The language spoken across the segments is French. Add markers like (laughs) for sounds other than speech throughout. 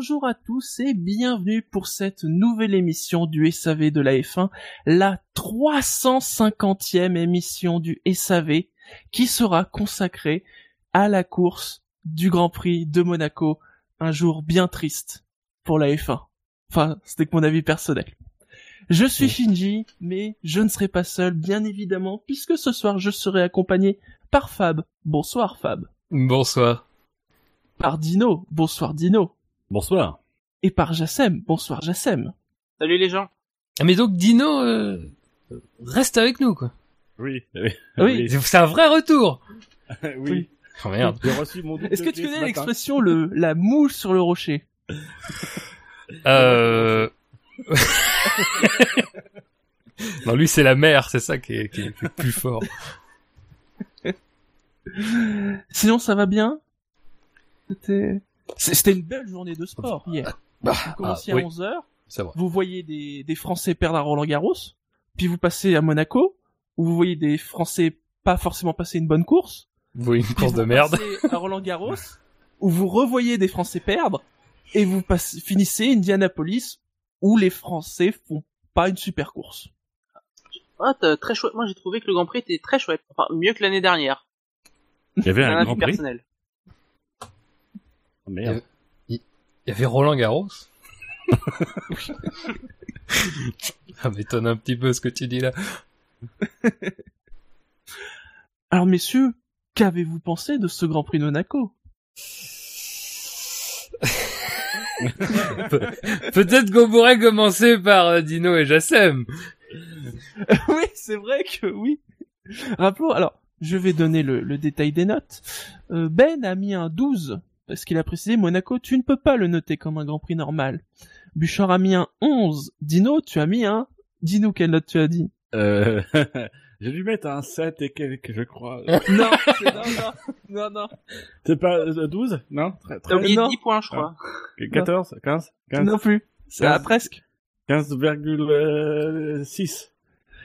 Bonjour à tous et bienvenue pour cette nouvelle émission du SAV de la F1, la 350e émission du SAV qui sera consacrée à la course du Grand Prix de Monaco, un jour bien triste pour la F1. Enfin, c'était que mon avis personnel. Je suis Shinji, mais je ne serai pas seul, bien évidemment, puisque ce soir je serai accompagné par Fab. Bonsoir Fab. Bonsoir. Par Dino. Bonsoir Dino. Bonsoir. Et par Jassem. Bonsoir Jassem. Salut les gens. Ah, mais donc Dino euh, reste avec nous quoi. Oui. (laughs) Oui. Oui. C'est un vrai retour. (laughs) oui. Oh merde. J'ai reçu mon double Est-ce que tu connais l'expression le la mouche sur le rocher? (laughs) Euh... non lui c'est la mer, c'est ça qui est, qui est- qui est plus fort. Sinon ça va bien? C'était c'était une belle journée de sport hier. Bah, Vous commenciez ah, oui, à 11h, c'est vrai. vous voyez des, des Français perdre à Roland Garros, puis vous passez à Monaco, où vous voyez des Français pas forcément passer une bonne course, Vous voyez une course vous de merde. passez à Roland Garros, où vous revoyez des Français perdre, et vous passez, finissez Indianapolis, où les Français font pas une super course. Ah, t'as- très chouette. Moi, j'ai trouvé que le Grand Prix était très chouette. Enfin, mieux que l'année dernière. Il y avait C'est un un grand avis prix. personnel. Merde. Il y avait Roland Garros. (laughs) Ça m'étonne un petit peu ce que tu dis là. (laughs) Alors messieurs, qu'avez-vous pensé de ce Grand Prix de Monaco Pe- (laughs) Peut-être qu'on pourrait commencer par euh, Dino et Jassem. oui, c'est vrai que oui. Rappelons, alors, je vais donner le, le détail des notes. Euh, ben a mis un 12, parce qu'il a précisé, Monaco, tu ne peux pas le noter comme un Grand Prix normal. Bouchard a mis un 11. Dino, tu as mis un... Dis-nous quelle note tu as dit. Euh, (laughs) j'ai dû mettre un 7 et quelques, je crois. (laughs) Non, non, non, non, non. C'est pas euh, 12 Non? Tre- T'as oublié non. 10 points, je crois. 14 15 15 Non plus. C'est presque. 15,6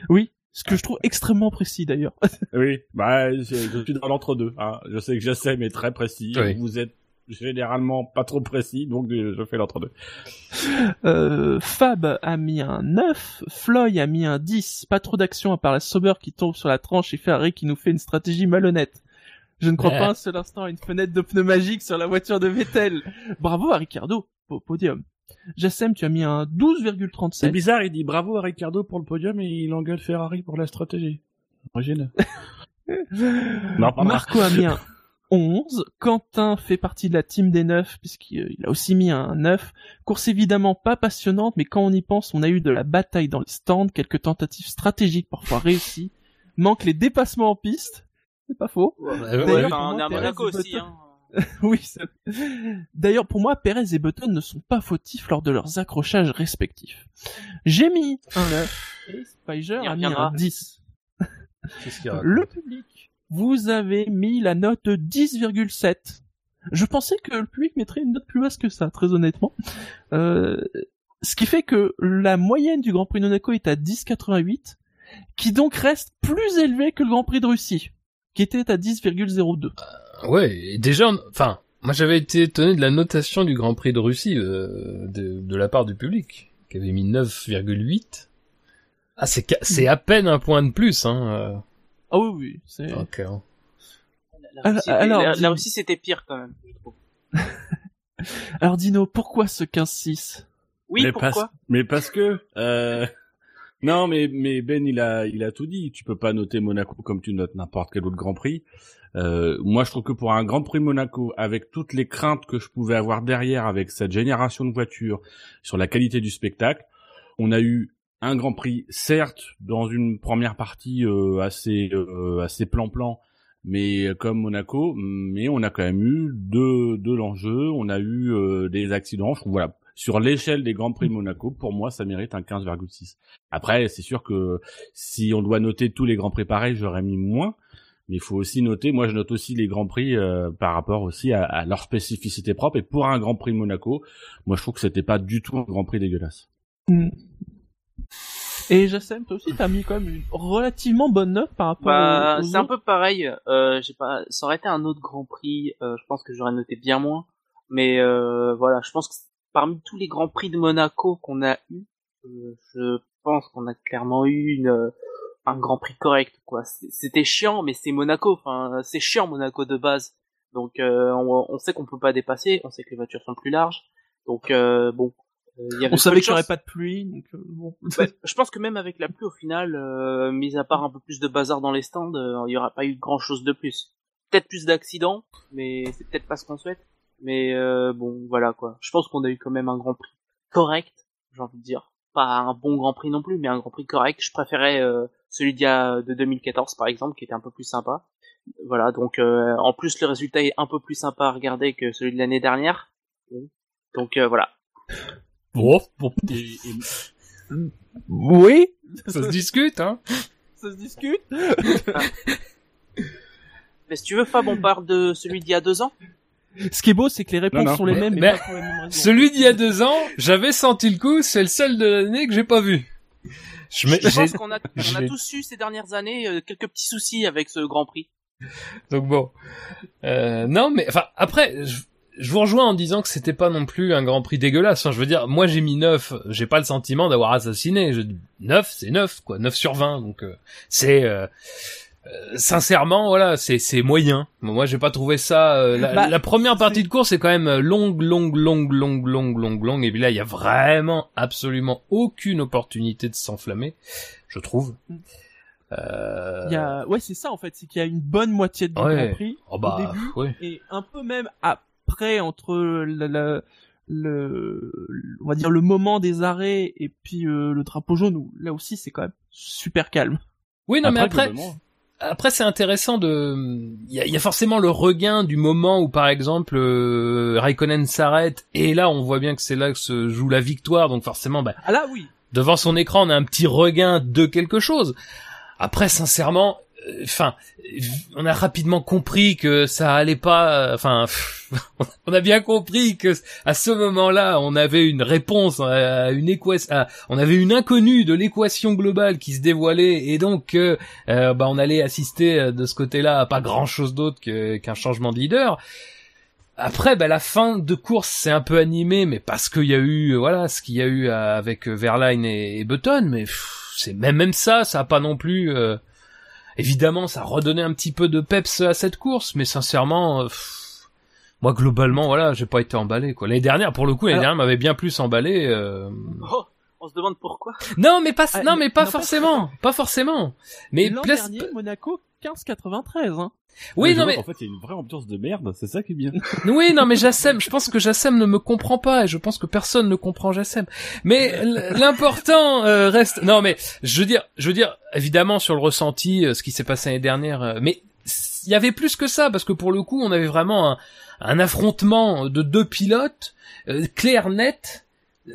Oui. Ce que je trouve extrêmement précis d'ailleurs. (laughs) Oui, bah je, je suis dans l'entre-deux. Hein. Je sais que j'essaie, mais très précis. Oui. Vous êtes généralement pas trop précis, donc je fais l'entre-deux. Euh, Fab a mis un 9, Floy a mis un 10, pas trop d'action à part la Sauber qui tombe sur la tranche et Ferrari qui nous fait une stratégie malhonnête. Je ne crois Ouais. pas un seul instant à une fenêtre de pneu magique sur la voiture de Vettel. Bravo à Ricardo, au podium. Jassem, tu as mis un C'est 12,37. bizarre, il dit bravo à Ricardo pour le podium et il engueule Ferrari pour la stratégie. Original. (laughs) non. Marco a mis un 11. Quentin fait partie de la team des 9 puisqu'il euh, il a aussi mis un 9. Course évidemment pas passionnante, mais quand on y pense, on a eu de la bataille dans le stand, quelques tentatives stratégiques parfois réussies. Manque les dépassements en piste. C'est pas faux. Ouais, D'ailleurs, ouais. Enfin, on est à Perez Monaco et aussi, Button- hein. (laughs) oui, D'ailleurs, pour moi, Perez et Button ne sont pas fautifs lors de leurs accrochages respectifs. J'ai mis un 9 et Spiger Il a mis un 10. Qu'est-ce qu'il raconte Le public, vous avez mis la note 10,7. Je pensais que le public mettrait une note plus basse que ça, très honnêtement. Euh, ce qui fait que la moyenne du Grand Prix de Monaco est à 10,88, qui donc reste plus élevé que le Grand Prix de Russie, qui était à 10,02. Ouais, et déjà, enfin, moi j'avais été étonné de la notation du Grand Prix de Russie euh, de, la part du public, qui avait mis 9,8. Ah, c'est à peine un point de plus, hein. Ah oui, oui, c'est... Ok. hein. La Alors- Russie, alors, la, Russie, c'était pire quand même. (laughs) Alors Dino, pourquoi ce 15-6 Oui, mais pourquoi? parce, mais parce que euh... non, mais mais Ben il a il a tout dit. Tu peux pas noter Monaco comme tu notes n'importe quel autre Grand Prix. Euh, moi, je trouve que pour un Grand Prix Monaco, avec toutes les craintes que je pouvais avoir derrière, avec cette génération de voitures, sur la qualité du spectacle, on a eu un Grand Prix, certes, dans une première partie euh, assez euh, assez plan-plan, mais comme Monaco, mais on a quand même eu de de l'enjeu, on a eu euh, des accidents. Je trouve, voilà, sur l'échelle des Grands Prix de Monaco, pour moi, ça mérite un 15,6. Après, c'est sûr que si on doit noter tous les Grands Prix pareils, j'aurais mis moins. Mais il faut aussi noter, moi je note aussi les Grands Prix euh, par rapport aussi à, à, leur spécificité propre. Et pour un Grand Prix de Monaco, moi je trouve que c'était pas du tout un Grand Prix dégueulasse. Mm. Et Jassem, toi aussi, t'as mis quand même une relativement bonne note par rapport bah, C'est un peu pareil. Euh, j'ai pas, ça aurait été un autre Grand Prix. Euh, je pense que j'aurais noté bien moins. Mais euh, voilà, je pense que parmi tous les Grands Prix de Monaco qu'on a eu, euh, je pense qu'on a clairement eu une un Grand Prix correct. quoi. C'était chiant, mais c'est Monaco. Enfin, c'est chiant Monaco de base. Donc on, on, sait qu'on peut pas dépasser. On sait que les voitures sont plus larges. Donc euh, euh, on savait qu'il n'y aurait pas de pluie, donc euh, bon. Ouais, je pense que même avec la pluie, au final, euh, mis à part un peu plus de bazar dans les stands, euh, il n'y aura pas eu grand chose de plus. Peut-être plus d'accidents, mais c'est peut-être pas ce qu'on souhaite. Mais euh, bon, voilà quoi. Je pense qu'on a eu quand même un Grand Prix correct, j'ai envie de dire. Pas un bon Grand Prix non plus, mais un Grand Prix correct. Je préférais celui d'il y a de 2014 par exemple, qui était un peu plus sympa. Voilà, donc en plus le résultat est un peu plus sympa à regarder que celui de l'année dernière. Donc voilà. Bon, bon. Oui. Ça se discute, hein. Ça se discute. (laughs) Mais si tu veux, Fab, on parle de celui d'il y a deux ans. Ce qui est beau, c'est que les réponses Non, non. sont les mêmes, mais, pas pour. Celui d'il y a deux ans, j'avais senti le coup, c'est le seul de l'année que j'ai pas vu. Je me- Je j'ai- pense qu'on a, on a tous eu ces dernières années euh, quelques petits soucis avec ce Grand Prix. Donc bon. Euh, non, mais enfin après, je, je vous rejoins en disant que c'était pas non plus un Grand Prix dégueulasse. Enfin, je veux dire, moi j'ai mis 9, j'ai pas le sentiment d'avoir assassiné. Je, 9, c'est 9, quoi, 9 sur 20. Donc euh, c'est euh, euh, sincèrement, voilà, c'est c'est moyen. Moi, j'ai pas trouvé ça. euh, la, Bah, la première partie de course est quand même longue, longue, longue, longue, longue, longue, longue. Et puis là, il y a vraiment absolument aucune opportunité de s'enflammer, je trouve. Euh... Il y a, ouais, c'est ça en fait, c'est qu'il y a une bonne moitié de Ouais. Grand Prix oh bah, au début ouais. et un peu même après entre le, le, le- on va dire le moment des arrêts et puis euh, le drapeau jaune où là aussi c'est quand même super calme. Oui, non, mais après, globalement, Après, c'est intéressant de. Il y a, il y a forcément le regain du moment où, par exemple, euh, Raikkonen s'arrête et là, on voit bien que c'est là que se joue la victoire. Donc forcément, bah, Ah là oui. devant son écran, on a un petit regain de quelque chose. Après, sincèrement, enfin, on a rapidement compris que ça allait pas. Enfin, (laughs) on a bien compris que à ce moment-là, on avait une réponse à une équation. On avait une inconnue de l'équation globale qui se dévoilait et donc, euh, euh, bah, on allait assister euh, de ce côté-là à pas grand-chose d'autre qu'un changement de leader. Après, bah, la fin de course c'est un peu animé, mais parce qu'il y a eu, euh, voilà, ce qu'il y a eu euh, avec euh, Verline et, Button, mais c'est même même ça, ça a pas non plus. euh, Évidemment, ça redonnait un petit peu de peps à cette course, mais sincèrement, euh, pff, moi globalement, voilà, j'ai pas été emballé quoi. L'année dernière, pour le coup, l'année Alors- dernière m'avait bien plus emballé. euh, Oh, on se demande pourquoi. Non, mais pas, Ah, non, mais pas non, pas- forcément, pas forcément. Mais L'an place- dernier, Monaco 15,93. Hein. Oui, je non mais qu'en fait, il y a une vraie ambiance de merde, c'est ça qui est bien. (laughs) Oui, non, mais Jassem, je pense que Jassem ne me comprend pas et je pense que personne ne comprend Jassem. Mais l'important euh, reste. Non, mais je veux dire, je veux dire, évidemment sur le ressenti, euh, ce qui s'est passé l'année dernière, euh, mais il y avait plus que ça parce que pour le coup, on avait vraiment un, un affrontement de deux pilotes euh, clair, net,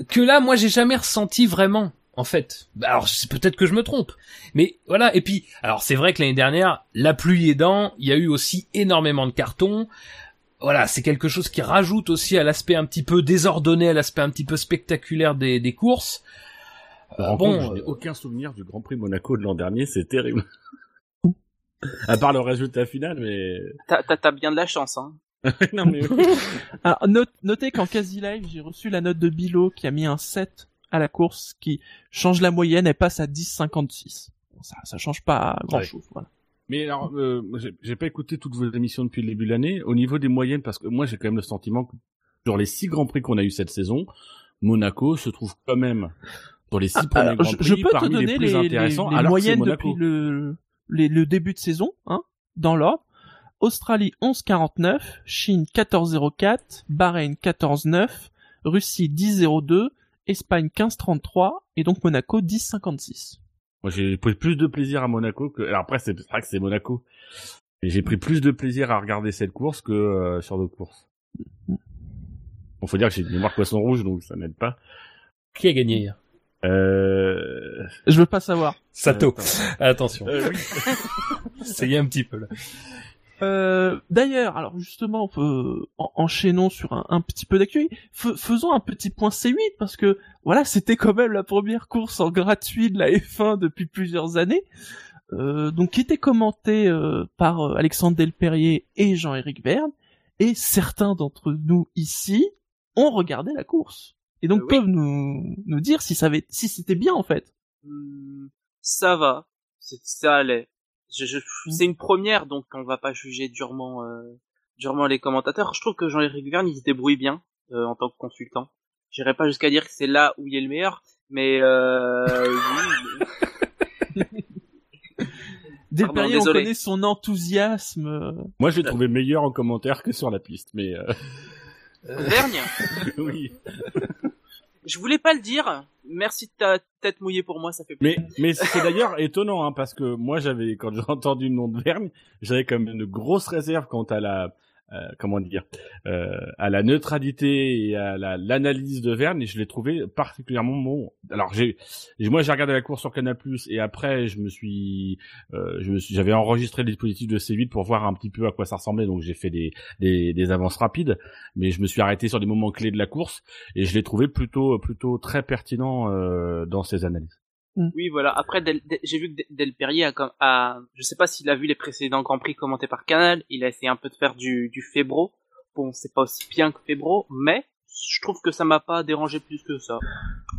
que là, moi, j'ai jamais ressenti vraiment. En fait, Bah, alors c'est peut-être que je me trompe, mais voilà. Et puis, alors c'est vrai que l'année dernière, la pluie aidant, il y a eu aussi énormément de cartons voilà, c'est quelque chose qui rajoute aussi à l'aspect un petit peu désordonné, à l'aspect un petit peu spectaculaire des, des courses. Bon, compte que je n'ai euh, aucun souvenir du Grand Prix Monaco de l'an dernier, c'est terrible. (laughs) à part le résultat final, mais... T'as, t'as, t'as bien de la chance, hein. (laughs) non, mais... (laughs) Alors, note- notez qu'en quasi live, j'ai reçu la note de Bilo qui a mis un 7 à la course qui change la moyenne et passe à 10,56. Bon, Ça, ça change pas grand Ouais. chose. Voilà. Mais alors, euh, j'ai- pas écouté toutes vos émissions depuis le début de l'année. Au niveau des moyennes, parce que moi j'ai quand même le sentiment que sur les six grands prix qu'on a eu cette saison, Monaco se trouve quand même sur les six Ah, premiers grands je, prix je peux te parmi donner les les, plus les- intéressants. les c'est moyennes depuis le, les- le début de saison, hein, dans l'ordre. Australie 11,49, Chine 14,04, Bahreïn 14,9, Russie 10,02, Espagne 15,33 et donc Monaco 10,56. Moi j'ai pris plus de plaisir à Monaco que. Alors après c'est vrai que c'est Monaco. Et j'ai pris plus de plaisir à regarder cette course que euh, sur d'autres courses. Bon, faut dire que j'ai une mémoire poisson rouge, donc ça n'aide pas. Qui a gagné hier? Euh... Je veux pas savoir. Sato. Attends. Attention. Euh, oui. (laughs) Essayez un petit peu là. Euh, D'ailleurs, alors justement, euh, en- enchaînons sur un, un petit peu d'accueil. faisons un petit point C8 parce que voilà, c'était quand même la première course en gratuit de la F1 depuis plusieurs années. Euh, donc qui était commenté euh, par euh, Alexandre Delperrier et Jean-Éric Verne, et certains d'entre nous ici ont regardé la course et donc oui. peuvent nous nous dire si ça avait si c'était bien en fait. Hmm, ça va, ça allait. Je, je, Mm. c'est une première, donc on va pas juger durement, euh, durement les commentateurs. Je trouve que Jean-Éric Verne, il se débrouille bien euh, en tant que consultant. J'irai pas jusqu'à dire que c'est là où il est le meilleur, mais euh, oui, Delperrier, on désolé. connaît son enthousiasme. Moi, je l'ai trouvé meilleur en commentaire que sur la piste, mais euh, Vergne. (laughs) oui. (laughs) Je voulais pas le dire. Merci de ta tête mouillée pour moi, ça fait plaisir. Mais mais c'est (laughs) d'ailleurs étonnant hein, parce que moi j'avais quand j'ai entendu le nom de Vergne, j'avais comme une grosse réserve quant à la comment dire euh, à la neutralité et à la- l'analyse de Verne et je l'ai trouvé particulièrement bon. Alors j'ai moi j'ai regardé la course sur Canal+ et après je me suis euh, j'avais enregistré le dispositif de C8 pour voir un petit peu à quoi ça ressemblait donc j'ai fait des, des des avances rapides mais je me suis arrêté sur des moments clés de la course et je l'ai trouvé plutôt plutôt très pertinent euh, dans ses analyses. Oui, voilà. Après, j'ai vu que Del- Perrier a, comme- a, je sais pas s'il a vu les précédents Grands Prix commentés par Canal. Il a essayé un peu de faire du, du Febro. Bon, c'est pas aussi bien que Febro, mais je trouve que ça m'a pas dérangé plus que ça.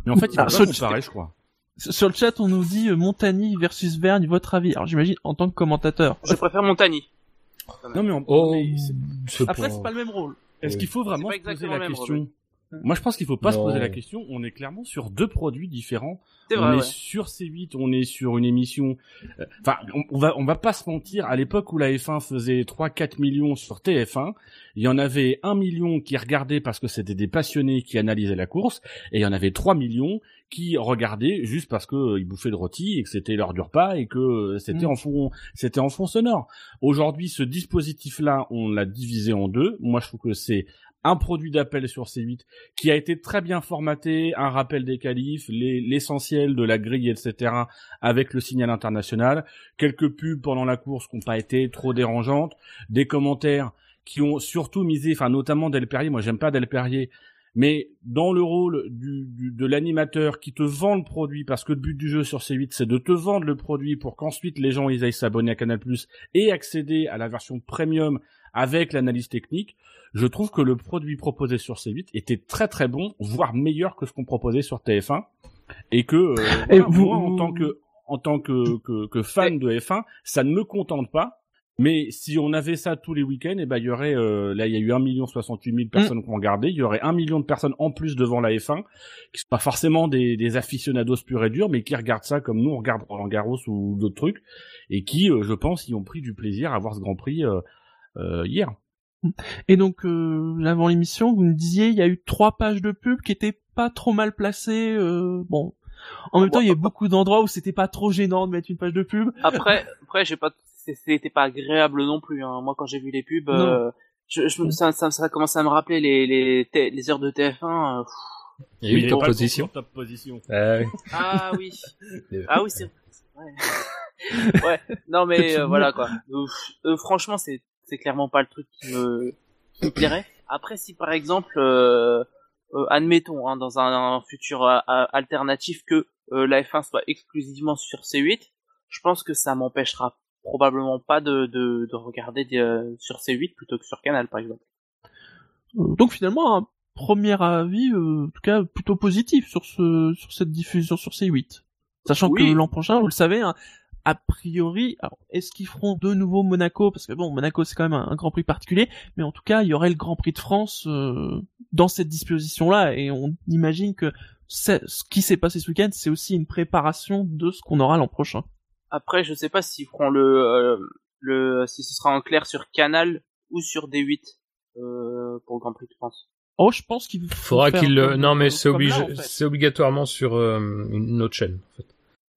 Mais en fait, il Ah, va sur pas je crois. Sur le chat, on nous dit euh, Montagny versus Vergne, votre avis? Alors j'imagine en tant que commentateur. Je préfère Montagny. Non, mais, en- Oh, mais Après, pas- c'est pas le même rôle. est-ce qu'il faut vraiment poser exactement la le même, question? (laughs) Moi, je pense qu'il faut pas se poser la question. On est clairement sur deux produits différents. C'est on vrai, est ouais. sur C8, on est sur une émission. euh, Enfin, on, on va on va pas se mentir. À l'époque où la F1 faisait 3-4 millions sur TF1, il y en avait 1 million qui regardaient parce que c'était des passionnés qui analysaient la course, et il y en avait 3 millions qui regardaient juste parce que euh, ils bouffaient de rôti et que c'était l'heure du repas et que euh, c'était Mm. en fond c'était en fond sonore. Aujourd'hui, ce dispositif-là, on l'a divisé en deux. Moi, je trouve que c'est un produit d'appel sur C8 qui a été très bien formaté, un rappel des qualifs, les- l'essentiel de la grille, etc., avec le signal international, quelques pubs pendant la course qui n'ont pas été trop dérangeantes, des commentaires qui ont surtout misé, enfin notamment Del Perrier, moi j'aime pas Del Perrier, mais dans le rôle du, du- de l'animateur qui te vend le produit, parce que le but du jeu sur C8, c'est de te vendre le produit pour qu'ensuite les gens ils aillent s'abonner à Canal+, et accéder à la version premium avec l'analyse technique, je trouve que le produit proposé sur C8 était très très bon, voire meilleur que ce qu'on proposait sur TF1, et que euh, (laughs) Et voilà, vous- moi en tant que en tant que, que, que fan de F1, ça ne me contente pas. Mais si on avait ça tous les week-ends, eh ben il y aurait euh, là il y a eu 1 million 68 000 personnes qui ont regardé, il y aurait un million de personnes en plus devant la F1 qui sont pas forcément des, des aficionados purs et durs, mais qui regardent ça comme nous on regarde Roland Garros ou d'autres trucs et qui, euh, je pense, y ont pris du plaisir à voir ce Grand Prix euh, hier. Et donc, euh, avant l'émission, vous nous disiez, il y a eu trois pages de pub qui étaient pas trop mal placées. euh, bon, en même temps, il y a eu beaucoup d'endroits où c'était pas trop gênant de mettre une page de pub. Après, après, j'ai pas, c'était pas agréable non plus. Hein. Moi, quand j'ai vu les pubs, euh, je, je, me- ça, ça, ça a commencé à me rappeler les, les, les heures de TF1. euh. Il y a eu top position. Top position. Ah oui. Ah (laughs) oui. Ah oui, c'est ouais. ouais. Non mais euh, voilà quoi. Euh, euh, franchement, c'est c'est clairement pas le truc qui me qui me (coughs) plairait. Après, si par exemple, euh, euh, admettons hein, dans un, un futur euh, alternatif que euh, la F1 soit exclusivement sur C8, je pense que ça m'empêchera probablement pas de de, de regarder des, euh, sur C8 plutôt que sur Canal par exemple. Euh, donc finalement, un premier avis, euh, en tout cas plutôt positif sur ce sur cette diffusion sur C8. Sachant Oui. que l'an prochain, vous le savez, hein, a priori, alors est-ce qu'ils feront de nouveau Monaco? Parce que bon, Monaco c'est quand même un, un Grand Prix particulier, mais en tout cas, il y aurait le Grand Prix de France euh, dans cette disposition-là, et on imagine que ce qui s'est passé ce week-end, c'est aussi une préparation de ce qu'on aura l'an prochain. Après, je sais pas s'ils feront le euh, le si ce sera en clair sur Canal ou sur D8 euh, pour le Grand Prix de France. Oh, je pense qu'il Faudra qu'il Non mais c'est obligé, en fait. c'est obligatoirement sur euh, une autre chaîne. En fait.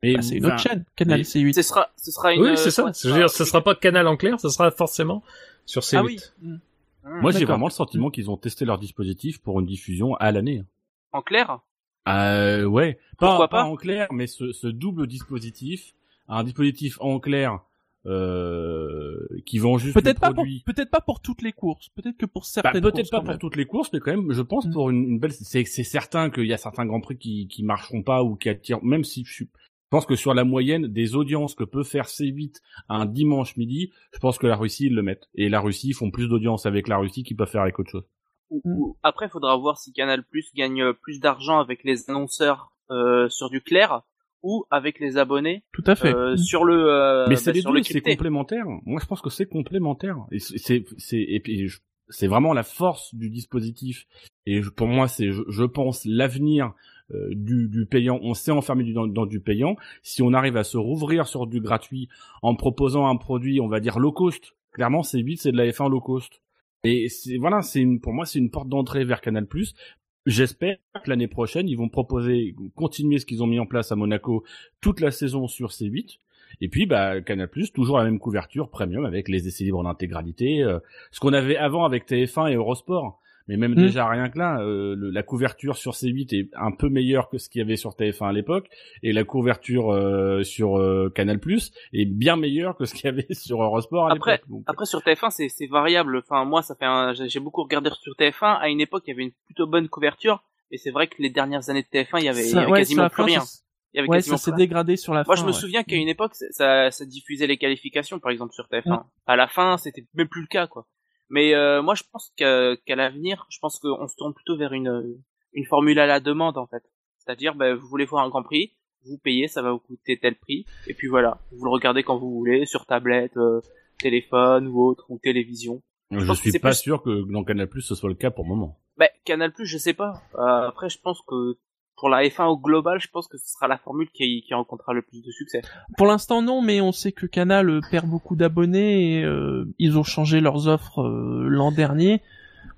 Mais Bah, c'est une autre chaîne, Canal mais- C8. Ce sera ce sera une Oui, c'est ça. ouais, Je veux dire, ça sera pas Canal en clair, ça sera forcément sur C8. Ah oui. Mm. Mmh. Moi, j'ai vraiment le sentiment qu'ils ont testé leur dispositif pour une diffusion à l'année. En clair? Euh, ouais. Pas, Pourquoi pas pas? en clair, mais ce, ce double dispositif, un dispositif en clair euh, qui vend juste Peut-être pas pour, peut-être pas pour toutes les courses, peut-être que pour Bah, certaines peut-être courses, pas pour toutes les courses, mais quand même, je pense Mm. pour une, une belle. C'est c'est certain qu'il y a certains grands prix qui qui marcheront pas ou qui attirent. Même si je suis, pense que sur la moyenne des audiences que peut faire C8 un dimanche midi, je pense que la Russie ils le mettent. Et la Russie ils font plus d'audience avec la Russie qu'ils peuvent faire avec autre chose. Ou- Mm. Après, il faudra voir si Canal Plus gagne euh, plus d'argent avec les annonceurs euh, sur du clair ou avec les abonnés Tout à fait. euh, sur le euh, Mais c'est bah, les c'est complémentaire. Moi, je pense que c'est complémentaire. Et c'est, c'est, c'est- et puis, je- c'est vraiment la force du dispositif. Et je- pour moi, c'est, je, je pense, l'avenir du, du payant. On s'est enfermé du- dans, du payant. Si on arrive à se rouvrir sur du gratuit en proposant un produit, on va dire low cost. Clairement, c'est 8, c'est de la F1 low cost. Et voilà, c'est une, pour moi, c'est une porte d'entrée vers Canal+. J'espère que l'année prochaine, ils vont proposer, continuer ce qu'ils ont mis en place à Monaco toute la saison sur C8. Et puis, bah, Canal+, toujours la même couverture premium avec les essais libres en intégralité. euh, ce qu'on avait avant avec TF1 et Eurosport. Mais même Mm. déjà rien que là, euh, le- la couverture sur C8 est un peu meilleure que ce qu'il y avait sur TF1 à l'époque, et la couverture euh, sur euh, Canal+ est bien meilleure que ce qu'il y avait (laughs) sur Eurosport à Après- l'époque. Donc, Après sur TF1 c'est c'est variable. Enfin moi ça fait un... j'ai j'ai beaucoup regardé sur TF1. À une époque il y avait une plutôt bonne couverture. Et c'est vrai que les dernières années de TF1 il y avait, il y avait ouais, quasiment plus fin, rien. Il y avait Ouais, quasiment ça s'est dégradé sur la Moi fin. je me ouais. souviens qu'à une époque ça, ça diffusait les qualifications par exemple sur TF1. Ouais. À la fin c'était même plus le cas quoi. Mais euh, moi je pense qu'à l'avenir je pense qu'on se tourne plutôt vers une une formule à la demande en fait. C'est-à-dire ben, vous voulez voir un Grand Prix, vous payez, ça va vous coûter tel prix, et puis voilà, vous le regardez quand vous voulez, sur tablette, euh, téléphone ou autre, ou télévision. je que suis pas plus- sûr que dans Canal+ ce soit le cas pour le moment. Ben, Canal Plus, je sais pas. Euh, après, je pense que pour la F1 au global, je pense que ce sera la formule qui, qui rencontrera le plus de succès. Pour l'instant non, mais on sait que Canal euh, perd beaucoup d'abonnés et euh, ils ont changé leurs offres euh, l'an dernier.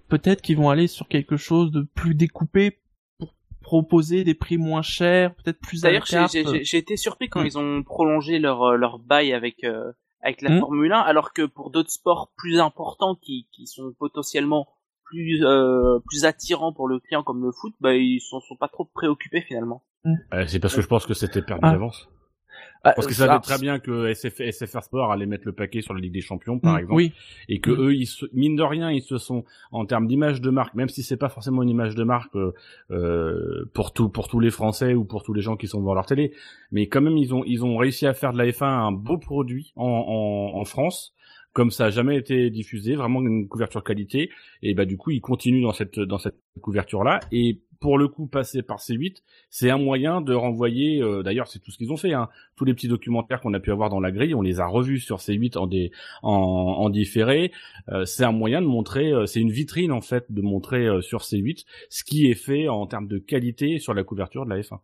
Peut-être qu'ils vont aller sur quelque chose de plus découpé pour proposer des prix moins chers, peut-être plus D'ailleurs, j'ai- été surpris quand Mm. ils ont prolongé leur euh, leur bail avec euh, avec la Mm. Formule 1, alors que pour d'autres sports plus importants qui qui sont potentiellement plus euh, plus attirants pour le client comme le foot, bah ils sont sont pas trop préoccupés finalement. Euh, c'est parce que je pense que c'était perdu Ah. d'avance. Ah, Parce que ça- très bien que SF, SFR Sport allait mettre le paquet sur la Ligue des Champions, par Mm, exemple. Oui, et que Mm. eux, ils se, mine de rien, ils se sont en termes d'image de marque, même si c'est pas forcément une image de marque euh, euh, pour tout pour tous les Français ou pour tous les gens qui sont devant leur télé, mais quand même ils ont ils ont réussi à faire de la F1 un beau produit en, en, en France. Comme ça a jamais été diffusé, vraiment une couverture qualité, et bah du coup ils continuent dans cette dans cette couverture là. Et pour le coup, passer par C8, c'est un moyen de renvoyer. euh, D'ailleurs, c'est tout ce qu'ils ont fait. Hein, tous les petits documentaires qu'on a pu avoir dans la grille, on les a revus sur C8 en des en, en différé. Euh, c'est un moyen de montrer, euh, c'est une vitrine en fait de montrer euh, sur C8 ce qui est fait en termes de qualité sur la couverture de la F1.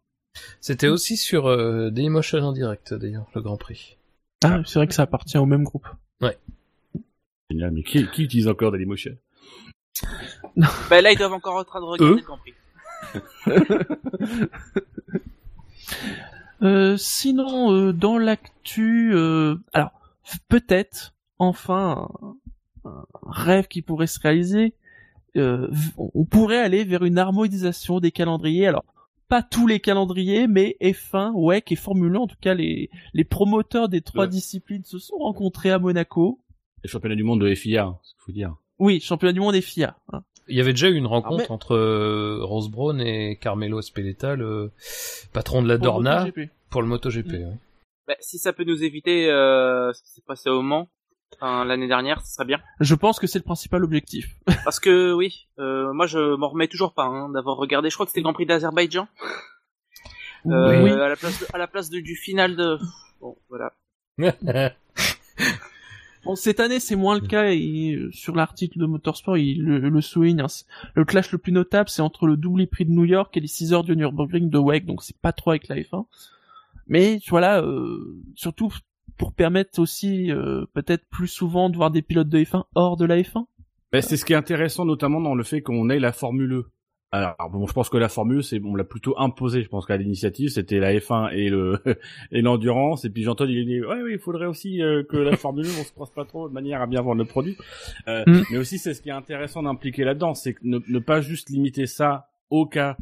C'était aussi sur euh, Dailymotion en direct d'ailleurs, le Grand Prix. ah, c'est vrai que ça appartient au même groupe. Génial, mais qui, qui utilise encore Dailymotion? (laughs) Bah là ils doivent encore être en train de regarder Eux le Grand Prix. (laughs) Euh, sinon, euh, dans l'actu, euh, alors peut-être enfin un, un rêve qui pourrait se réaliser. euh, on pourrait aller vers une harmonisation des calendriers. Alors pas tous les calendriers, mais F1, WEC et Formule 1, en tout cas les les promoteurs des trois Ouais. disciplines se sont rencontrés à Monaco. Les championnats du monde de FIA, hein, ce qu'il faut dire. Oui, championnat du monde et FIA. hein. Il y avait déjà eu une rencontre mais- entre euh, Rose Brown et Carmelo Espeleta, le patron de la Pour Dorna, MotoGP. pour le MotoGP. Mm. Bah, si ça peut nous éviter euh, ce qui s'est passé au Mans enfin, l'année dernière, ce serait bien. Je pense que c'est le principal objectif. (laughs) Parce que oui, euh, moi je m'en remets toujours pas hein, d'avoir regardé. Je crois que c'était le Grand Prix d'Azerbaïdjan. Euh, oui. à la place, de- à la place de- du final de. Bon, voilà. (laughs) Bon, cette année, c'est moins le cas et euh, sur l'article de Motorsport, il le, le souligne. hein, le clash le plus notable, c'est entre le double prix de New York et les 6 heures du Nürburgring de WEC, donc c'est pas trop avec la F1. Mais voilà, euh, surtout pour permettre aussi euh, peut-être plus souvent de voir des pilotes de F1 hors de la F1. Ben, c'est ce qui est intéressant notamment dans le fait qu'on ait la Formule E Alors bon, je pense que la formule, c'est on l'a plutôt imposé. Je pense qu'à l'initiative, c'était la F1 et le (laughs) et l'endurance. Et puis Jean-Todt, il a dit ouais, oui, il faudrait aussi euh, que la formule, on se croise pas trop de manière à bien vendre le produit. Euh, Mm. Mais aussi, c'est ce qui est intéressant d'impliquer là-dedans, c'est ne, ne pas juste limiter ça au cas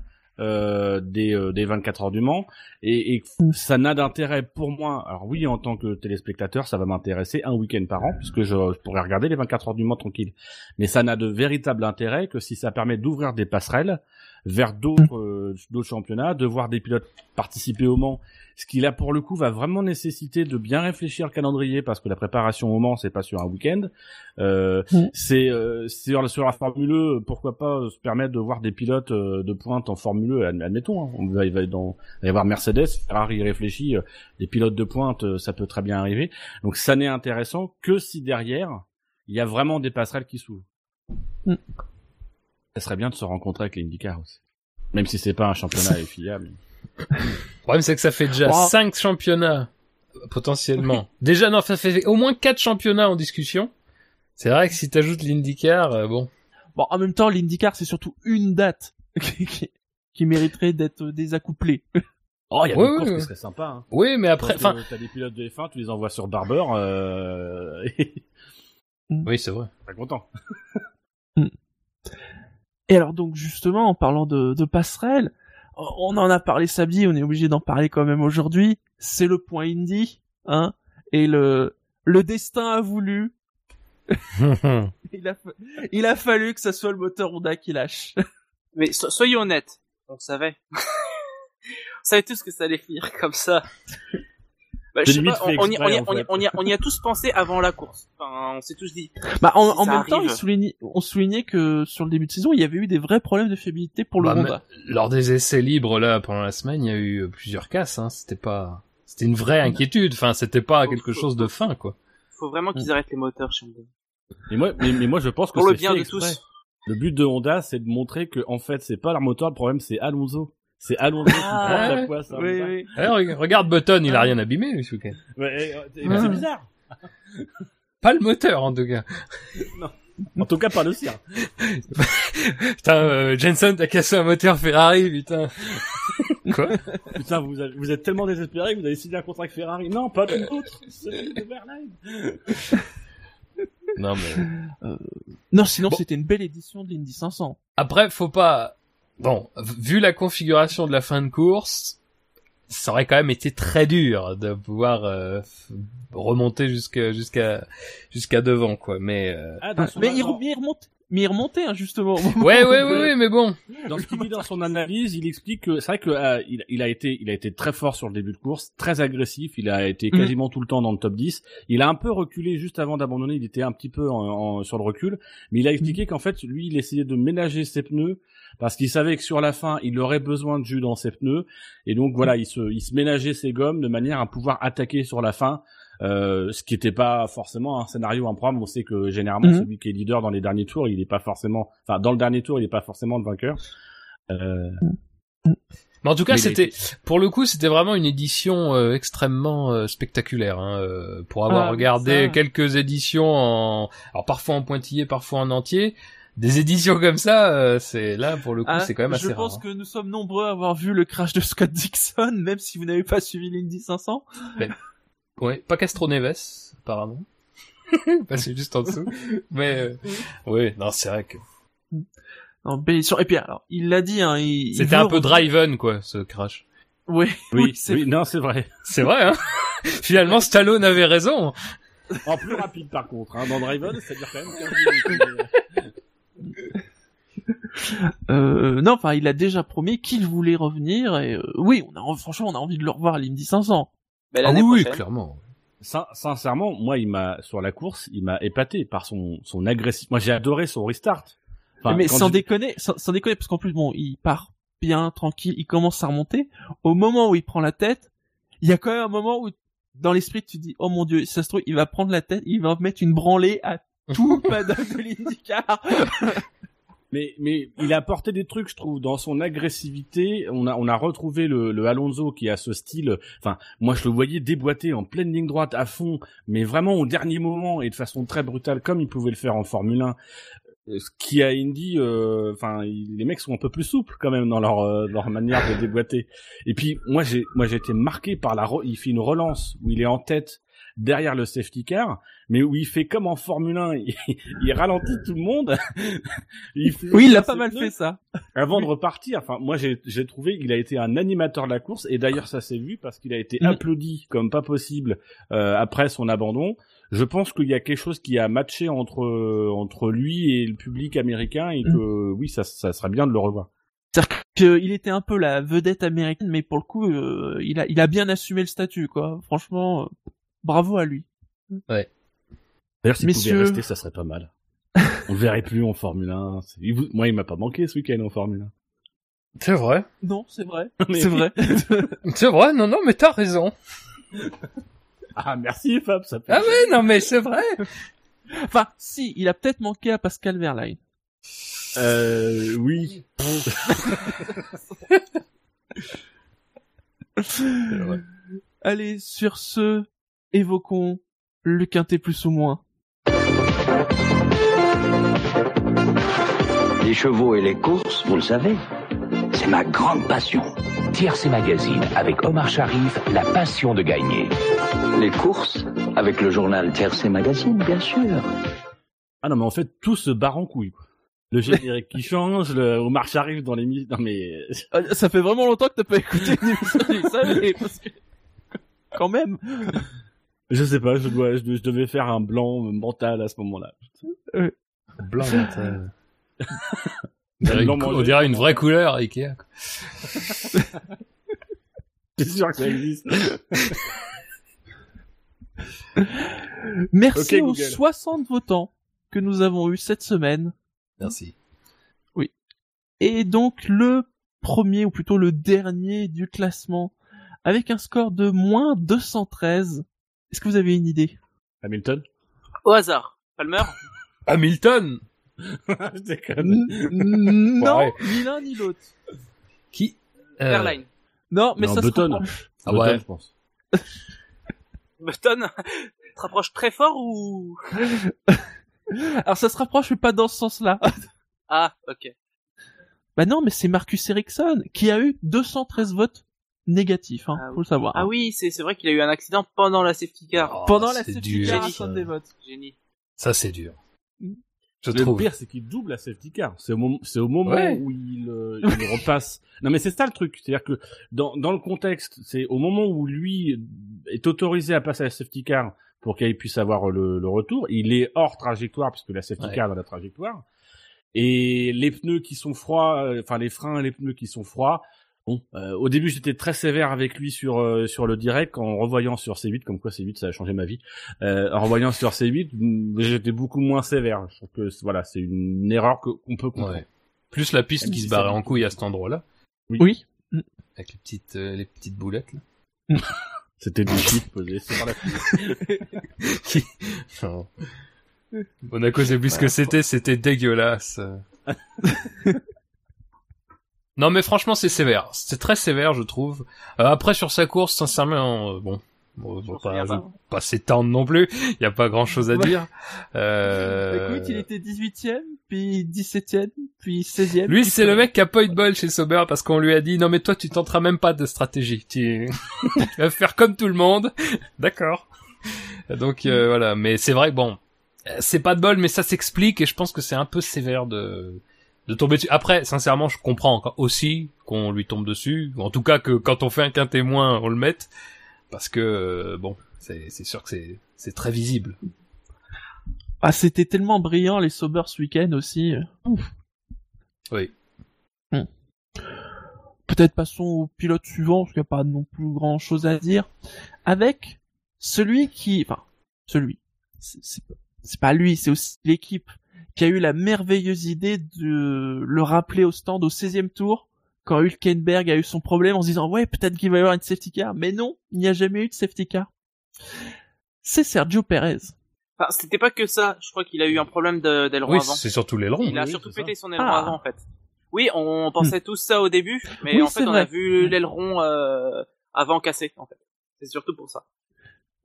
des, euh, des 24 heures du Mans et, et ça n'a d'intérêt pour moi. Alors oui, en tant que téléspectateur, ça va m'intéresser un week-end par an puisque je, je pourrais regarder les 24 heures du Mans tranquille. Mais ça n'a de véritable intérêt que si ça permet d'ouvrir des passerelles vers d'autres euh, d'autres championnats, de voir des pilotes participer au Mans, ce qui là pour le coup va vraiment nécessiter de bien réfléchir le calendrier parce que la préparation au Mans c'est pas sur un week-end. Euh, Mm. C'est euh, sur, sur la Formule E, pourquoi pas euh, se permettre de voir des pilotes euh, de pointe en Formule E, adm- admettons. Hein, on va, il va dans, il va y avoir Mercedes, Ferrari réfléchit, euh, des pilotes de pointe, euh, ça peut très bien arriver. Donc ça n'est intéressant que si derrière il y a vraiment des passerelles qui s'ouvrent. Mm. Ça serait bien de se rencontrer avec les IndyCar aussi. Même si c'est pas un championnat (laughs) FIA. mais- Le problème, c'est que ça fait déjà cinq championnats, potentiellement. déjà, non, ça fait au moins quatre championnats en discussion. C'est vrai que si t'ajoutes l'IndyCar, euh, bon. Bon, en même temps, l'IndyCar, c'est surtout une date (laughs) qui, qui- qui mériterait d'être désaccouplée. (laughs) Oh, il y a Ouais, des courses ouais. qui seraient sympas. Hein. Oui, mais après, enfin, t'as des pilotes de F1, tu les envoies sur Barber, euh... et oui, c'est vrai. pas content. Et alors donc justement, en parlant de, de passerelle, on en a parlé samedi, on est obligé d'en parler quand même aujourd'hui. C'est le point indie, hein, et le le destin a voulu. (laughs) Il a, il a fallu que ça soit le moteur Honda qui lâche. (laughs) Mais so- soyons honnêtes, on le savait. (laughs) on savait tous que ça allait finir comme ça. Bah, je sais pas, on, on y, on, y, exprès, en on, y, fait. on, y a, on y a tous pensé avant la course. Enfin, on s'est tous dit. Bah en, Si en ça même temps, arrive. il soulignait, on soulignait que sur le début de saison, il y avait eu des vrais problèmes de fiabilité pour le Bah, Honda. Lors des essais libres, là, pendant la semaine, il y a eu plusieurs casses, hein. C'était pas, c'était une vraie inquiétude. Enfin, c'était pas quelque chose de fin, quoi. Faut vraiment qu'ils arrêtent les moteurs chez Honda. Mais moi, mais, mais moi, je pense que Pour le c'est bien de exprès. tous. Le but de Honda, c'est de montrer que, en fait, c'est pas leur moteur, le problème, c'est Alonso. C'est Alonso qui Ah, poisse Oui, oui. Alors, regarde Button, il a rien abîmé, lui, ce week-end. Ouais, et, euh, et Ouais. c'est bizarre. (laughs) Pas le moteur, en tout cas. (laughs) En tout cas, pas le sien. (laughs) Putain, euh, Jensen, t'as cassé un moteur Ferrari, putain. Quoi? Putain, vous, avez- vous êtes tellement désespéré que vous avez signé un contrat avec Ferrari. Non, pas de l'autre, celui de Verlaine. Non, mais... Non, sinon Bon. c'était une belle édition de l'Indy 500. Après, faut pas. Bon, vu la configuration de la fin de course, ça aurait quand même été très dur de pouvoir euh, remonter jusqu'à jusqu'à jusqu'à devant, quoi. Mais euh, Ah, dans son- Mais il, dans- mais il remonte, mais il remontait hein, justement. (laughs) ouais, ouais, ouais, ouais, mais bon. dans ce qu'il dit dans son analyse, il explique que c'est vrai que euh, il, il a été il a été très fort sur le début de course, très agressif, il a été Mhm. quasiment tout le temps dans le top 10. Il a un peu reculé juste avant d'abandonner, il était un petit peu en, en- sur le recul, mais il a expliqué qu'en fait lui il essayait de ménager ses pneus parce qu'il savait que sur la fin, il aurait besoin de jus dans ses pneus et donc voilà, il se il se ménageait ses gommes de manière à pouvoir attaquer sur la fin. Euh, ce qui n'était pas forcément un scénario improbable. On sait que généralement Mhm. celui qui est leader dans les derniers tours, il n'est pas forcément, enfin dans le dernier tour, il n'est pas forcément le vainqueur. Euh, Mais en tout cas, c'était pour le coup, c'était vraiment une édition euh, extrêmement euh, spectaculaire. Hein, euh, pour avoir Ah, regardé ça. quelques éditions en, alors parfois en pointillé, parfois en entier, des éditions comme ça, euh, c'est là pour le coup, Ah, c'est quand même assez je rare. pense hein. que nous sommes nombreux à avoir vu le crash de Scott Dixon, (laughs) même si vous n'avez pas suivi l'Indy 500. Ouais, pas Castro Neves, apparemment. (laughs) Passé juste en dessous. Mais, euh, ouais, non, c'est vrai que Non, belle édition. Et puis alors, il l'a dit, hein, il, c'était un peu driven, quoi, ce crash. Oui, oui, oui, c'est oui, non, c'est vrai. C'est vrai, hein. (laughs) Finalement, Stallone avait raison. En plus rapide par contre, hein. dans Driven, dure quand même 15 minutes. Euh, non, enfin, il a déjà promis qu'il voulait revenir. Et euh, oui, on a franchement, on a envie de le revoir à l'Indy 500. Mais Ah oui, prochaine, clairement. Sin- sincèrement, moi, il m'a sur la course, il m'a épaté par son son agressif. Moi, j'ai adoré son restart. Enfin, mais sans je- déconner, sans, sans déconner, parce qu'en plus, bon, il part bien, tranquille, il commence à remonter. Au moment où il prend la tête, il y a quand même un moment où, dans l'esprit, tu dis, oh mon dieu, ça se trouve, il va prendre la tête, il va mettre une branlée à tout le (laughs) paddock de l'IndyCar. Mais mais il a apporté des trucs, je trouve, dans son agressivité. On a on a retrouvé le, le Alonso qui a ce style. Enfin, moi, je le voyais déboîter en pleine ligne droite à fond, mais vraiment au dernier moment et de façon très brutale, comme il pouvait le faire en Formule 1. ce qui a Indy, euh, enfin, les mecs sont un peu plus souples quand même dans leur euh, leur manière de déboîter. Et puis moi j'ai moi j'ai été marqué par la, il fait une relance où il est en tête derrière le safety car, mais où il fait comme en Formule 1, (laughs) il, il ralentit tout le monde. (laughs) il fait Oui, il a pas mal fait ça. avant de repartir. Enfin, moi j'ai trouvé qu'il a été un animateur de la course et d'ailleurs ça s'est vu parce qu'il a été Mm. applaudi comme pas possible euh, après son abandon. Je pense qu'il y a quelque chose qui a matché entre entre lui et le public américain et que oui, ça ça serait bien de le revoir. C'est-à-dire qu'il était un peu la vedette américaine, mais pour le coup, euh, il a, il a bien assumé le statut, quoi. Franchement, euh, bravo à lui. D'ailleurs, s'il Messieurs- pouvait rester, ça serait pas mal. (laughs) On le verrait plus en Formule 1. C'est- il vous- Moi, il m'a pas manqué ce week-end en Formule C'est vrai. Non, c'est vrai. 1. (laughs) Mais- C'est vrai. (laughs) C'est vrai, non, non, mais t'as raison. Ah, merci Fab, ça fait Ah ouais, non, mais c'est vrai. enfin, si, il a peut-être manqué à Pascal Verlaine. Euh, oui. Allez, sur ce, évoquons le quintet plus ou moins. Les chevaux et les courses, vous le savez, c'est ma grande passion. Tiercé Magazine avec Omar Sharif, la passion de gagner. Les courses, avec le journal Tiercé Magazine, bien sûr. Ah non, mais en fait, tout se barre en couille, quoi. Le générique qui change, le Omar arrive dans les Non mais Euh, Ça fait vraiment longtemps que t'as pas écouté une émission du SAV, parce que... Quand même. Je sais pas, je dois, je, je devais faire un blanc mental à ce moment-là. Blanc mental. On dirait, Blanc une, mangé. on dirait une vraie couleur, Ikea. (laughs) C'est sûr que ça existe. Merci aux Google. 60 votants que nous avons eu cette semaine. Merci. Et donc le premier, ou plutôt le dernier du classement, avec un score de moins 213. Est-ce que vous avez une idée? Hamilton? Au hasard. Palmer? (laughs) Hamilton (laughs) je déconne. N- Non, ni l'un ni l'autre. Qui? Euh, Airline. Non, mais Non, ça se Button. rapproche. Ah Button, ouais. je pense. (laughs) Button? Tu te rapproches très fort ou? Alors ça se rapproche, mais pas dans ce sens-là. Ah, ok. bah non, mais c'est Marcus Ericsson qui a eu 213 votes négatifs, hein, Ah faut le savoir. Ah oui, c'est c'est vrai qu'il a eu un accident pendant la safety car. Oh, Pendant la safety dur, car à vote. Génie. Ça, c'est dur. Mm. Je le trouve. pire, c'est qu'il double la safety car. C'est au, moment, c'est au moment Ouais. où il, euh, il (laughs) repasse. Non, mais c'est ça le truc. C'est-à-dire que dans, dans le contexte, c'est au moment où lui est autorisé à passer à la safety car pour qu'il puisse avoir le, le retour, il est hors trajectoire puisque la safety Ouais. car est dans la trajectoire. Et les pneus qui sont froids, euh, enfin les freins et les pneus qui sont froids. Bon, euh, au début j'étais très sévère avec lui sur euh, sur le direct en revoyant sur C8 comme quoi C8 ça a changé ma vie. Euh, en revoyant sur C8, mm, j'étais beaucoup moins sévère. Je trouve que c'est- voilà, c'est une erreur que- qu'on peut comprendre. Ouais. Plus la piste Même qui si se barrait en couille à cet endroit-là. Oui. Avec les petites, euh, les petites boulettes, là. (laughs) C'était des chiffres posés sur la (laughs) Qui- Non. Monaco, c'est plus ce que c'était, c'était dégueulasse. (laughs) non, mais franchement, c'est sévère. C'est très sévère, je trouve. Euh, après, sur sa course, sincèrement, euh, bon, bon, Je pas, je pas. s'étendre non plus. Il y a pas grand chose à Ouais. dire. (laughs) Euh... Écoute, il était 18ème, puis 17ème, puis 16ème. Lui, c'est le 13e. mec qui a pas eu de bol chez Sauber parce qu'on lui a dit non mais toi tu tenteras même pas de stratégie. Tu, (laughs) tu vas faire comme tout le monde. D'accord. Donc euh, voilà, mais c'est vrai que bon, euh, c'est pas de bol mais ça s'explique et je pense que c'est un peu sévère de de tomber dessus. Après, sincèrement, je comprends aussi qu'on lui tombe dessus. En tout cas que quand on fait un qu'un témoin, on le mette parce que euh, bon, c'est c'est sûr que c'est c'est très visible. Ah, c'était tellement brillant les Sauber ce week-end aussi. Ouf. Oui. Hmm. Peut-être passons au pilote suivant, parce qu'il n'y a pas non plus grand chose à dire. Avec celui qui, enfin, celui, c'est pas lui, c'est aussi l'équipe qui a eu la merveilleuse idée de le rappeler au stand au 16e tour, quand Hülkenberg a eu son problème en se disant, ouais, peut-être qu'il va y avoir une safety car, mais non, il n'y a jamais eu de safety car. C'est Sergio Perez. Enfin, c'était pas que ça. Je crois qu'il a eu un problème d'aileron Oui, avant. c'est surtout l'aileron. Il a oui, surtout pété son aileron Ah. avant, en fait. Oui, on pensait tous ça au début, mais Oui, en fait, on vrai. a vu l'aileron euh, avant cassé, en fait. C'est surtout pour ça.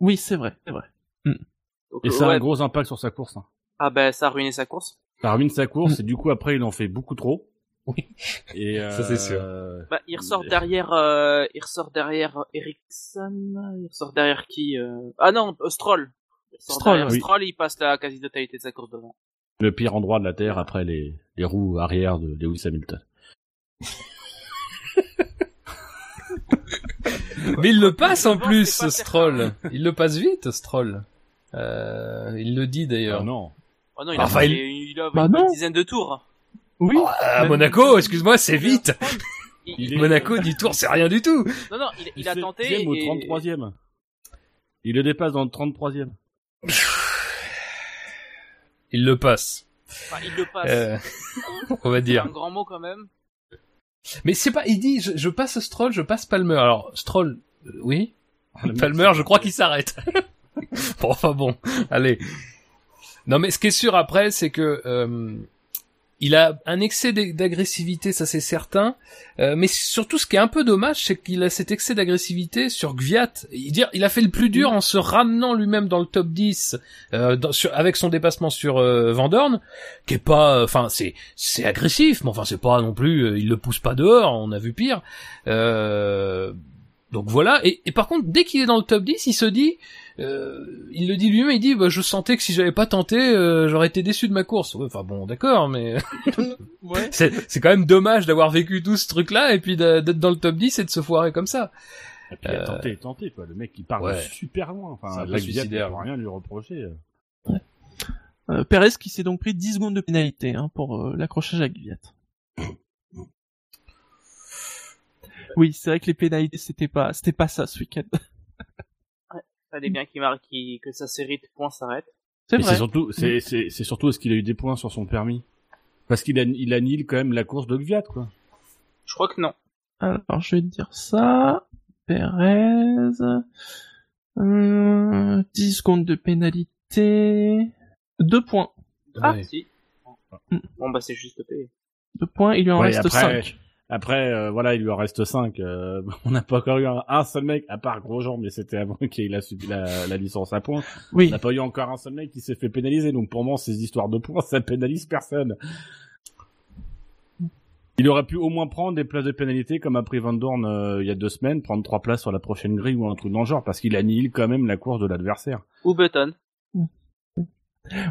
Oui, c'est vrai, c'est vrai. Donc, Et euh, ça a un gros impact sur sa course. hein. Ah ben, ça a ruiné sa course. termine sa course et du coup après il en fait beaucoup trop. Oui. Et (laughs) Ça, c'est sûr. euh, Bah, il ressort derrière, euh, il ressort derrière Ericsson, il ressort derrière qui euh... Ah non, Stroll. Il Stroll, oui. Stroll, il passe la quasi-totalité de sa course devant. le pire endroit de la terre après les, les roues arrière de Lewis Hamilton. (laughs) Mais il le passe en plus, Stroll. Il le passe vite, Stroll. Euh, il le dit d'ailleurs. Ah non. Oh non, il a, Enfin, fait- il- il a Bah une non. dizaine de tours. Oui. À Même- Monaco, excuse-moi, c'est vite. Il, Il est- Monaco, 10 tours, c'est rien du tout. Non, non, il, il a tenté. deuxième au et- 33e. Il le dépasse dans le 33e. (sighs) Il le passe. Enfin, il le passe. Euh, (laughs) on va C'est dire. un grand mot quand même. Mais c'est pas, il dit, je, je passe Stroll, je passe Palmer. Alors, Stroll, euh, oui. Mec, Palmer, je crois qu'il s'arrête. (laughs) bon, enfin bon, allez. Non, mais ce qui est sûr après, c'est que euh, il a un excès d'ag- d'agressivité, ça c'est certain. Euh, mais surtout, ce qui est un peu dommage, c'est qu'il a cet excès d'agressivité sur Gviat. Il, a fait le plus dur en se ramenant lui-même dans le top 10 euh, avec son dépassement sur euh, Van Dorn, qui est pas, enfin c'est c'est agressif, mais enfin c'est pas non plus, euh, il le pousse pas dehors, on a vu pire. Euh, donc voilà. Et, et par contre, dès qu'il est dans le top 10, il se dit, euh, il le dit lui-même, il dit, bah, je sentais que si j'avais pas tenté, euh, j'aurais été déçu de ma course. Ouais, Enfin bon, d'accord, mais (laughs) Ouais. (laughs) c'est c'est quand même dommage d'avoir vécu tout ce truc-là et puis d'être dans le top 10 et de se foirer comme ça. Et puis, il a tenté, tenté, quoi. Le mec, il part Ouais. super loin. Enfin, Gviat, suicidaire. peut rien lui reprocher. Euh, Perez qui s'est donc pris 10 secondes de pénalité hein, pour euh, l'accrochage à Gviat. (laughs) Oui, c'est vrai que les pénalités c'était pas c'était pas ça ce week-end. Fallait bien qu'il marque, qu'il- que sa série de points s'arrête. C'est vrai. c'est surtout, c'est, c'est, c'est surtout est-ce qu'il a eu des points sur son permis? Parce qu'il a, il annule quand même la course de Gviat, quoi. Je crois que non. Alors je vais te dire ça. Perez. Euh, 10 secondes de pénalité. 2 points. Ah, Ouais. si. Mm. Bon, bah, c'est juste payé. 2 points, il lui en Ouais, reste après, 5. Après, euh, voilà, il lui en reste 5. (laughs) on n'a pas encore eu un, un seul mec, à part Grosjean, mais c'était avant (laughs) qu'il a subi la, la licence à points. On Oui. n'a pas eu encore un seul mec qui s'est fait pénaliser. Donc pour moi, ces histoires de points, (laughs) ça pénalise personne. Il aurait pu au moins prendre des places de pénalité comme a pris Van Dorn euh, il y a deux semaines, prendre trois places sur la prochaine grille ou un truc dans le genre, parce qu'il annihile quand même la course de l'adversaire. Ou Button.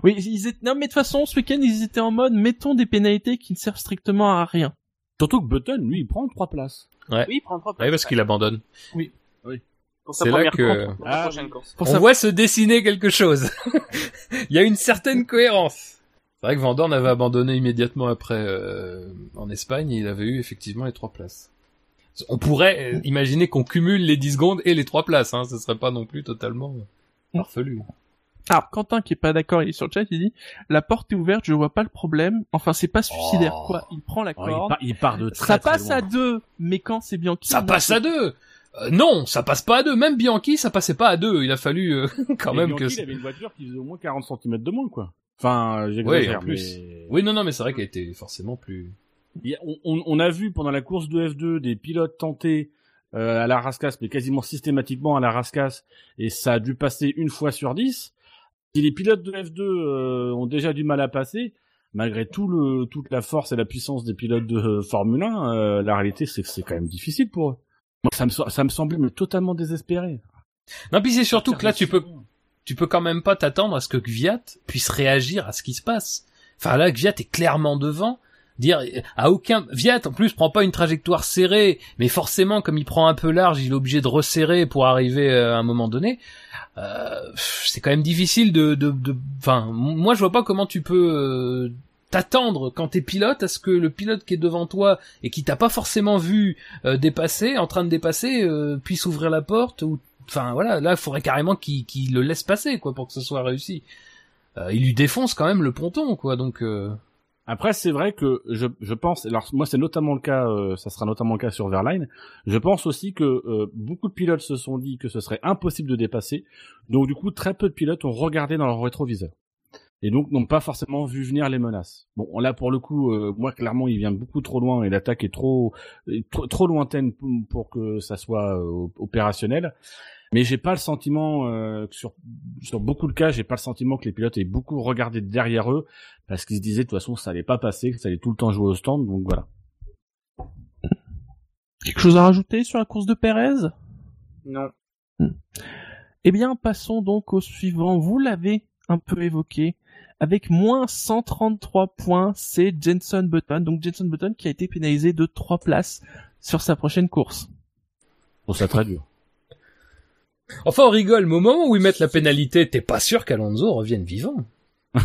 Oui, ils étaient... non mais de toute façon, ce week-end, ils étaient en mode mettons des pénalités qui ne servent strictement à rien. Surtout que Button, lui, il prend trois places. Oui, il prend trois Ouais, parce qu'il abandonne. Pour sa c'est là première que- course, pour la Ah, prochaine oui. course. Pour on ça- voit se dessiner quelque chose. (laughs) Il y a une certaine cohérence. C'est vrai que Van Dorn avait abandonné immédiatement après euh, en Espagne, et il avait eu effectivement les trois places. On pourrait euh, imaginer qu'on cumule les 10 secondes et les trois places, hein, ce serait pas non plus totalement farfelu. Alors, Quentin qui est pas d'accord, il est sur le chat, il dit la porte est ouverte, je vois pas le problème. Enfin, c'est pas suicidaire Oh. quoi. Il prend la Oh, il, corde. part, il part de très, ça très passe loin. à deux, mais quand c'est Bianchi, Ça passe à deux Euh, Non, ça passe pas à deux. Même Bianchi, ça passait pas à deux. Il a fallu euh, (laughs) quand Et même Bianchi, que... il avait une voiture qui faisait au moins 40 cm de moins, quoi. Enfin, Oui, j'exagère, en plus. mais- Oui, non, non, mais c'est vrai qu'elle était forcément plus... Il y a- on, on- on a vu pendant la course de F2 des pilotes tenter euh, à la rascasse, mais quasiment systématiquement à la rascasse, et ça a dû passer une fois sur dix. Si les pilotes de F2 euh, ont déjà du mal à passer, malgré tout le, toute la force et la puissance des pilotes de euh, Formule 1, euh, la réalité c'est que c'est quand même difficile pour eux. Moi, ça me, ça me semblait mais totalement désespéré. Non, puis c'est surtout que là, tu peux tu peux quand même pas t'attendre à ce que Gviat puisse réagir à ce qui se passe. Enfin là, Gviat est clairement devant. Dire à aucun Viat en plus prend pas une trajectoire serrée, mais forcément comme il prend un peu large, il est obligé de resserrer pour arriver euh, à un moment donné. Euh, c'est quand même difficile de, de, de, moi je vois pas comment tu peux euh, t'attendre quand t'es pilote à ce que le pilote qui est devant toi et qui t'a pas forcément vu euh, dépasser, en train de dépasser, euh, puisse ouvrir la porte ou, enfin voilà, là il faudrait carrément qu'il qu'il le laisse passer quoi pour que ce soit réussi. Euh, il lui défonce quand même le ponton quoi, donc. Euh... Après, c'est vrai que je, je pense, alors moi c'est notamment le cas, euh, ça sera notamment le cas sur Verline. Je pense aussi que euh, beaucoup de pilotes se sont dit que ce serait impossible de dépasser. Donc du coup, très peu de pilotes ont regardé dans leur rétroviseur et donc n'ont pas forcément vu venir les menaces. Bon, là pour le coup, euh, moi clairement, il vient beaucoup trop loin et l'attaque est trop, est trop, trop lointaine pour, pour que ça soit euh, opérationnel. Mais j'ai pas le sentiment euh, que sur sur beaucoup de cas, j'ai pas le sentiment que les pilotes aient beaucoup regardé derrière eux parce qu'ils se disaient de toute façon ça allait pas passer, que ça allait tout le temps jouer au stand. Donc voilà. Quelque chose à rajouter sur la course de Pérez Non. Eh bien, passons donc au suivant. Vous l'avez un peu évoqué. Avec moins 133 points, c'est Jenson Button. Donc Jenson Button qui a été pénalisé de 3 places sur sa prochaine course. Je trouve ça très dur. Enfin, on rigole, mais au moment où ils mettent la pénalité, t'es pas sûr qu'Alonso revienne vivant. (laughs)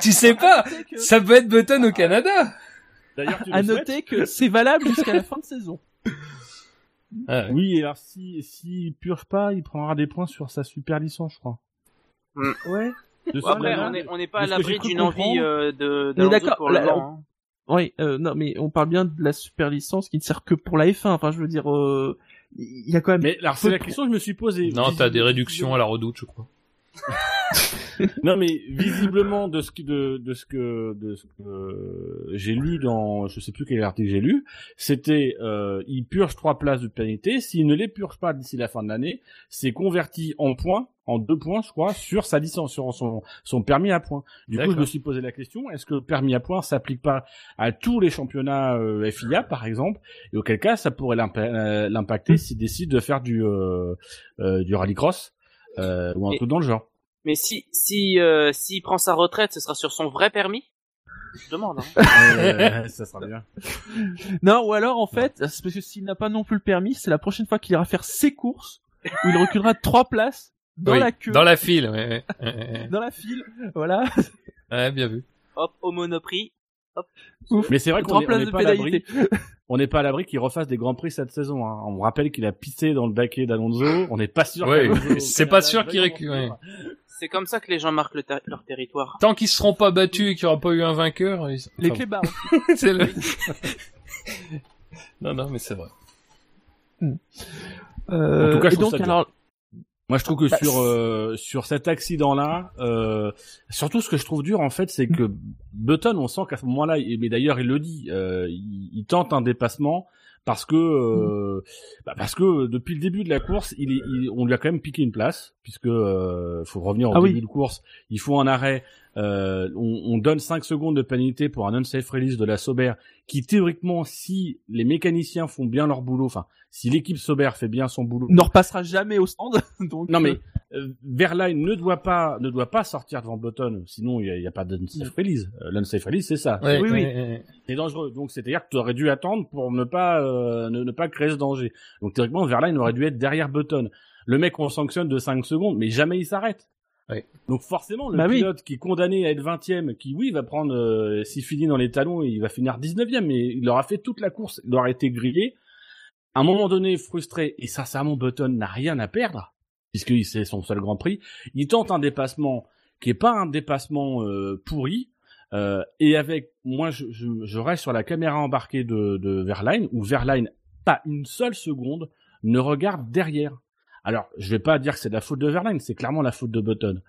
tu sais pas, ça peut être Button au Canada. D'ailleurs, tu À le souhaites noter que c'est valable jusqu'à la fin de saison. Ah, Oui, et alors si s'il purge pas, il prendra des points sur sa super licence, je crois. Hmm. Ouais. De après, on est, on n'est pas à l'abri d'une envie euh, de, d'accord, pour le là, vent, hein. Oui, euh, non, mais on parle bien de la super licence qui ne sert que pour la F1. Enfin, je veux dire, euh, il y a quand même. Mais alors c'est la question que je me suis posée. Non, t'as des réductions à la redoute, je crois. (laughs) (laughs) Non mais visiblement de ce que de, de ce que de ce que j'ai lu dans je sais plus quel article j'ai lu, c'était euh, il purge trois places de pénalité, s'il ne les purge pas d'ici la fin de l'année, c'est converti en points, en deux points je crois, sur sa licence, sur son son permis à points. Du coup je me suis posé la question, est-ce que le permis à points s'applique pas à tous les championnats euh, FIA par exemple, et auquel cas ça pourrait euh, l'impacter s'il décide de faire du euh, euh, du rallycross euh, ou un Et- truc dans le genre. Mais si, si, euh, s'il prend sa retraite, ce sera sur son vrai permis? Je demande, hein. (laughs) Euh, ça sera bien. (laughs) Non, ou alors en fait, c'est parce que s'il n'a pas non plus le permis, c'est la prochaine fois qu'il ira faire ses courses où il reculera (laughs) trois places dans Oui, la queue, Dans la file, ouais, dans la file. Voilà. Ouais, bien vu. Hop, au monoprix. Ouf. Mais c'est vrai qu'on n'est pas à l'abri. On n'est pas à l'abri qu'il refasse des grands prix cette saison. Hein. On me rappelle qu'il a pissé dans le baquet d'Alonso. On n'est pas sûr. Ouais, c'est pas sûr qu'il récupère. C'est comme ça que les gens marquent le ter- leur territoire. Tant qu'ils seront pas battus et qu'il y aura pas eu un vainqueur, ils... Les enfin, (laughs) c'est le... non, non, mais c'est vrai. Euh, En tout cas, je et trouve donc ça dur. alors, Moi, je trouve que Bah, sur euh, sur cet accident-là, euh, surtout ce que je trouve dur en fait, c'est que Button, on sent qu'à ce moment-là, mais d'ailleurs il le dit, euh, il, il tente un dépassement parce que euh, bah, parce que depuis le début de la course, il, est, il- on lui a quand même piqué une place puisque euh, faut revenir au Ah oui. début de course, il faut un arrêt. Euh, on, on donne 5 secondes de pénalité pour un unsafe release de la Sauber qui théoriquement, si les mécaniciens font bien leur boulot, enfin si l'équipe Sauber fait bien son boulot, ne repassera jamais au stand. (laughs) Donc, non euh, mais euh, Verline ne doit pas ne doit pas sortir devant Button, sinon il y a, pas d'unsafe release. Euh, L'unsafe release c'est ça, Ouais, Oui, oui. ouais, ouais. c'est dangereux. Donc c'est-à-dire que tu aurais dû attendre pour ne pas euh, ne, ne pas créer ce danger. Donc théoriquement Verline aurait dû être derrière Button. Le mec on sanctionne de 5 secondes, mais jamais il s'arrête. Ouais. Donc forcément le Bah oui. pilote qui est condamné à être 20e, qui oui va prendre euh, s'il finit dans les talons, il va finir 19e, mais il aura fait toute la course, il aura été grillé. À un moment donné, frustré, et sincèrement Button n'a rien à perdre, puisque c'est son seul Grand Prix. Il tente un dépassement qui est pas un dépassement euh, pourri, euh, et avec moi, je, je, je reste sur la caméra embarquée de, de Verline, où Verline, pas une seule seconde, ne regarde derrière. Alors, je vais pas dire que c'est de la faute de Verline, c'est clairement la faute de Button.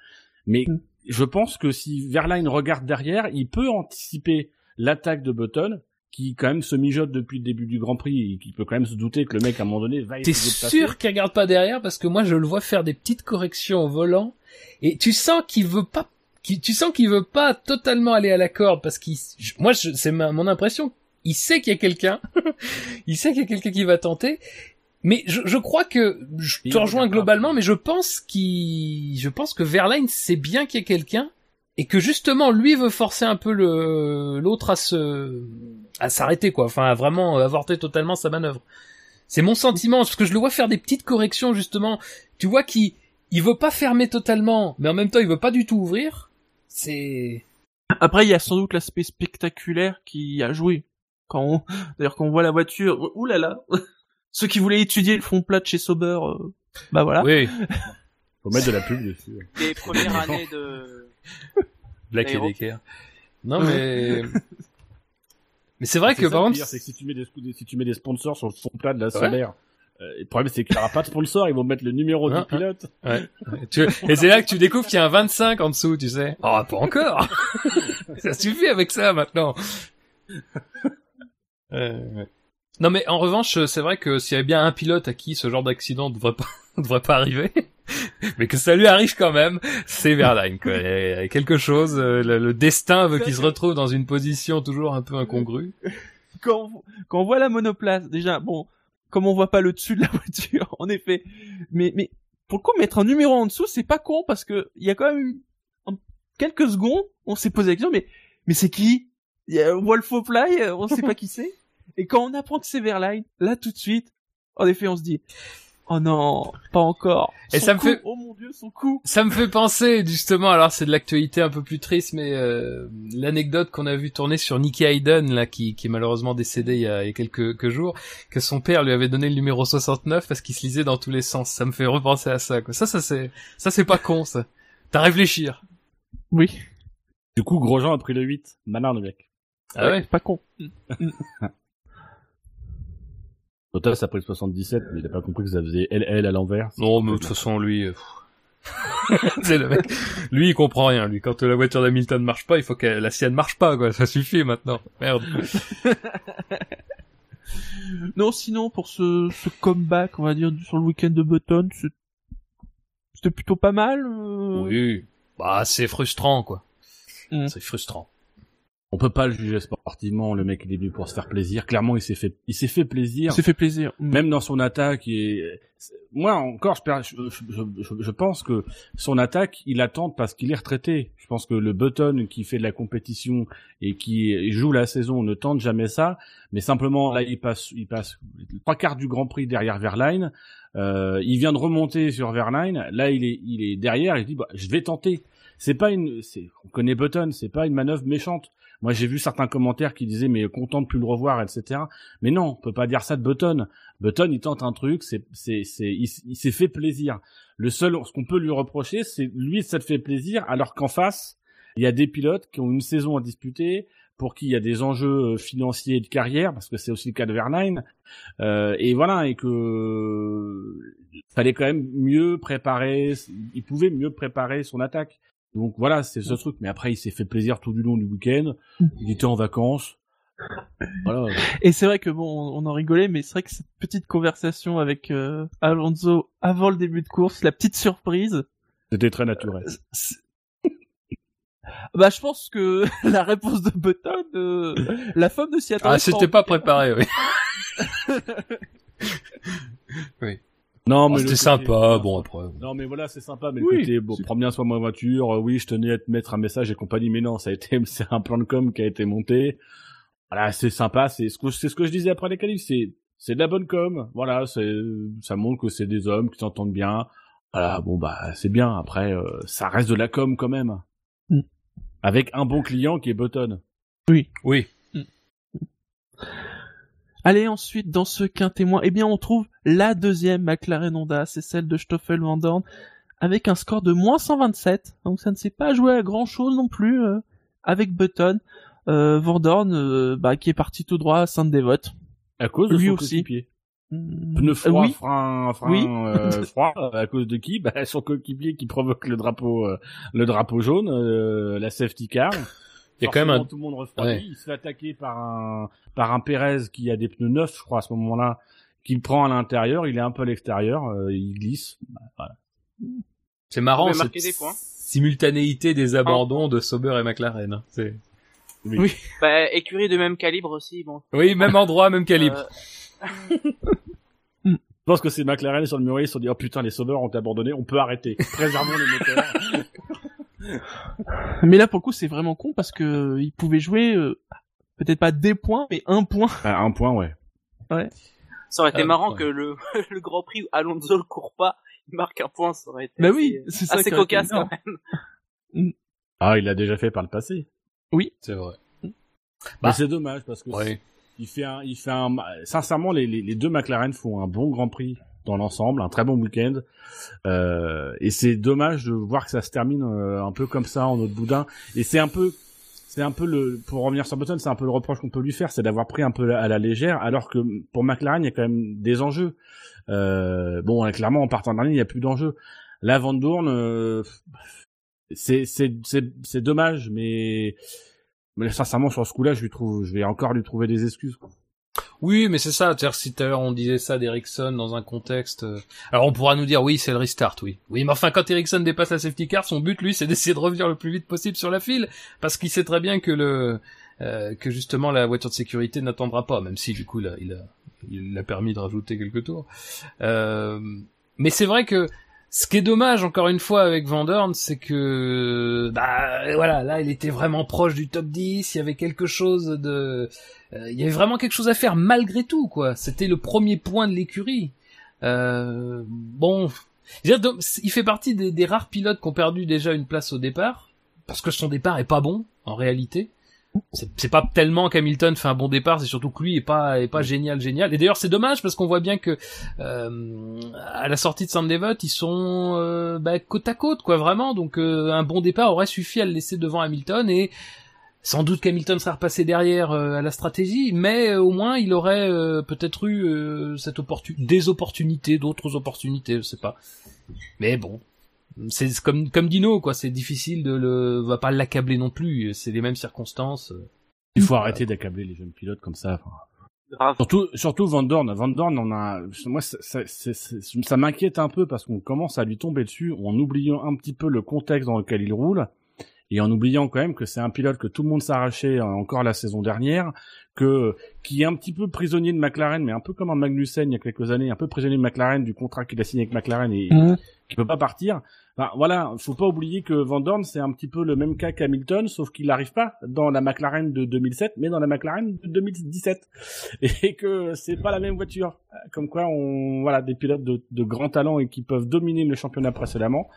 Mais Mm. je pense que si Verline regarde derrière, il peut anticiper l'attaque de Button, qui quand même se mijote depuis le début du Grand Prix, et qui peut quand même se douter que le mec à un moment donné va T'es sûr qu'il regarde pas derrière? Parce que moi je le vois faire des petites corrections au volant et tu sens qu'il veut pas tu sens qu'il veut pas totalement aller à la corde parce qu'il moi c'est ma- mon impression il sait qu'il y a quelqu'un (laughs) il sait qu'il y a quelqu'un qui va tenter mais je, je crois que je te rejoins globalement mais je pense qu'il je pense que Verlaine sait bien qu'il y a quelqu'un et que justement lui veut forcer un peu le l'autre à se à s'arrêter quoi. Enfin à vraiment avorter totalement sa manœuvre. C'est mon sentiment parce que je le vois faire des petites corrections justement. Tu vois qu'il il veut pas fermer totalement mais en même temps il veut pas du tout ouvrir. C'est Après, il y a sans doute l'aspect spectaculaire qui a joué. Quand on... D'ailleurs, quand on voit la voiture, ouh là là, ceux qui voulaient étudier le fond plat de chez Sauber, euh, bah voilà. oui (laughs) Faut mettre de la pub dessus. Les premières années de... (laughs) Black et. Decker non mais (laughs) mais c'est vrai que ça par le contre c'est que si tu mets des, si tu mets des sponsors sur le fond plat de la solaire, euh, le problème c'est qu'il n'y aura pas de sponsor, ils vont mettre le numéro du pilote. Ouais. Et c'est là que tu découvres qu'il y a un 25 en dessous, tu sais. Oh, pas encore. ça suffit avec ça maintenant. Euh, ouais. Non mais en revanche, c'est vrai que s'il y avait bien un pilote à qui ce genre d'accident devrait pas (laughs) devrait pas arriver, (laughs) mais que ça lui arrive quand même, c'est Verlaine quoi. Il y a quelque chose, euh, le, le destin veut qu'il se retrouve dans une position toujours un peu incongrue. (laughs) quand on, quand on voit la monoplace, déjà, bon, comme on voit pas le dessus de la voiture, en effet. Mais, mais, pour le coup, mettre un numéro en dessous, c'est pas con parce que il y a quand même en quelques secondes, on s'est posé la question, mais, mais c'est qui? Il y a Wolf Fly, euh, on sait pas qui c'est? Et quand on apprend que c'est Verline, là, tout de suite, en effet, on se dit, Oh non, pas encore. Et Son ça me fait- Oh mon dieu, son coup. Ça me fait penser justement, alors c'est de l'actualité un peu plus triste, mais euh, l'anecdote qu'on a vu tourner sur Nicky Hayden, là, qui, qui est malheureusement décédé il y a, il y a quelques, quelques jours, que son père lui avait donné le numéro 69 parce qu'il se lisait dans tous les sens. Ça me fait repenser à ça. Quoi. Ça, ça c'est, ça c'est pas con, ça. T'as réfléchir. Oui. Du coup, Grosjean a pris le 8. Malin, le mec. Ah ouais? Pas con. (laughs) Bottas a pris le 77, mais il a pas compris que ça faisait LL à l'envers. Non, mais de toute façon, lui, euh, pff. (laughs) c'est le mec. Lui, il comprend rien. Lui, quand la voiture d'Hamilton marche pas, il faut que la sienne marche pas, quoi. Ça suffit maintenant. Merde. (laughs) Non, sinon, pour ce, ce comeback, on va dire, sur le week-end de Button, c'était plutôt pas mal. euh, Oui. Bah, c'est frustrant, quoi. Mm. C'est frustrant. On peut pas le juger sportivement, le mec il est venu pour se faire plaisir. Clairement, il s'est fait, il s'est fait plaisir. Ça fait plaisir. Mm. Même dans son attaque, et moi encore, je, je, je, je- pense que son attaque, il attend parce qu'il est retraité. Je pense que le Button qui fait de la compétition et qui joue la saison ne tente jamais ça, mais simplement là, il passe, il passe trois quarts du Grand Prix derrière Verline. Euh, il vient de remonter sur Verline. Là, il est, il est derrière. Il dit, bah, je vais tenter. C'est pas une, on connaît Button, c'est pas une manœuvre méchante. Moi, j'ai vu certains commentaires qui disaient, mais content de plus le revoir, etc. Mais non, on peut pas dire ça de Button. Button, il tente un truc, c'est, c'est, c'est, il, s'est fait plaisir. Le seul, ce qu'on peut lui reprocher, c'est lui, ça te fait plaisir, alors qu'en face, il y a des pilotes qui ont une saison à disputer, pour qui il y a des enjeux euh, financiers et de carrière, parce que c'est aussi le cas de Verlaine. Euh, et voilà, et que fallait quand même mieux préparer, il pouvait mieux préparer son attaque. Donc voilà, c'est ce truc. Mais après, il s'est fait plaisir tout du long du week-end. Il était en vacances. Voilà. Et c'est vrai que bon, on en rigolait, mais c'est vrai que cette petite conversation avec euh, Alonso avant le début de course, la petite surprise, C'était très naturel. c'est- (laughs) bah je pense que (laughs) la réponse de Button, euh, la femme de Seattle. Ah, c'était pas préparé, oui. (laughs) Non, Oh, mais le c'était côté- sympa, bon après. Non, mais voilà, c'est sympa, mais Oui, le côté, bon, prends bien soin de ma voiture, euh, oui, je tenais à te mettre un message et compagnie, mais non, ça a été, (laughs) c'est un plan de com qui a été monté. Voilà, c'est sympa, c'est ce que, c'est ce que je disais après les qualifs, c'est, c'est de la bonne com. Voilà, c'est, ça montre que c'est des hommes qui s'entendent bien. Voilà, bon, bah, c'est bien. Après, euh, ça reste de la com quand même. Mm. Avec un bon client qui est Button. Oui. Allez, ensuite, dans ce qu'un témoin, eh bien, on trouve la deuxième McLaren Honda, c'est celle de Stoffel Van Dorn, avec un score de moins 127. Donc, ça ne s'est pas joué à grand chose non plus, euh, avec Button. Euh, Van Dorn, euh, bah, qui est parti tout droit à Sainte-Dévote. À cause de Lui son aussi. coéquipier. Hmm, Pneu euh, froid, oui, frein, frein Oui. euh, (laughs) froid. À cause de qui? Bah, Son coéquipier qui provoque le drapeau, euh, le drapeau jaune, euh, la safety car. (laughs) Il y a quand même un- tout le monde refroidit. Ouais. Il se fait attaquer par un par un Pérez qui a des pneus neufs, je crois, à ce moment-là, qu'il prend à l'intérieur. Il est un peu à l'extérieur. euh, il glisse. C'est marrant, cette marquer des points. simultanéité des abandons de Sauber et McLaren. hein. C'est... Oui. Bah, écurie de même calibre aussi, bon. Oui, même endroit, même calibre. Euh, (laughs) Je pense que c'est McLaren sur le mur, ils se sont dit, oh putain, les sauveurs ont abandonné, on peut arrêter. Préservons les moteurs. (laughs) Mais là, pour le coup, c'est vraiment con parce que euh, il pouvait jouer, euh, peut-être pas des points, mais un point. Ah, un point, ouais. ça aurait été Ah, marrant ouais. que le, (laughs) le Grand Prix où Alonso le court pas, il marque un point, ça aurait été Bah assez, oui, ça cocasse quand même. Ah, il l'a déjà fait par le passé. C'est vrai. Mais Bah. c'est dommage parce que Oui. il fait un, il fait un, sincèrement, les, les, les deux McLaren font un bon Grand Prix dans l'ensemble, un très bon week-end. Euh, et c'est dommage de voir que ça se termine euh, un peu comme ça en autre boudin. Et c'est un peu, c'est un peu le, pour revenir sur Button, c'est un peu le reproche qu'on peut lui faire, c'est d'avoir pris un peu à la légère, alors que pour McLaren, il y a quand même des enjeux. Euh, bon, clairement, en partant dernier, il n'y a plus d'enjeux. Là, Van Dorn, euh, c'est, c'est dommage, mais, mais sincèrement, sur ce coup-là, je lui trouve, je vais encore lui trouver des excuses. quoi. Oui, mais c'est ça. C'est-à-dire, si tout à l'heure on disait ça d'Ericsson dans un contexte, euh, alors on pourra nous dire oui, c'est le restart, oui. Oui, mais enfin, quand Ericsson dépasse la safety car, son but, lui, c'est d'essayer de revenir le plus vite possible sur la file, parce qu'il sait très bien que le euh, que justement la voiture de sécurité n'attendra pas, même si du coup là, il a il a permis de rajouter quelques tours. Euh, mais c'est vrai que ce qui est dommage encore une fois avec Van Dorn, c'est que bah voilà, là il était vraiment proche du top 10, il y avait quelque chose de euh, il y avait vraiment quelque chose à faire malgré tout quoi. C'était le premier point de l'écurie. Euh, bon, il fait partie des, des rares pilotes qui ont perdu déjà une place au départ parce que son départ est pas bon en réalité c'est pas tellement qu'Hamilton fait un bon départ, c'est surtout que lui est pas est pas génial génial. Et d'ailleurs c'est dommage parce qu'on voit bien que euh, à la sortie de Sandevot ils sont euh, bah, côte à côte quoi vraiment. Donc euh, un bon départ aurait suffi à le laisser devant Hamilton et sans doute qu'Hamilton serait repassé derrière à la stratégie, mais au moins il aurait peut-être eu cette opportunité, des opportunités, d'autres opportunités, je sais pas. Mais bon, c'est comme comme Dino quoi, c'est difficile de le va pas l'accabler non plus, c'est les mêmes circonstances. Il faut arrêter d'accabler les jeunes pilotes comme ça. Surtout surtout Van Dorn, Van Dorn on a moi ça ça, ça m'inquiète un peu parce qu'on commence à lui tomber dessus en oubliant un petit peu le contexte dans lequel il roule et en oubliant quand même que c'est un pilote que tout le monde s'arrachait euh, encore la saison dernière, que qui est un petit peu prisonnier de McLaren, mais un peu comme un Magnussen il y a quelques années, un peu prisonnier de McLaren du contrat qu'il a signé avec McLaren et mmh. qui peut pas partir. Enfin, voilà, faut pas oublier que Van Dorn c'est un petit peu le même cas qu'Hamilton, sauf qu'il n'arrive pas dans la McLaren de 2007, mais dans la McLaren de 2017, (laughs) et que c'est pas la même voiture. Comme quoi, on voilà des pilotes de, de grand talent et qui peuvent dominer le championnat précédemment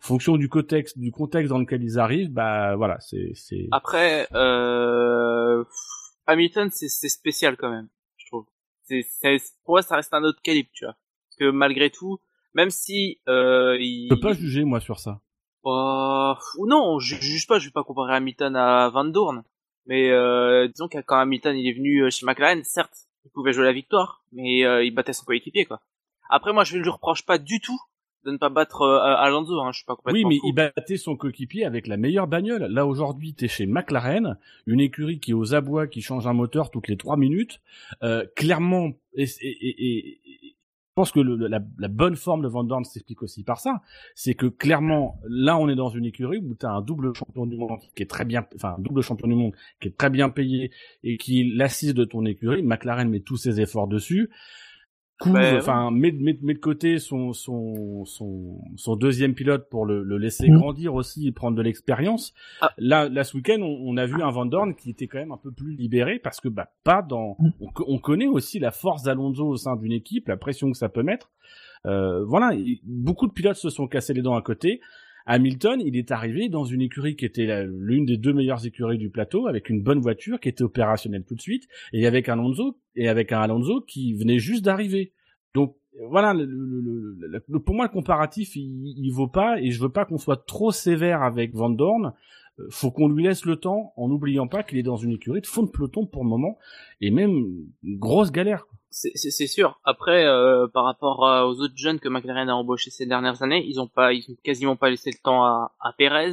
fonction du contexte du contexte dans lequel ils arrivent bah voilà c'est c'est après euh, Hamilton c'est spécial quand même je trouve c'est pour moi ça reste un autre calibre tu vois parce que malgré tout même si euh, il... Je peux pas juger moi sur ça. Euh, non, je juge pas, je vais pas comparer Hamilton à Van Dorn. Mais euh, disons que quand Hamilton il est venu euh, chez McLaren, certes, il pouvait jouer la victoire, mais euh, il battait son coéquipier quoi. Après moi je ne lui reproche pas du tout de ne pas battre euh, Alonso, hein, je suis pas complètement Oui, mais il battait son coéquipier avec la meilleure bagnole. Là aujourd'hui, t'es chez McLaren, une écurie qui est aux abois, qui change un moteur toutes les trois minutes. Euh, clairement, et, et, et, je pense que le, la, la, bonne forme de Van Dorn s'explique aussi par ça. C'est que clairement, là, on est dans une écurie où tu as un double champion du monde qui est très bien, enfin, un double champion du monde qui est très bien payé et qui l'assise de ton écurie. McLaren met tous ses efforts dessus couvre, ben enfin, met, met, met, de côté son, son, son, son deuxième pilote pour le, le laisser mm. grandir aussi et prendre de l'expérience. Ah. Là, là, ce week-end, on, on, a vu un Van Dorn qui était quand même un peu plus libéré parce que, bah, pas dans, mm. on, on connaît aussi la force d'Alonso au sein d'une équipe, la pression que ça peut mettre. Euh, voilà, beaucoup de pilotes se sont cassés les dents à côté. Hamilton, il est arrivé dans une écurie qui était l'une des deux meilleures écuries du plateau, avec une bonne voiture qui était opérationnelle tout de suite, et avec un Alonso et avec un Alonso qui venait juste d'arriver. Donc voilà, le, pour moi le comparatif il, il vaut pas, et je veux pas qu'on soit trop sévère avec Van Dorn. Euh, faut qu'on lui laisse le temps, en n'oubliant pas qu'il est dans une écurie de fond de peloton pour le moment, et même grosse galère. C'est sûr. Après, euh, par rapport aux autres jeunes que McLaren a embauchés ces dernières années, ils ont pas, ils ont quasiment pas laissé le temps à, à Perez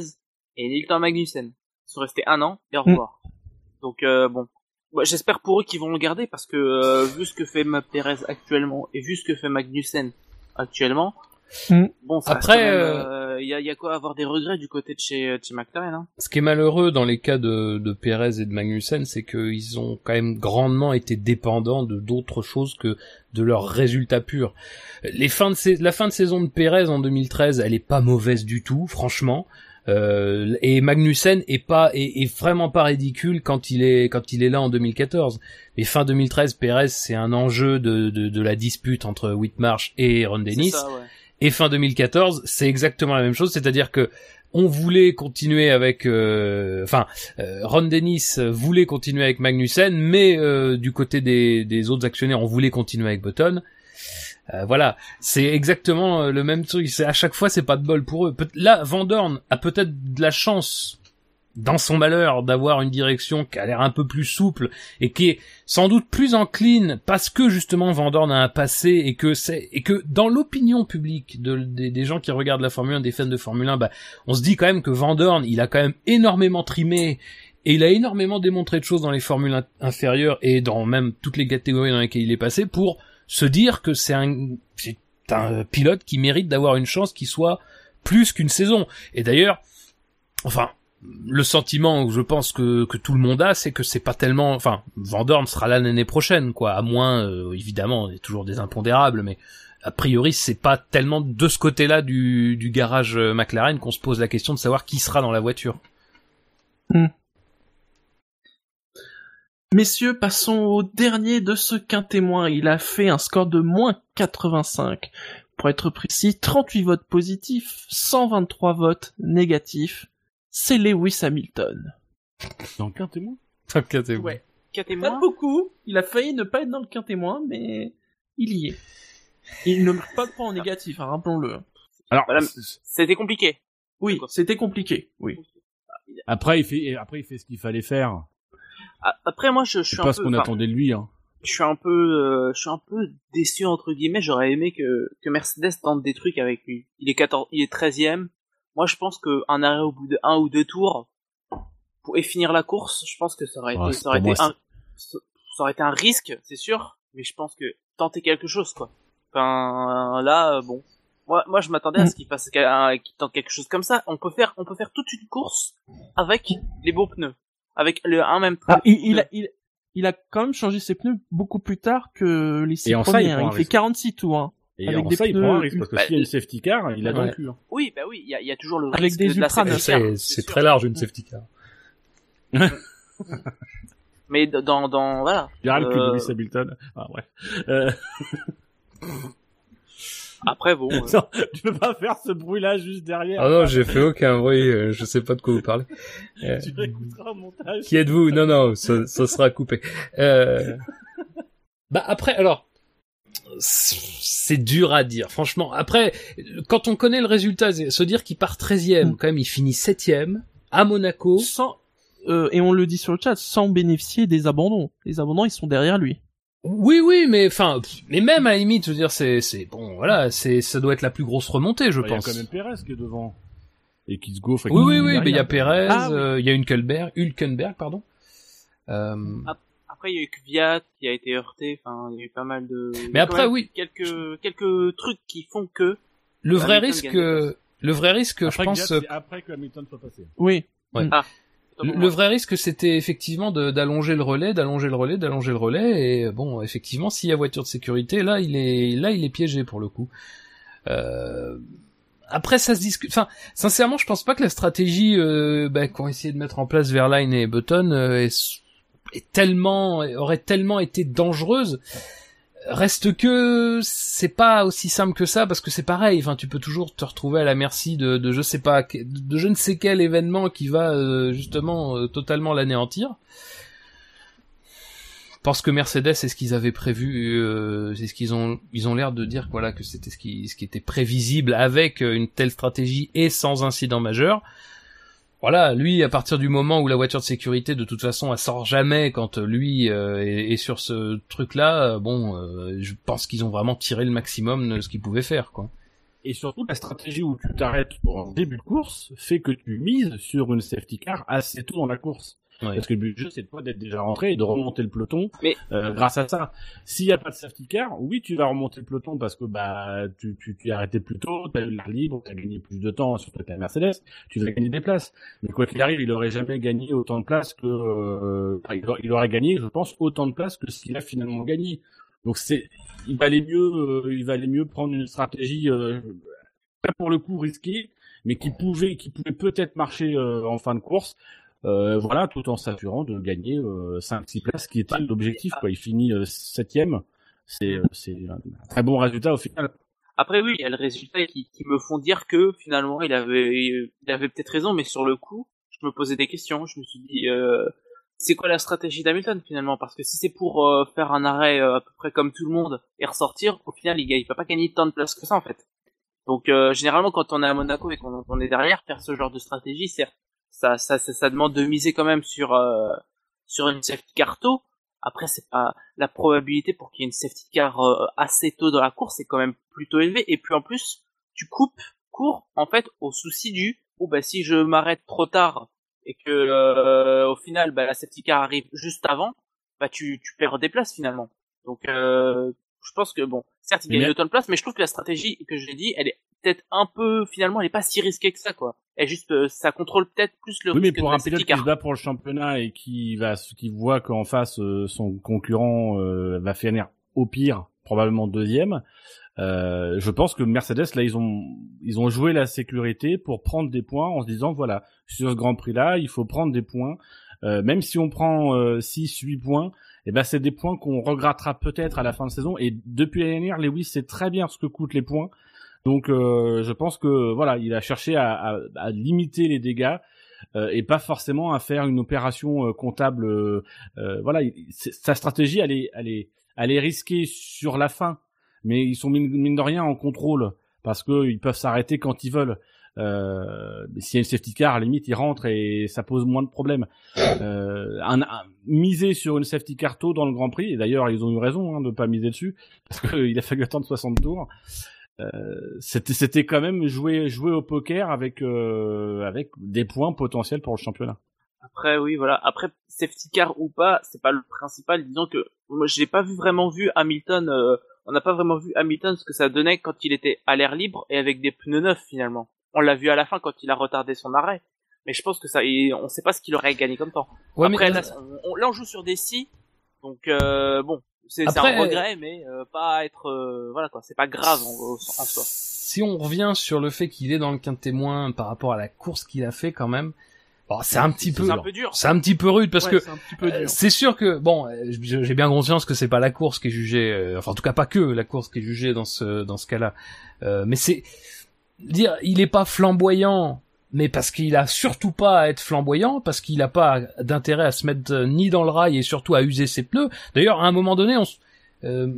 et ni le temps à Magnussen. Ils sont restés un an et au revoir. Mm. Donc euh, bon, bah, j'espère pour eux qu'ils vont le garder parce que euh, vu ce que fait Perez actuellement et vu ce que fait Magnussen actuellement, mm. bon, ça après, il euh, y, a, y, a, quoi avoir des regrets du côté de chez, de chez McLaren. Hein. Ce qui est malheureux dans les cas de, de Perez et de Magnussen, c'est qu'ils ont quand même grandement été dépendants de d'autres choses que de leurs résultats purs. Les fins de la fin de saison de Perez en 2013, elle est pas mauvaise du tout, franchement. Euh, et Magnussen est pas est, vraiment pas ridicule quand il est quand il est là en 2014. Mais fin 2013, Perez c'est un enjeu de, de, de, la dispute entre Whitmarsh et Ron Dennis. Et fin 2014, c'est exactement la même chose, c'est-à-dire que on voulait continuer avec, euh, enfin, euh, Ron Dennis voulait continuer avec Magnussen, mais euh, du côté des, autres actionnaires, on voulait continuer avec Button. Euh, voilà, c'est exactement le même truc. C'est à chaque fois, c'est pas de bol pour eux. Là, Vandorn a peut-être de la chance dans son malheur d'avoir une direction qui a l'air un peu plus souple et qui est sans doute plus encline parce que justement Vandorn a un passé et que c'est et que dans l'opinion publique de, des, gens qui regardent la Formule 1, des fans de Formule 1, bah, on se dit quand même que Vandorn, il a quand même énormément trimé Et il a énormément démontré de choses dans les formules in- inférieures et dans même toutes les catégories dans lesquelles il est passé pour se dire que c'est un pilote qui mérite d'avoir une chance qui soit plus qu'une saison. Et d'ailleurs, enfin, le sentiment je pense que, tout le monde a, c'est que c'est pas tellement, enfin, Van Dorn sera là l'année prochaine, quoi, à moins, euh, évidemment, il y a toujours des impondérables, mais a priori, c'est pas tellement de ce côté-là du, garage euh, McLaren qu'on se pose la question de savoir qui sera dans la voiture. Messieurs, passons au dernier de ce quintémoin. Il a fait un score de moins 85. Pour être précis, 38 votes positifs, 123 votes négatifs. C'est Lewis Hamilton. Dans qu'un témoin Ouais. Quatre et Pas moins. beaucoup. Il a failli ne pas être dans le quintémoin, mais il y est. Il ne marque pas de points en négatif, hein, rappelons-le. Alors, Voilà. C'était compliqué. Oui, c'était compliqué, oui. après, il fait, après, il fait ce qu'il fallait faire. A- Après, moi, je, je suis un pas peu, ce qu'on attendait de lui, hein. je suis un peu, euh, je suis un peu déçu entre guillemets. J'aurais aimé que que Mercedes tente des trucs avec lui. Il est 14, il est 13e. Moi, je pense que un arrêt au bout de un ou deux tours pour et finir la course, je pense que ça aurait Ouais, été, ça aurait été moi, un, ça aurait été un risque, c'est sûr. Mais je pense que tenter quelque chose, quoi. Enfin, là, euh, bon. Moi, moi, je m'attendais à ce qu'il fasse, qu'il tente quelque chose comme ça. On peut faire, on peut faire toute une course avec les beaux pneus, avec le un même Ah, train. il, il, a, il, il a quand même changé ses pneus beaucoup plus tard que les six Et en ça, il premiers. hein. prend il un fait risque. 46 tours. hein. Et Avec en des ça, il prend un risque, parce que Bah, s'il y a une safety car, il a dans le cul. hein. Oui, bah oui, il y a, il y a toujours le Avec risque des de la safety car, C'est, très large une safety car. (laughs) Mais dans, dans, voilà. Cul de Euh, Lewis Hamilton. Ah, ouais. Euh, Après, bon. (laughs) euh, non, tu peux pas faire ce bruit-là juste derrière. Ah non, j'ai fait aucun bruit, euh, je sais pas de quoi vous parlez. (laughs) Euh, Tu réécouteras au montage. Qui êtes-vous? Non, non, ça, ça sera coupé. Euh... Bah après, alors, c'est dur à dire, franchement. Après, quand on connaît le résultat, se dire qu'il part 13e, Mm. quand même, il finit 7e à Monaco. Sans, euh, et on le dit sur le chat, sans bénéficier des abandons. Les abandons, ils sont derrière lui. Oui, oui, mais enfin, mais même à la limite, je veux dire, c'est, c'est bon, voilà, c'est, ça doit être la plus grosse remontée, je Bah, Il y a pense. quand même Perez qui est devant. Et qui se gaufre. et Oui, oui, oui, mais il y a Perez, Ah, euh, il y a Hülkenberg, Hülkenberg, pardon. Euh, Après, il y a eu Kvyat qui a été heurté. Enfin, il y a eu pas mal de. il y a Mais après, même oui. Quelques, quelques trucs qui font que. le vrai Hamilton risque, le vrai risque, Après, je pense, Gviat, c'est après que Hamilton soit passé. Oui. Le, le vrai risque, c'était effectivement d'allonger le relais, d'allonger le relais, d'allonger le relais. Et bon, effectivement, s'il y a voiture de sécurité, là, il est, là, il est piégé pour le coup. Euh, Après, ça se discute. Enfin, sincèrement, je pense pas que la stratégie euh, bah, qu'ont essayé de mettre en place Verline et Button euh, est, est tellement, aurait tellement été dangereuse. Reste que c'est pas aussi simple que ça parce que c'est pareil. Enfin, tu peux toujours te retrouver à la merci de, de je sais pas, de je ne sais quel événement qui va euh, justement euh, totalement l'anéantir. Parce que Mercedes, c'est ce qu'ils avaient prévu, euh, c'est ce qu'ils ont, ils ont l'air de dire, voilà, que c'était ce qui, ce qui était prévisible avec euh, une telle stratégie et sans incident majeur. Voilà, lui, à partir du moment où la voiture de sécurité, de toute façon, elle sort jamais quand euh, lui euh, est, sur ce truc-là, euh, bon, euh, je pense qu'ils ont vraiment tiré le maximum de ce qu'ils pouvaient faire, quoi. Et surtout, la stratégie où tu t'arrêtes en début de course fait que tu mises sur une safety car assez tôt dans la course. Ouais. Parce que le but du jeu, c'est pas d'être déjà rentré et de remonter le peloton Mais- euh, grâce à ça. S'il y a pas de safety car, oui, tu vas remonter le peloton parce que bah tu tu tu es arrêté plus tôt, t'as eu l'air libre, t'as gagné plus de temps, avec la Mercedes, tu vas gagner des places. Mais quoi qu'il arrive, il aurait jamais gagné autant de places que euh, il aurait- gagné, je pense, autant de places que ce qu'il a finalement gagné. Donc c'est il valait mieux euh, il valait mieux prendre une stratégie euh, pas pour le coup risquée, mais qui pouvait qui pouvait peut-être marcher euh, en fin de course. Euh, voilà, tout en s'assurant de gagner euh, 5-6 places, qui était l'objectif. Quoi. Il finit euh, septième. C'est euh, c'est un très bon résultat au final. Après, oui, il y a le résultat qui, me font dire que finalement, il avait, il avait peut-être raison, mais sur le coup, je me posais des questions. Je me suis dit, euh, c'est quoi la stratégie d'Hamilton finalement? Parce que si c'est pour euh, faire un arrêt à peu près comme tout le monde et ressortir, au final, il, il peut pas gagner tant de places que ça en fait. Donc euh, généralement, quand on est à Monaco et qu'on on est derrière, faire ce genre de stratégie, c'est ça, ça, ça, ça demande de miser quand même sur euh, sur une safety car tôt. Après, c'est pas la probabilité pour qu'il y ait une safety car euh, assez tôt dans la course, c'est quand même plutôt élevé. Et puis en plus, tu coupes court en fait au souci du oh bah si je m'arrête trop tard et que euh, au final bah, la safety car arrive juste avant, bah tu, tu perds des places finalement. Donc euh, je pense que bon, certes il Mais gagne mais- autant de places, mais je trouve que la stratégie que je l'ai dit, elle est peut-être un peu finalement, elle est pas si risquée que ça quoi. Elle juste, euh, ça contrôle peut-être plus le Oui, mais risque pour de un pilote qui se bat pour le championnat et qui va, qui voit qu'en face euh, son concurrent euh, va finir au pire probablement deuxième, euh, je pense que Mercedes là ils ont ils ont joué la sécurité pour prendre des points en se disant voilà sur ce Grand Prix là il faut prendre des points, Euh, même si on prend euh, 6 8 points. Et ben c'est des points qu'on regrettera peut-être à la fin de saison. Et depuis l'année dernière, Lewis sait très bien ce que coûtent les points. Donc euh, je pense que voilà, il a cherché à, à- à limiter les dégâts euh, et pas forcément à faire une opération euh, comptable. euh, euh, voilà, sa stratégie, elle est, elle est, elle est risquée sur la fin, mais ils sont mine, mine de rien en contrôle parce que ils peuvent s'arrêter quand ils veulent. Euh, S'il y a une safety car, à la limite, ils rentrent et ça pose moins de problèmes. Euh, un, un- miser sur une safety car tôt dans le Grand Prix, et d'ailleurs ils ont eu raison hein, de pas miser dessus (laughs) parce qu'il a fallu attendre 60 tours. Euh, c'était c'était quand même jouer jouer au poker avec euh, avec des points potentiels pour le championnat. Après, oui, voilà. Après, safety car ou pas, c'est pas le principal. Disons que moi, je l'ai pas vu vraiment vu Hamilton. euh, on n'a pas vraiment vu Hamilton ce que ça donnait quand il était à l'air libre et avec des pneus neufs finalement. On l'a vu à la fin quand il a retardé son arrêt. Mais je pense que ça, et on sait pas ce qu'il aurait gagné comme temps. Ouais, Après, mais là, on, on- là, on joue sur des si, donc euh, bon, c'est un regret, mais euh, pas être, euh, voilà quoi, c'est pas grave en, en soi. si on revient sur le fait qu'il est dans le quint témoin par rapport à la course qu'il a fait quand même, bon, c'est un petit peu, C'est un peu dur. c'est un petit peu rude parce Ouais, que c'est Euh. C'est sûr que bon, euh, j'ai bien conscience que c'est pas la course qui est jugée, euh, enfin en tout cas pas que la course qui est jugée dans ce dans ce cas-là. Euh, mais c'est dire, il est pas flamboyant, mais parce qu'il a surtout pas à être flamboyant, parce qu'il a pas d'intérêt à se mettre euh, ni dans le rail et surtout à user ses pneus. D'ailleurs, à un moment donné, on euh,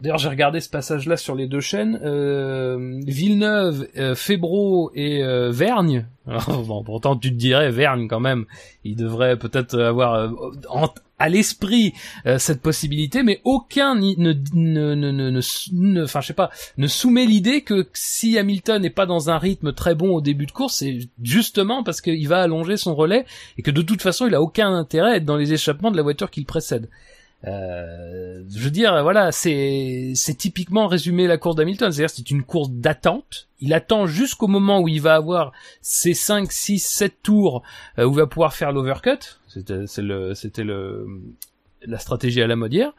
D'ailleurs, j'ai regardé ce passage-là sur les deux chaînes. Euh, Villeneuve, euh, Fébro et euh, Vergne. (laughs) Bon, pourtant, tu te dirais Vergne quand même. Il devrait peut-être avoir euh, à l'esprit cette possibilité, mais aucun ne, ne, ne, enfin, je sais pas, ne soumet l'idée que si Hamilton n'est pas dans un rythme très bon au début de course, c'est justement parce qu'il va allonger son relais et que de toute façon, il a aucun intérêt à être dans les échappements de la voiture qui le précède. Euh, je veux dire, voilà, c'est c'est typiquement résumé la course d'Hamilton, c'est-à-dire c'est une course d'attente. Il attend jusqu'au moment où il va avoir ses 5, 6, 7 tours euh, où il va pouvoir faire l'overcut. C'était le le la stratégie à la modière.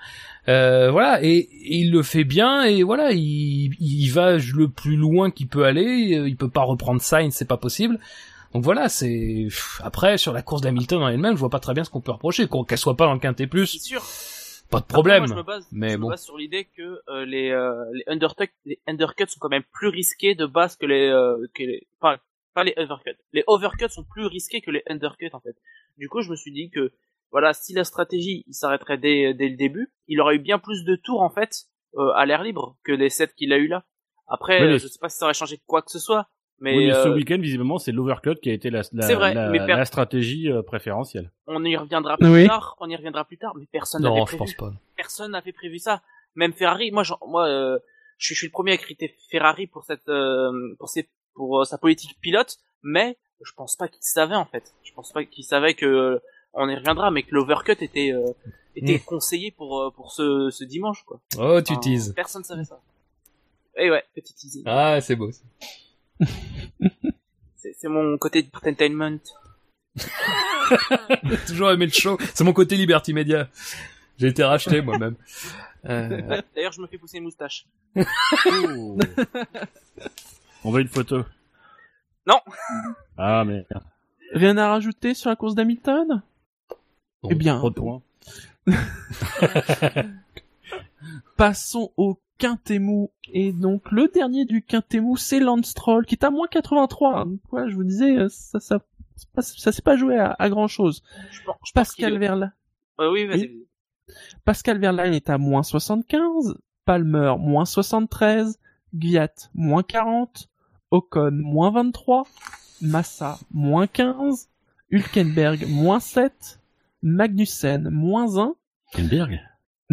Euh, voilà, et, et il le fait bien, et voilà, il, il va le plus loin qu'il peut aller, il peut pas reprendre Sainz, c'est pas possible. Donc voilà, c'est après sur la course d'Hamilton en elle-même, je vois pas très bien ce qu'on peut reprocher, qu'on- qu'elle soit pas dans le quintet plus, sûr. pas de Après, problème. moi, je me base, mais je me bon. base sur l'idée que euh, les euh, les undercut, les undercuts sont quand même plus risqués de base que les euh, que les enfin pas les overcuts. Les overcuts sont plus risqués que les undercuts en fait. Du coup, je me suis dit que voilà, si la stratégie il s'arrêterait dès dès le début, il aurait eu bien plus de tours en fait euh, à l'air libre que les 7 qu'il a eu là. Après, je sais pas si ça aurait changé quoi que ce soit, mais, oui, mais ce euh, week-end, visiblement, c'est l'overcut qui a été la, la, C'est vrai, la, mais per- la stratégie euh, préférentielle. on y reviendra plus Oui. tard. On y reviendra plus tard, mais personne n'avait Non, je prévu. pense pas. personne n'avait prévu ça. Même Ferrari, moi, j'en- moi, euh, je, suis- je suis le premier à critiquer Ferrari pour cette, euh, pour ses, pour euh, sa politique pilote, mais je pense pas qu'il savait en fait. Je pense pas qu'il savait que, euh, on y reviendra, mais que l'overcut était, euh, était Mm. conseillé pour euh, pour ce, ce dimanche quoi. Oh, tu Enfin, teases. Personne savait ça. Et ouais, petit teasing. Ah, c'est beau. ça. C'est c'est mon côté entertainment. (laughs) Toujours aimé le show. C'est mon côté Liberty Media. J'ai été racheté moi-même. Euh, (laughs) D'ailleurs, je me fais pousser une moustache. On veut une photo. Non. Ah, mais Rien à rajouter sur la course d'Hamilton? Bon, Eh bien, trop de points. passons au Quintemou. Et donc, le dernier du Quintemou, c'est Lance Stroll, qui est à moins 83. hein. Donc, ouais, je vous disais, euh, ça, ça, c'est pas- ça s'est pas joué à, à grand chose. Je pense, je pense qu'il Pascal Verlaine. Euh, oui, vas-y. Oui. Pascal Verlaine est à moins 75, Palmer moins 73, Gviat moins 40, Ocon moins 23, Massa moins 15, Hülkenberg moins 7, Magnussen moins 1, Kenberg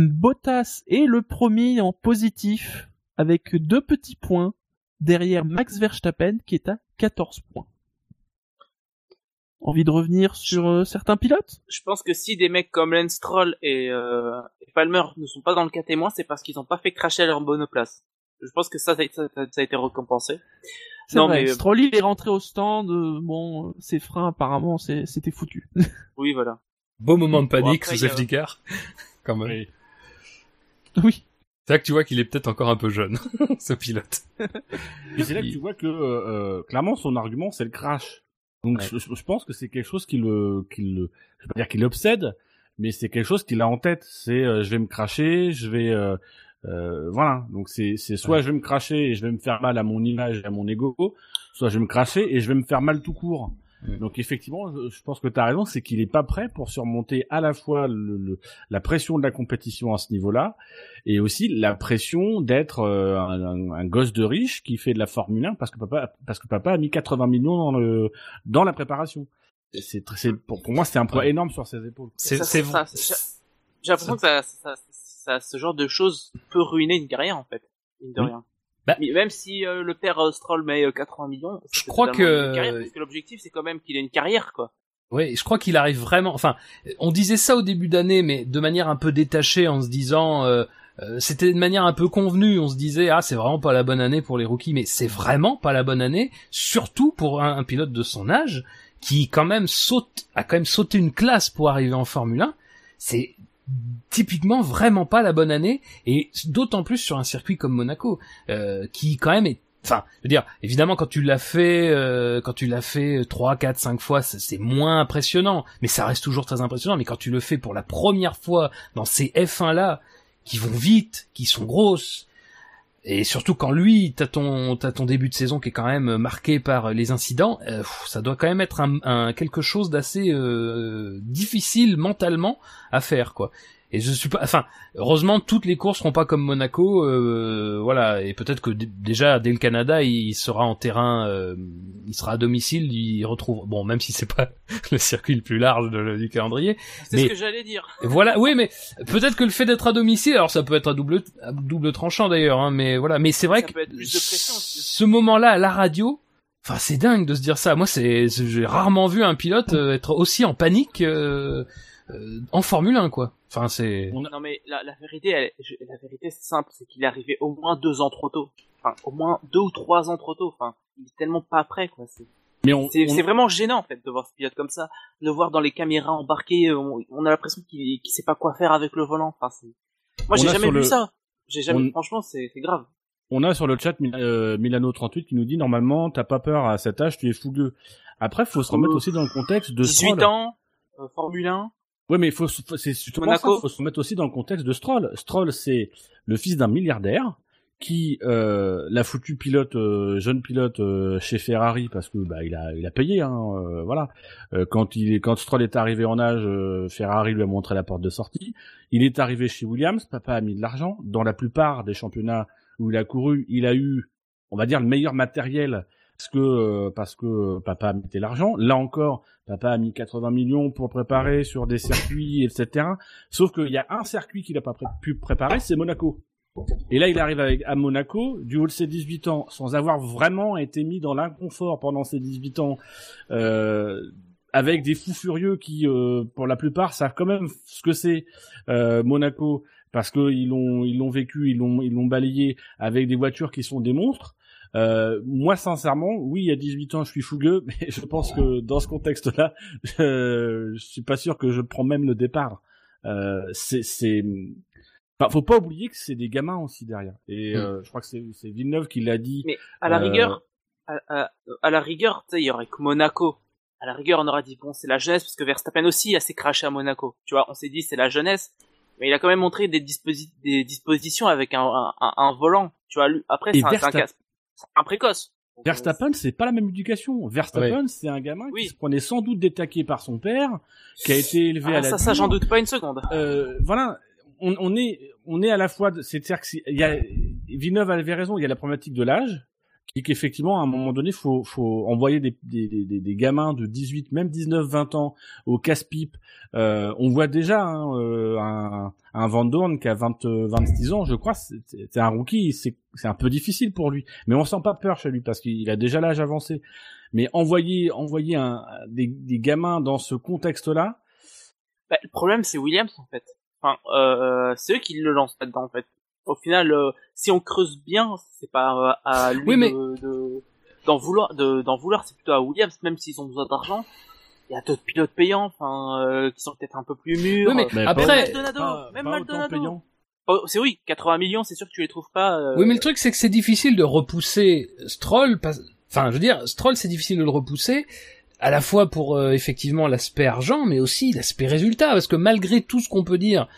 Bottas est le premier en positif avec deux petits points derrière Max Verstappen qui est à 14 points. Envie de revenir sur euh, certains pilotes? Je pense que si des mecs comme Lance Stroll et, euh, et Palmer ne sont pas dans le cas témoin, c'est parce qu'ils n'ont pas fait cracher leur monoplace. Je pense que ça, ça, ça, ça a été récompensé. C'est Non, vrai, mais- Stroll il est rentré au stand, euh, bon, euh, ses freins apparemment c'était foutu. (laughs) Oui, voilà. Beau moment de Bon, panique après, sous il y a- safety car. (laughs) Quand même. Oui. (laughs) oui. C'est là que tu vois qu'il est peut-être encore un peu jeune, (laughs) ce pilote. Et c'est là que tu vois que euh, euh, clairement son argument c'est le crash. Donc Ouais. je, je pense que c'est quelque chose qui le, qui le, je vais pas dire qu'il l'obsède, mais c'est quelque chose qu'il a en tête. C'est euh, je vais me cracher, je vais, euh, euh, voilà. Donc c'est c'est soit je vais me cracher et je vais me faire mal à mon image et à mon ego, soit je vais me cracher et je vais me faire mal tout court. Mm. Donc effectivement, je, pense que tu as raison, c'est qu'il est pas prêt pour surmonter à la fois le, le- la pression de la compétition à ce niveau-là et aussi la pression d'être euh, un, un- un gosse de riche qui fait de la Formule 1 parce que papa parce que papa a mis 80 millions dans le dans la préparation. C'est très- c'est pour, pour moi c'est un poids Ouais. énorme sur ses épaules. C'est, c'est, J'ai l'impression que ça, ça, ça, ce genre de choses peut ruiner une carrière en fait, mine de rien. Bah- même si euh, le père euh, Stroll met euh, 80 millions, Je crois que- une carrière, parce que l'objectif c'est quand même qu'il ait une carrière quoi. Oui, je crois qu'il arrive vraiment. Enfin, on disait ça au début d'année, mais de manière un peu détachée, en se disant, euh, euh, c'était de manière un peu convenue. On se disait, ah, c'est vraiment pas la bonne année pour les rookies, mais c'est vraiment pas la bonne année, surtout pour un, un pilote de son âge qui quand même saute, a quand même sauté une classe pour arriver en Formule 1. C'est typiquement vraiment pas la bonne année, et d'autant plus sur un circuit comme Monaco, euh, qui quand même est Enfin, je veux dire, évidemment, quand tu l'as fait, euh, quand tu l'as fait trois, quatre, cinq fois, c'est c'est moins impressionnant, mais ça reste toujours très impressionnant. Mais quand tu le fais pour la première fois dans ces F1 là, qui vont vite, qui sont grosses, et surtout quand lui, t'as ton, t'as ton début de saison qui est quand même marqué par les incidents, euh, ça doit quand même être un, un- quelque chose d'assez euh, difficile mentalement à faire, quoi. Et je suis pas, enfin, heureusement toutes les courses seront pas comme Monaco, euh, voilà. Et peut-être que déjà dès le Canada, il sera en terrain, euh, il sera à domicile, il retrouve, bon, même si c'est pas (laughs) le circuit le plus large de- du calendrier, C'est ce que j'allais dire. (laughs) voilà, oui, mais peut-être que le fait d'être à domicile, alors ça peut être à double, à double tranchant d'ailleurs, hein, mais voilà, mais c'est vrai Ça que ce moment-là à la radio, enfin c'est dingue de se dire ça. Moi, c'est, c'est- j'ai rarement vu un pilote euh, être aussi en panique euh, euh, en Formule 1, quoi. Enfin, c'est. Non mais la, la vérité, elle, je- la vérité c'est simple, c'est qu'il est arrivé au moins deux ans trop tôt. Enfin, au moins deux ou trois ans trop tôt. Enfin, il est tellement pas prêt quoi. C'est Mais on, c'est on- c'est vraiment gênant en fait de voir ce pilote comme ça, de le voir dans les caméras embarquées. On, on a l'impression qu'il qu'il sait pas quoi faire avec le volant. Enfin, c'est. Moi, j'ai jamais vu le- ça. J'ai jamais. Franchement, c'est c'est grave. On a sur le chat euh, Milano38 qui nous dit normalement t'as pas peur à cet âge, tu es fougueux. Après, faut se remettre Euh, aussi dans le contexte de 18 Stroll. ans, euh, Formule 1. Ouais, mais faut, faut- c'est justement ça, faut se remettre aussi dans le contexte de Stroll. Stroll, c'est le fils d'un milliardaire qui euh, l'a foutu pilote, euh, jeune pilote euh, chez Ferrari parce que bah il a il a payé, hein, euh, voilà. Euh, quand il est quand Stroll est arrivé en âge, euh, Ferrari lui a montré la porte de sortie. Il est arrivé chez Williams, papa a mis de l'argent. Dans la plupart des championnats où il a couru, il a eu, on va dire, le meilleur matériel parce que euh, parce que papa a mis l'argent. Là encore, papa a mis 80 millions pour préparer sur des circuits, etc. Sauf qu'il y a un circuit qu'il n'a pas pu préparer, c'est Monaco. Et là, il arrive avec, à Monaco, du haut de ses 18 ans, sans avoir vraiment été mis dans l'inconfort pendant ses 18 ans, euh, avec des fous furieux qui, euh, pour la plupart, savent quand même ce que c'est euh, Monaco, parce que ils l'ont, ils l'ont vécu, ils l'ont, ils l'ont balayé avec des voitures qui sont des monstres. Euh, moi, sincèrement, oui, à 18 ans, je suis fougueux, (laughs) mais je pense que dans ce contexte-là, je, je suis pas sûr que je prends même le départ. Euh, c'est, c'est, enfin, faut pas oublier que c'est des gamins aussi derrière. Et euh, je crois que c'est, c'est Villeneuve qui l'a dit. Mais à la Euh, rigueur, à, à- à la rigueur, tu sais, il y aurait que Monaco. À la rigueur, on aurait dit bon, c'est la jeunesse parce que Verstappen aussi a s'est craché à Monaco. Tu vois, on s'est dit c'est la jeunesse, mais il a quand même montré des, disposi- des dispositions avec un, un, un- un volant. Tu vois, lui, après c'est un, un, cas- un précoce. Donc, euh, Verstappen, c'est pas la même éducation. Verstappen, c'est un gamin Oui. qui se prenait sans doute des taquets par son père, qui a été élevé ah, à la ça, ça, j'en doute pas une seconde. euh, voilà, on, on est, on est à la fois, de- c'est-à-dire que il y a, Villeneuve avait raison, il y a la problématique de l'âge, est qu'effectivement à un moment donné faut faut envoyer des gamins de 18 même 19 20 ans au casse-pipe euh, on voit déjà hein, euh, un un Van Dorn qui a 20 26 ans je crois c'est un rookie c'est un peu difficile pour lui mais on sent pas peur chez lui parce qu'il a déjà l'âge avancé mais envoyer envoyer des, gamins dans ce contexte là Bah, le problème, c'est Williams, en fait. Enfin, euh, c'est eux qui le lancent là-dedans, en fait. Au final, euh, si on creuse bien, c'est pas euh, à lui Oui, mais- de, de- d'en vouloir, de, d'en vouloir, c'est plutôt à Williams, même s'ils ont besoin d'argent. Il y a d'autres pilotes payants, enfin, euh, qui sont peut-être un peu plus mûrs. Oui, mais Mais après- pas- Maldonado, pas- même pas autant Maldonado. payant. Oh, c'est oui, 80 millions, c'est sûr que tu les trouves pas. euh, Oui, mais le truc, c'est que c'est difficile de repousser Stroll. pas- Enfin, je veux dire, Stroll, c'est difficile de le repousser, à la fois pour euh, effectivement l'aspect argent, mais aussi l'aspect résultat, parce que malgré tout ce qu'on peut dire,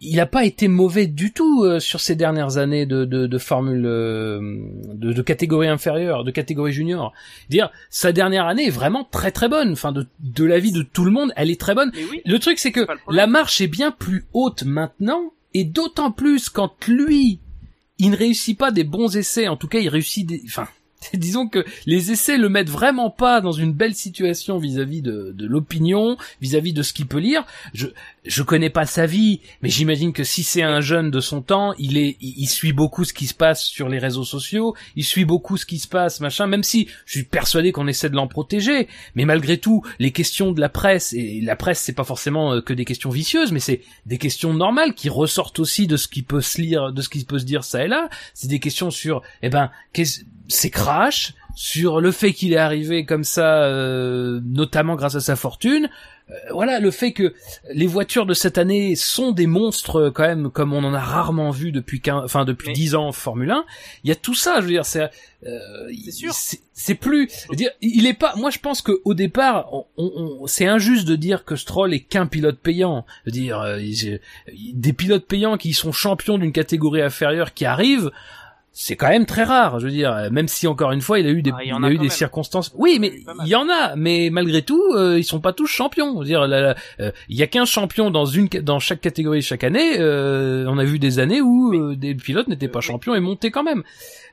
il n'a pas été mauvais du tout euh, sur ces dernières années de, de, de formule euh, de, de catégorie inférieure, de catégorie junior. Dire sa dernière année est vraiment très très bonne. Enfin, de, de l'avis de tout le monde, elle est très bonne. Oui. Le truc, c'est que la marche est bien plus haute maintenant, et d'autant plus quand lui, il ne réussit pas des bons essais. En tout cas, il réussit des, enfin, (laughs) disons que les essais le mettent vraiment pas dans une belle situation vis-à-vis de, de l'opinion, vis-à-vis de ce qu'il peut lire. Je, je connais pas sa vie, mais j'imagine que si c'est un jeune de son temps, il est, il, il suit beaucoup ce qui se passe sur les réseaux sociaux, il suit beaucoup ce qui se passe, machin, même si je suis persuadé qu'on essaie de l'en protéger, mais malgré tout, les questions de la presse, et la presse c'est pas forcément euh, que des questions vicieuses, mais c'est des questions normales qui ressortent aussi de ce qui peut se lire, de ce qui peut se dire ça et là, c'est des questions sur, eh ben, qu'est-ce- c'est crash, sur le fait qu'il est arrivé comme ça, euh, notamment grâce à sa fortune, Euh, voilà, le fait que les voitures de cette année sont des monstres quand même, comme on en a rarement vu depuis 15, enfin depuis Mais- 10 ans en Formule 1. Il y a tout ça, je veux dire, c'est, euh, C'est plus, je veux dire, il est pas. Moi, je pense que au départ, on, on- on- c'est injuste de dire que Stroll est qu'un pilote payant. Je veux dire, euh, il- des pilotes payants qui sont champions d'une catégorie inférieure qui arrivent. C'est quand même très rare, je veux dire, même si encore une fois il a eu des, Ah, il y il en a a eu des même. circonstances. Oui, mais Il y en a mais malgré tout, euh, ils sont pas tous champions. Je veux dire, euh, il y a qu'un champion dans une dans chaque catégorie chaque année. euh, on a vu des années où euh, des pilotes n'étaient pas champions et montaient quand même.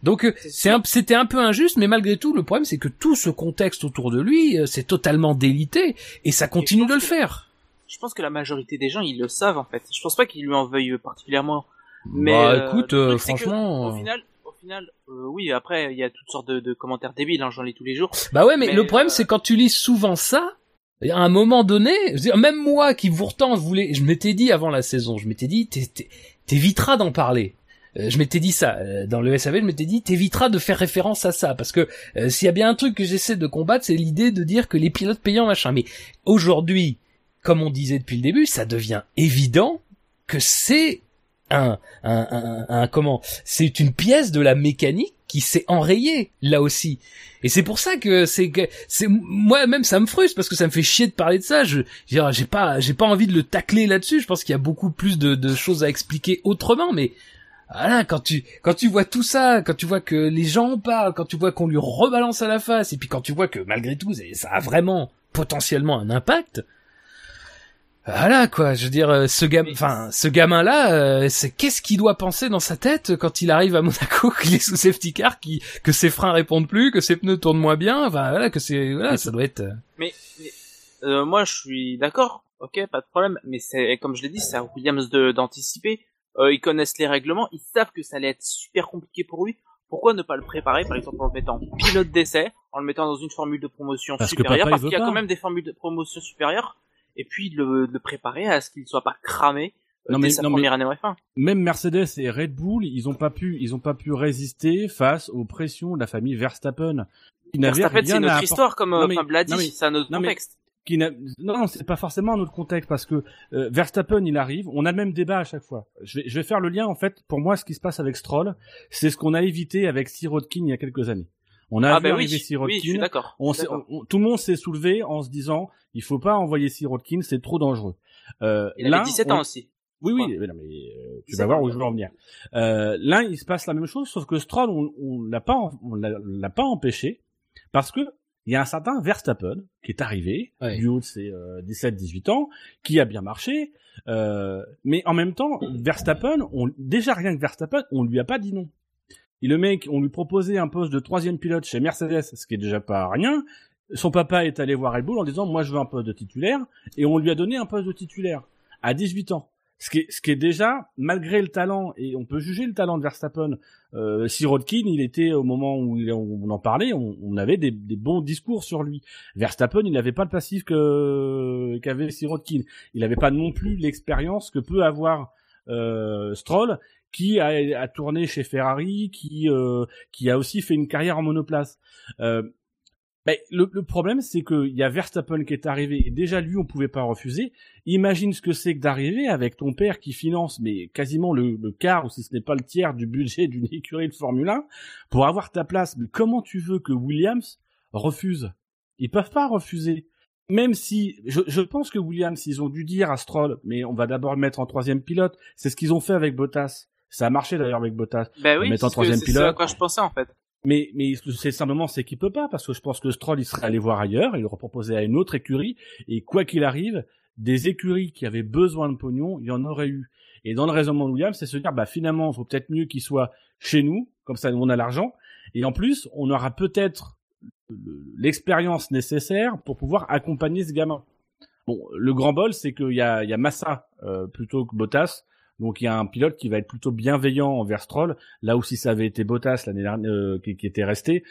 Donc euh, C'est c'était un peu injuste, mais malgré tout, le problème c'est que tout ce contexte autour de lui, euh, c'est totalement délité et ça continue de le que- faire. Je pense que la majorité des gens, ils le savent, en fait. Je pense pas qu'ils lui en veuillent particulièrement. Mais bah euh, écoute, euh, truc, c'est que, franchement, au final, au final, euh, oui. Après, il y a toutes sortes de, de commentaires débiles. Hein, J'en lis tous les jours. bah ouais, mais, mais, le problème euh, c'est quand tu lis souvent ça. et À un moment donné, je veux dire, même moi qui pourtant voulais, je m'étais dit avant la saison, je m'étais dit, t'éviteras d'en parler. Euh, je m'étais dit ça euh, dans le SAV, je m'étais dit t'éviteras de faire référence à ça parce que euh, s'il y a bien un truc que j'essaie de combattre, c'est l'idée de dire que les pilotes payants machin. Mais aujourd'hui, comme on disait depuis le début, ça devient évident que c'est un, un, un, un- comment? C'est une pièce de la mécanique qui s'est enrayée là aussi. Et c'est pour ça que c'est que c'est moi même ça me frustre parce que ça me fait chier de parler de ça. Je j'ai pas j'ai pas envie de le tacler là-dessus. Je pense qu'il y a beaucoup plus de, de choses à expliquer autrement, mais voilà, quand tu quand tu vois tout ça, quand tu vois que les gens en parlent, quand tu vois qu'on lui rebalance à la face, et puis quand tu vois que malgré tout ça a vraiment potentiellement un impact. Voilà quoi, je veux dire, euh, ce gamin, enfin, ce gamin-là, c'est qu'est-ce qu'il doit penser dans sa tête quand il arrive à Monaco, (laughs) qu'il est sous safety car, qui, que ses freins répondent plus, que ses pneus tournent moins bien, enfin voilà, que c'est, voilà, ça doit être. euh, Mais, mais, euh, moi, je suis d'accord. Ok, pas de problème. Mais c'est, comme je l'ai dit, c'est à Williams de- d'anticiper. Euh, ils connaissent les règlements. Ils savent que ça allait être super compliqué pour lui. Pourquoi ne pas le préparer, par exemple, en le mettant pilote d'essai, en le mettant dans une formule de promotion Parce que supérieure, parce qu'il y a pas. quand même des formules de promotion supérieures, et puis de le, de le préparer à ce qu'il ne soit pas cramé euh, Non, dès mais- sa non, mais- première année en F1. même Mercedes et Red Bull, ils ont pas pu, ils ont pas pu résister face aux pressions de la famille Verstappen. N'avait Verstappen, c'est apporter- histoire, comme Non, euh, mais- Fab l'a dit, non, mais- c'est un autre non, contexte. qui n'a- non, c'est pas forcément un autre contexte parce que euh, Verstappen il arrive, on a le même débat à chaque fois. Je vais, je vais faire le lien en fait. Pour moi, ce qui se passe avec Stroll, c'est ce qu'on a évité avec Sirotkin il y a quelques années. On a Ah vu ben oui, arriver oui, je suis Sirotkin. d'accord. on on- tout le monde s'est soulevé en se disant il faut pas envoyer Sirotkin, c'est trop dangereux. Euh, Il là, avait 17 on- ans aussi. Oui, oui, Ouais. mais non, mais euh, tu vas voir où je veux en venir. Euh, là, il se passe la même chose, sauf que Stroll, on, on l'a pas, on l'a pas empêché parce que il y a un certain Verstappen qui est arrivé Ouais. du haut de ses 17-18 ans, qui a bien marché, euh, mais en même temps, Verstappen, on, déjà rien que Verstappen, on lui a pas dit non. Et le mec, on lui proposait un poste de troisième pilote chez Mercedes, ce qui est déjà pas rien. Son papa est allé voir Red Bull en disant, moi je veux un poste de titulaire, et on lui a donné un poste de titulaire à 18 ans. Ce qui, est, ce qui est déjà, malgré le talent, et on peut juger le talent de Verstappen, euh, Sirotkin, il était au moment où on en parlait, on, avait des, des, bons discours sur lui. Verstappen, il n'avait pas le passif que qu'avait Sirotkin. Il n'avait pas non plus l'expérience que peut avoir euh, Stroll, qui a, a, tourné chez Ferrari, qui euh, qui a aussi fait une carrière en monoplace. Euh, mais le, le, problème, c'est qu'il y a Verstappen qui est arrivé, et déjà lui, on pouvait pas refuser. Imagine ce que c'est que d'arriver avec ton père qui finance, mais quasiment le, le quart, ou si ce n'est pas le tiers du budget d'une (laughs) écurie de Formule 1, pour avoir ta place. Mais comment tu veux que Williams refuse? Ils peuvent pas refuser. Même si, je, je, pense que Williams, ils ont dû dire à Stroll, mais on va d'abord le mettre en troisième pilote. C'est ce qu'ils ont fait avec Bottas. Ça a marché d'ailleurs avec Bottas. Ben oui, c'est troisième c'est pilote. à quoi je pensais en fait. Mais, mais c'est simplement c'est qu'il peut pas parce que je pense que Stroll il serait allé voir ailleurs, il aurait proposé à une autre écurie et quoi qu'il arrive, des écuries qui avaient besoin de pognon, il y en aurait eu. Et dans le raisonnement de Williams, c'est se dire bah finalement, il faut peut-être mieux qu'il soit chez nous, comme ça on a l'argent et en plus, on aura peut-être l'expérience nécessaire pour pouvoir accompagner ce gamin. Bon, le grand bol, c'est qu'il y a, il y a Massa euh, plutôt que Bottas. Donc il y a un pilote qui va être plutôt bienveillant envers Stroll. Là où si ça avait été Bottas l'année dernière euh, qui, était resté,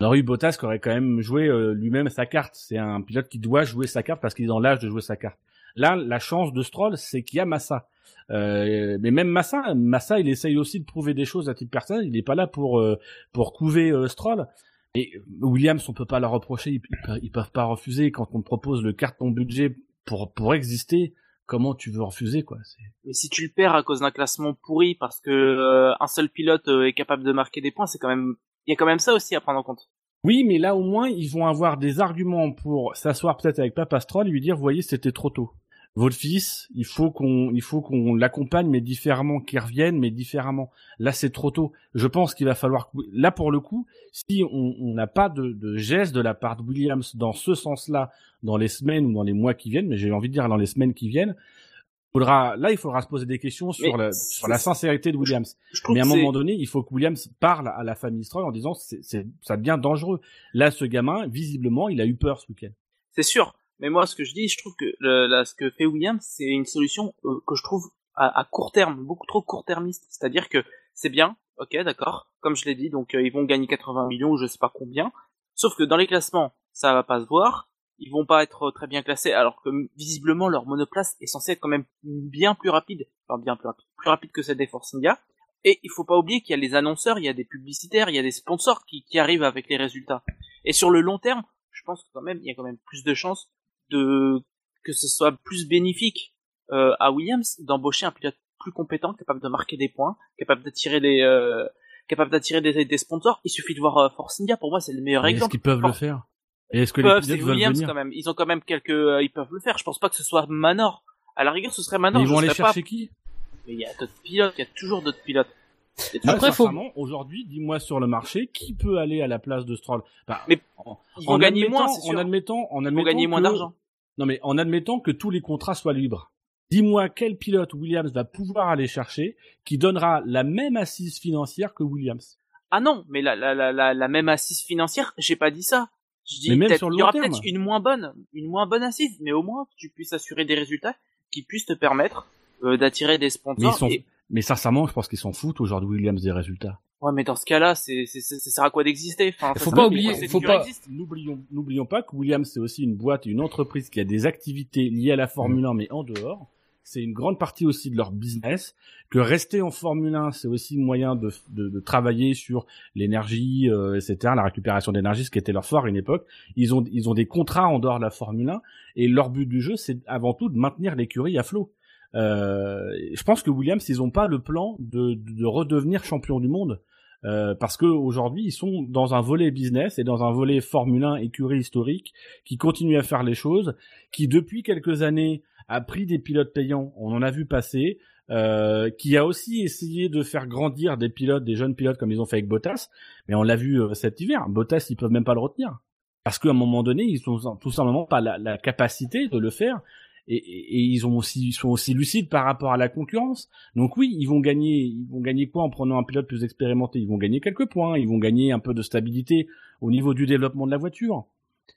on aurait eu Bottas qui aurait quand même joué euh, lui-même sa carte. C'est un pilote qui doit jouer sa carte parce qu'il est dans l'âge de jouer sa carte. Là, la chance de Stroll, c'est qu'il y a Massa. Euh, mais même Massa, Massa, il essaye aussi de prouver des choses à titre personnel. Il n'est pas là pour pour couver Stroll. Et Williams, on peut pas leur reprocher. Ils, ils, peuvent pas refuser quand on propose le carton budget pour pour exister comment tu veux refuser quoi Mais si tu le perds à cause d'un classement pourri parce que euh, un seul pilote euh, est capable de marquer des points, c'est quand même il y a quand même ça aussi à prendre en compte. Oui, mais là au moins ils vont avoir des arguments pour s'asseoir peut-être avec Papa Stroll et lui dire, vous voyez, c'était trop tôt. Votre fils, il faut qu'on, il faut qu'on l'accompagne, mais différemment, qu'il revienne, mais différemment. Là, c'est trop tôt. Je pense qu'il va falloir, là pour le coup, si on n'a pas de, de geste de la part de Williams dans ce sens-là, dans les semaines ou dans les mois qui viennent, mais j'ai envie de dire dans les semaines qui viennent, faudra, là, il faudra se poser des questions sur la, sur la sincérité de Williams. Je, je mais à un moment donné, il faut que Williams parle à la famille Stroll en disant, c'est, c'est, ça devient dangereux. Là, ce gamin, visiblement, il a eu peur ce week-end. C'est sûr. Mais moi, ce que je dis, je trouve que le, là, ce que fait Williams, c'est une solution euh, que je trouve à, à, court terme, beaucoup trop court-termiste. C'est-à-dire que c'est bien, ok, d'accord, comme je l'ai dit, donc euh, ils vont gagner 80 millions ou je sais pas combien. Sauf que dans les classements, ça va pas se voir. Ils vont pas être très bien classés, alors que visiblement leur monoplace est censée être quand même bien plus rapide, enfin bien plus rapide, plus rapide que celle des Force. Et il faut pas oublier qu'il y a les annonceurs, il y a des publicitaires, il y a des sponsors qui, qui arrivent avec les résultats. Et sur le long terme, je pense que quand même, il y a quand même plus de chances de que ce soit plus bénéfique euh, à Williams d'embaucher un pilote plus compétent, capable de marquer des points, capable d'attirer des euh, capable d'attirer des, des, sponsors. Il suffit de voir euh, Force India. Pour moi, c'est le meilleur Mais exemple. Est-ce qu'ils peuvent le faire? Et est-ce que peuvent, les pilotes veulent Williams venir? quand même. Ils ont quand même quelques, euh, ils peuvent le faire. Je pense pas que ce soit Manor. À la rigueur, ce serait Manor. Mais ils vont aller chercher pas... qui? Mais il y a d'autres pilotes. Il y a toujours d'autres pilotes. Moi, Après, faut- aujourd'hui, dis-moi sur le marché, qui peut aller à la place de Stroll? Bah, Mais en, en gagner admettant- moins, c'est sûr. En admettant, en admettant gagner moins que- d'argent. Non, mais en admettant que tous les contrats soient libres. Dis-moi quel pilote Williams va pouvoir aller chercher qui donnera la même assise financière que Williams. Ah non, mais la, la, la, la, la même assise financière, j'ai pas dit ça. Je dis Mais même peut-être, sur le il y aura peut-être une moins bonne, une moins bonne assise, mais au moins que tu puisses assurer des résultats qui puissent te permettre euh, d'attirer des Mais ils sponsors. sont, et- mais sincèrement, je pense qu'ils s'en foutent aujourd'hui Williams des résultats. Ouais, mais dans ce cas-là, c'est, c'est, c'est- ça sert à quoi d'exister enfin, Faut pas oublier- faut pas- N'oublions, n'oublions pas que Williams c'est aussi une boîte, une entreprise qui a des activités liées à la Formule 1 mais en dehors. C'est une grande partie aussi de leur business. Que rester en Formule 1, c'est aussi un moyen de, de, de travailler sur l'énergie, euh, etc., la récupération d'énergie, ce qui était leur fort à une époque. Ils ont, ils ont des contrats en dehors de la Formule 1 et leur but du jeu, c'est avant tout de maintenir l'écurie à flot. Euh, je pense que Williams, ils ont pas le plan de, de redevenir champion du monde. Euh, parce que aujourd'hui ils sont dans un volet business et dans un volet Formule 1 écurie historique qui continue à faire les choses, qui depuis quelques années a pris des pilotes payants, on en a vu passer, euh, qui a aussi essayé de faire grandir des pilotes, des jeunes pilotes comme ils ont fait avec Bottas, mais on l'a vu euh, cet hiver, Bottas ils peuvent même pas le retenir parce qu'à un moment donné ils ont tout simplement pas la, la capacité de le faire et, et, et ils ont aussi ils sont aussi lucides par rapport à la concurrence. Donc oui, ils vont gagner ils vont gagner quoi en prenant un pilote plus expérimenté? Ils vont gagner quelques points, ils vont gagner un peu de stabilité au niveau du développement de la voiture.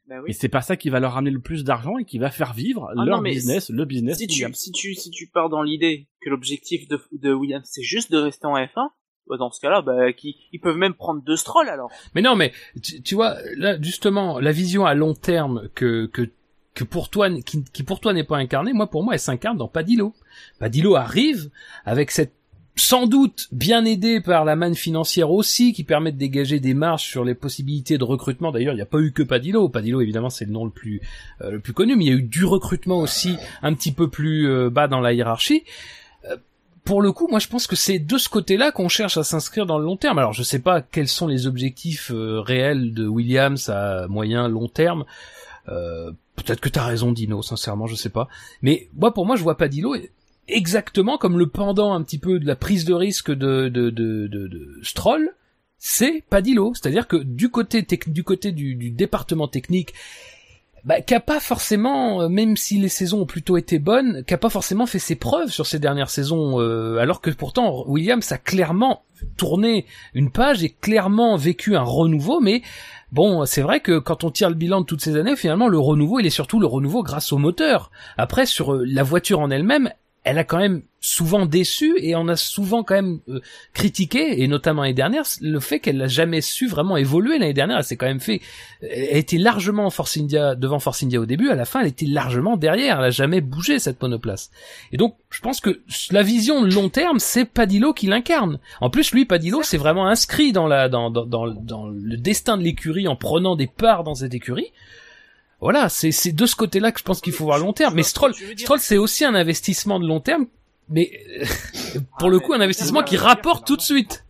Bah Et oui. c'est pas ça qui va leur ramener le plus d'argent et qui va faire vivre Ah leur non, business, le business. Si tu, si tu, si tu pars dans l'idée que l'objectif de, de Williams c'est juste de rester en F1, bah dans ce cas-là, bah, qui, ils peuvent même prendre deux strolls alors. Mais non, mais tu, tu vois, là justement, la vision à long terme que que que pour toi, qui, qui pour toi n'est pas incarnée, moi pour moi elle s'incarne dans Padillo. Padillo arrive avec cette sans doute bien aidé par la manne financière aussi, qui permet de dégager des marges sur les possibilités de recrutement. D'ailleurs, il n'y a pas eu que Padillo. Padillo, évidemment, c'est le nom le plus euh, le plus connu, mais il y a eu du recrutement aussi un petit peu plus euh, bas dans la hiérarchie. Euh, Pour le coup, moi, je pense que c'est de ce côté-là qu'on cherche à s'inscrire dans le long terme. Alors, je sais pas quels sont les objectifs euh, réels de Williams à moyen long terme. Peut-être que t'as raison, Dino. Sincèrement, je sais pas. Mais moi, pour moi, je vois Padillo exactement comme le pendant un petit peu de la prise de risque de, de, de, de, de Stroll, c'est Padillo. C'est-à-dire que du côté, du, côté du, du département technique, bah, qui a pas forcément, euh, même si les saisons ont plutôt été bonnes, qui a pas forcément fait ses preuves sur ces dernières saisons, euh, alors que pourtant Williams a clairement tourné une page et clairement vécu un renouveau, mais bon, c'est vrai que quand on tire le bilan de toutes ces années, finalement le renouveau, il est surtout le renouveau grâce au moteur. Après, sur euh, la voiture en elle-même, elle a quand même souvent déçu et on a souvent quand même euh, critiqué et notamment l'année dernière le fait qu'elle n'a jamais su vraiment évoluer l'année dernière. Elle s'est quand même fait elle était largement Force India devant Force India au début. À la fin elle était largement derrière. Elle a jamais bougé cette monoplace. Et donc je pense que la vision de long terme c'est Padillo qui l'incarne. En plus lui Padillo c'est vraiment inscrit dans la dans, dans, dans, dans le destin de l'écurie en prenant des parts dans cette écurie voilà, c'est c'est de ce côté-là que je pense qu'il faut voir long terme. Mais Stroll, Stroll, c'est aussi un investissement de long terme, mais (laughs) pour le coup, un investissement qui rapporte tout de suite.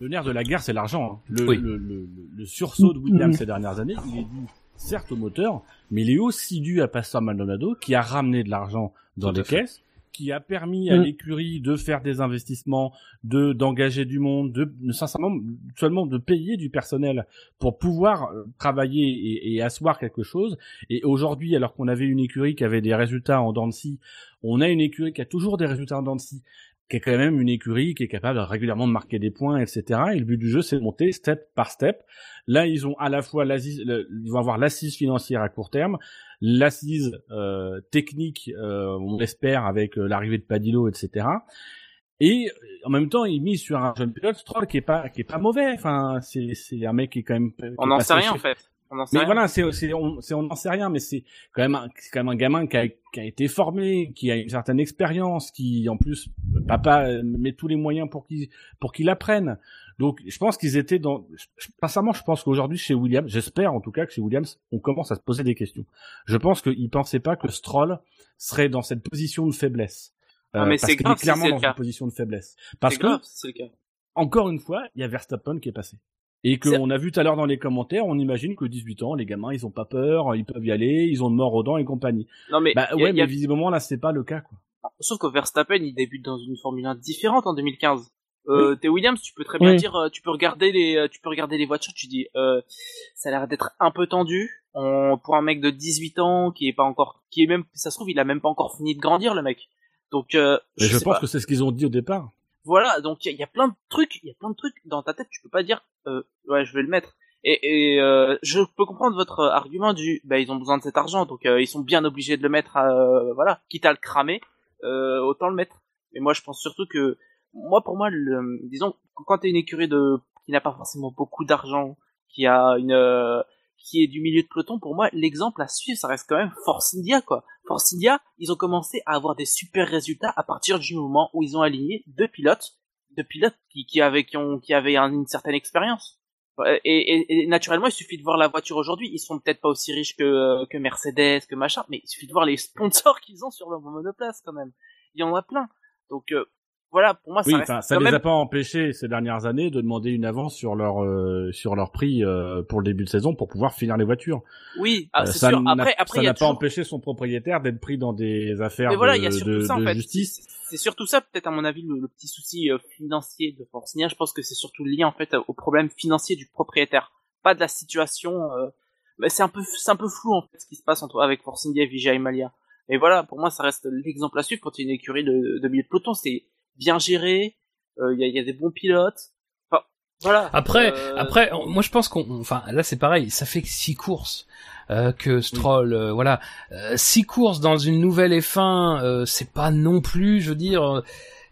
Le nerf de la guerre, c'est l'argent. hein. Le, Oui. le, le, le sursaut de Williams ces dernières années, il est dû certes au moteur, mais il est aussi dû à Pastor Maldonado qui a ramené de l'argent dans Tout les fait. caisses, qui a permis à Mm. l'écurie de faire des investissements, de d'engager du monde, de, de sincèrement seulement de payer du personnel pour pouvoir euh, travailler et, et asseoir quelque chose. Et aujourd'hui, alors qu'on avait une écurie qui avait des résultats en dents de scie, on a une écurie qui a toujours des résultats en dents de scie qui est quand même une écurie qui est capable régulièrement de marquer des points, etc. Et le but du jeu, c'est de monter step par step. Là, ils ont à la fois l'assise, ils vont avoir l'assise financière à court terme, l'assise euh, technique, euh, on l'espère, avec euh, l'arrivée de Padillo, etc. Et euh, en même temps, ils misent sur un jeune pilote, Stroll, qui est pas, qui est pas mauvais. Enfin, c'est, c'est un mec qui est quand même. est On n'en sait rien en fait. On en sait mais rien. voilà, c'est, c'est, on, c'est, on n'en sait rien, mais c'est quand même, un, c'est quand même un gamin qui a, qui a été formé, qui a une certaine expérience, qui, en plus, papa euh, met tous les moyens pour qu'il, pour qu'il apprenne. Donc, je pense qu'ils étaient dans, sincèrement, je pense qu'aujourd'hui, chez Williams, j'espère en tout cas que chez Williams, on commence à se poser des questions. Je pense qu'ils pensaient pas que Stroll serait dans cette position de faiblesse. Euh, Ah, mais parce c'est grave est si clairement dans une position de faiblesse. Parce que, grave, si c'est le cas. encore une fois, il y a Verstappen qui est passé. Et que on a vu tout à l'heure dans les commentaires, on imagine que 18 ans, les gamins, ils ont pas peur, ils peuvent y aller, ils ont de mort aux dents et compagnie. Non mais, Bah a- ouais, a- mais visiblement là, c'est pas le cas, quoi. sauf que Verstappen il débute dans une Formule 1 différente en 2015. Euh, t'es Williams, tu peux très bien Oui. dire, euh, tu peux regarder les, euh, tu peux regarder les voitures, tu dis, euh, ça a l'air d'être un peu tendu. On, pour un mec de 18 ans qui est pas encore, qui est même, ça se trouve, il a même pas encore fini de grandir le mec. Donc, euh, Mais je, sais pense pas. que c'est ce qu'ils ont dit au départ. Voilà, donc il y, a- y a plein de trucs, il y a plein de trucs dans ta tête, tu peux pas dire euh, ouais, je vais le mettre. Et, et euh, je peux comprendre votre argument du bah ils ont besoin de cet argent, donc euh, ils sont bien obligés de le mettre euh, voilà, quitte à le cramer, euh, autant le mettre. Mais moi je pense surtout que moi pour moi le, disons quand t'es une écurie de qui n'a pas forcément beaucoup d'argent, qui a une euh, qui est du milieu de peloton, pour moi l'exemple à suivre ça reste quand même Force India quoi. Force India, ils ont commencé à avoir des super résultats à partir du moment où ils ont aligné deux pilotes, deux pilotes qui, qui avaient qui, ont, qui avaient un- une certaine expérience. Et, et, et naturellement, il suffit de voir la voiture aujourd'hui. Ils sont peut-être pas aussi riches que, que Mercedes, que machin, mais il suffit de voir les (laughs) sponsors qu'ils ont sur leur monoplace quand même. Il y en a plein. Donc euh, voilà, pour moi, ça oui, reste ça les même. a pas empêchés ces dernières années de demander une avance sur leur euh, sur leur prix euh, pour le début de saison pour pouvoir finir les voitures. Oui, ah, Euh, c'est ça sûr. n'a- Après, après, ça n'a pas empêché son propriétaire d'être pris dans des affaires Mais voilà, de, y a de- ça en de fait. justice. C'est- surtout ça, peut-être à mon avis, le, le petit souci financier de Forcinia. Je pense que c'est surtout lié en fait au problème financier du propriétaire, pas de la situation. Mais c'est un peu, c'est un peu flou en fait ce qui se passe entre avec Force India et Vijay Malia. Et voilà, pour moi, ça reste l'exemple à suivre quand il y a une écurie de, de milieu de peloton. C'est bien géré, il y, a, y, a, des bons pilotes. Enfin, voilà. Après, Euh, après, moi je pense qu'on, enfin là c'est pareil, ça fait six courses euh, que Stroll, euh, voilà, euh, six courses dans une nouvelle F1, euh, c'est pas non plus, je veux dire. euh,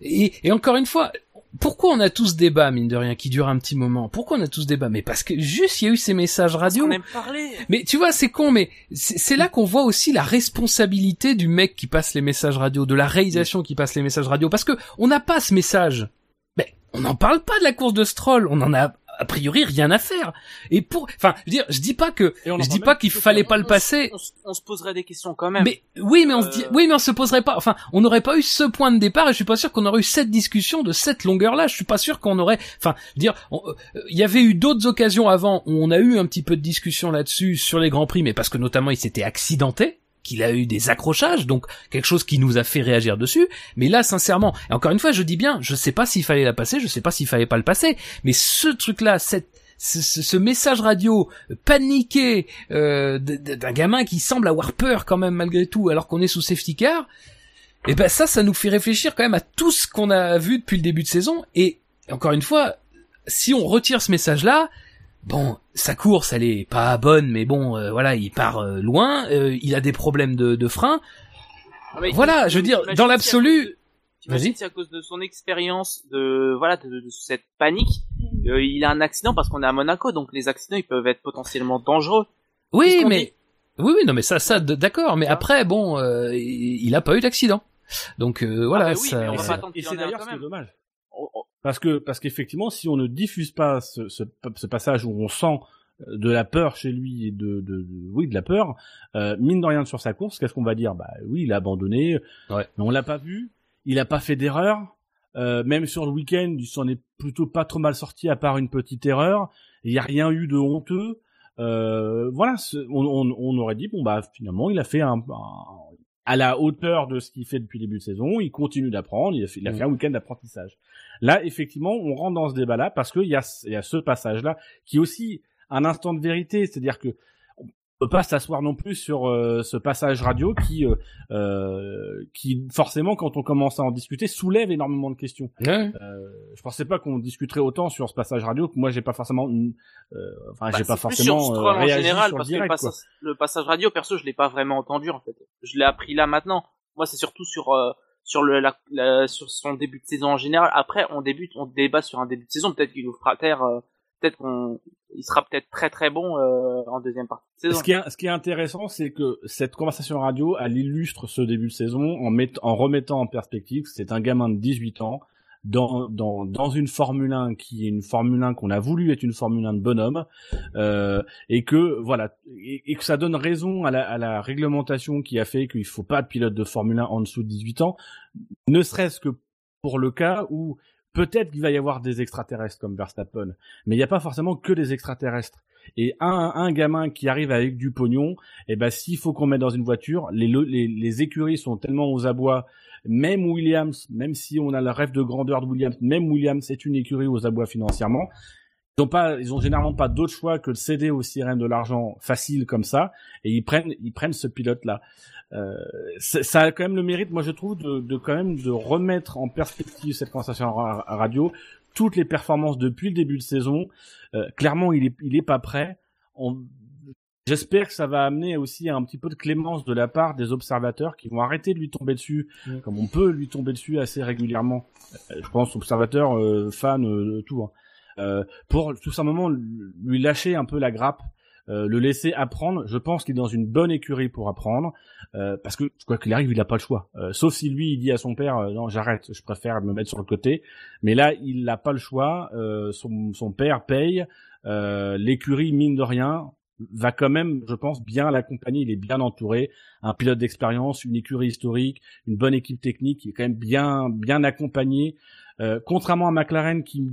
Et, et encore une fois, pourquoi on a tous débat mine de rien qui dure un petit moment? Pourquoi on a tous débat Mais parce que juste il y a eu ces messages radio. on aime parler. Mais tu vois, c'est con, mais c'est c'est là qu'on voit aussi la responsabilité du mec qui passe les messages radio, de la réalisation qui passe les messages radio, parce que on n'a pas ce message. Mais on n'en parle pas de la course de Stroll, on en a a priori rien à faire. Et pour, enfin, je veux dire, je dis pas que, je dis pas qu'il fallait pas le passer. On, se- on se poserait des questions quand même. Mais oui, mais on se dit, Euh, oui, mais on se poserait pas. Enfin, on n'aurait pas eu ce point de départ. Et je suis pas sûr qu'on aurait eu cette discussion de cette longueur-là. Je suis pas sûr qu'on aurait. Enfin, je veux dire, euh, il y avait eu d'autres occasions avant où on a eu un petit peu de discussion là-dessus sur les grands prix, mais parce que notamment il s'était accidenté qu'il a eu des accrochages, donc quelque chose qui nous a fait réagir dessus. Mais là, sincèrement, et encore une fois, je dis bien, je sais pas s'il fallait la passer, je sais pas s'il fallait pas le passer, mais ce truc-là, cette ce, ce- message radio paniqué euh, d- d- d'un gamin qui semble avoir peur quand même malgré tout alors qu'on est sous safety car et ben ça ça nous fait réfléchir quand même à tout ce qu'on a vu depuis le début de saison et encore une fois si on retire ce message là bon sa course elle est pas bonne mais bon euh, voilà il part euh, loin euh, il a des problèmes de, de frein Ah, mais voilà, je veux dire, dans l'absolu- t'imagines Vas-y. si à cause de son expérience de voilà de, de cette panique, euh, il a un accident parce qu'on est à Monaco, donc les accidents ils peuvent être potentiellement dangereux. oui mais oui oui non mais ça ça d'accord mais Ah. après bon euh, il il a pas eu d'accident donc euh, voilà Ah, bah oui, ça- mais on va Et pas c'est- attendre Et qu'il c'est en ait un d'ailleurs ce dommage. Parce que parce qu'effectivement, si on ne diffuse pas ce, ce, ce passage où on sent euh, de la peur chez lui et de, de, de- oui de la peur, euh, mine de rien sur sa course, qu'est-ce qu'on va dire? Bah oui, il a abandonné, Ouais. mais on l'a pas vu, il a pas fait d'erreur. Euh, même sur le week-end, il s'en est plutôt pas trop mal sorti à part une petite erreur. Il y a rien eu de honteux. Euh, voilà, on, on, on aurait dit bon bah finalement il a fait un, un- à la hauteur de ce qu'il fait depuis le début de saison. Il continue d'apprendre. Il a fait, il a Mm. fait un week-end d'apprentissage. Là, effectivement, on rentre dans ce débat-là parce qu'il y a, il y a ce passage-là qui est aussi un instant de vérité, c'est-à-dire que on peut pas s'asseoir non plus sur euh, ce passage radio qui, euh, euh, qui forcément, quand on commence à en discuter, soulève énormément de questions. Ouais. Euh, je pensais pas qu'on discuterait autant sur ce passage radio que moi j'ai pas forcément, euh, enfin bah, j'ai pas forcément sur euh, en général sur le parce que le passage, le passage radio perso je l'ai pas vraiment entendu en fait. Je l'ai appris là maintenant. Moi c'est surtout sur euh, sur le la, la- sur son début de saison en général. Après on débute on débat sur un début de saison peut-être qu'il nous fera taire. euh, peut-être qu'on il sera peut-être très très bon euh, en deuxième partie de saison. Ce qui est, ce qui est intéressant, c'est que cette conversation radio, elle illustre ce début de saison en, met- en remettant en perspective c'est un gamin de 18 ans dans, dans, dans une Formule 1 qui est une Formule 1 qu'on a voulu être une Formule 1 de bonhomme, euh, et que voilà, et, et que ça donne raison à la, à la réglementation qui a fait qu'il faut pas de pilote de Formule 1 en dessous de 18 ans, ne serait-ce que pour le cas où peut-être qu'il va y avoir des extraterrestres comme Verstappen, mais il n'y a pas forcément que des extraterrestres. Et un, un gamin qui arrive avec du pognon, eh ben s'il faut qu'on mette dans une voiture, les, le- les, les écuries sont tellement aux abois. Même Williams, même si on a le rêve de grandeur de Williams, même Williams est une écurie aux abois financièrement. Ils ont pas, ils ont généralement pas d'autre choix que de céder aux sirènes de l'argent facile comme ça, et ils prennent, ils prennent ce pilote là. Euh, ça a quand même le mérite, moi je trouve, de, de quand même de remettre en perspective cette conversation ra- radio, toutes les performances depuis le début de saison. Euh, clairement, il est, il est pas prêt. J'espère que ça va amener aussi un petit peu de clémence de la part des observateurs qui vont arrêter de lui tomber dessus, Mm. comme on peut lui tomber dessus assez régulièrement. Euh, je pense observateurs, euh, fans, euh, tout. hein. Euh, pour tout simplement lui lâcher un peu la grappe, euh, le laisser apprendre. Je pense qu'il est dans une bonne écurie pour apprendre, euh, parce que quoi qu'il arrive, il n'a pas le choix. Euh, sauf si lui, il dit à son père, non, j'arrête, je préfère me mettre sur le côté. Mais là, il n'a pas le choix. Euh, son, son père paye. Euh, L'écurie, mine de rien, va quand même, je pense, bien l'accompagner. Il est bien entouré. Un pilote d'expérience, une écurie historique, une bonne équipe technique, qui est quand même bien, bien accompagné. Euh, contrairement à McLaren qui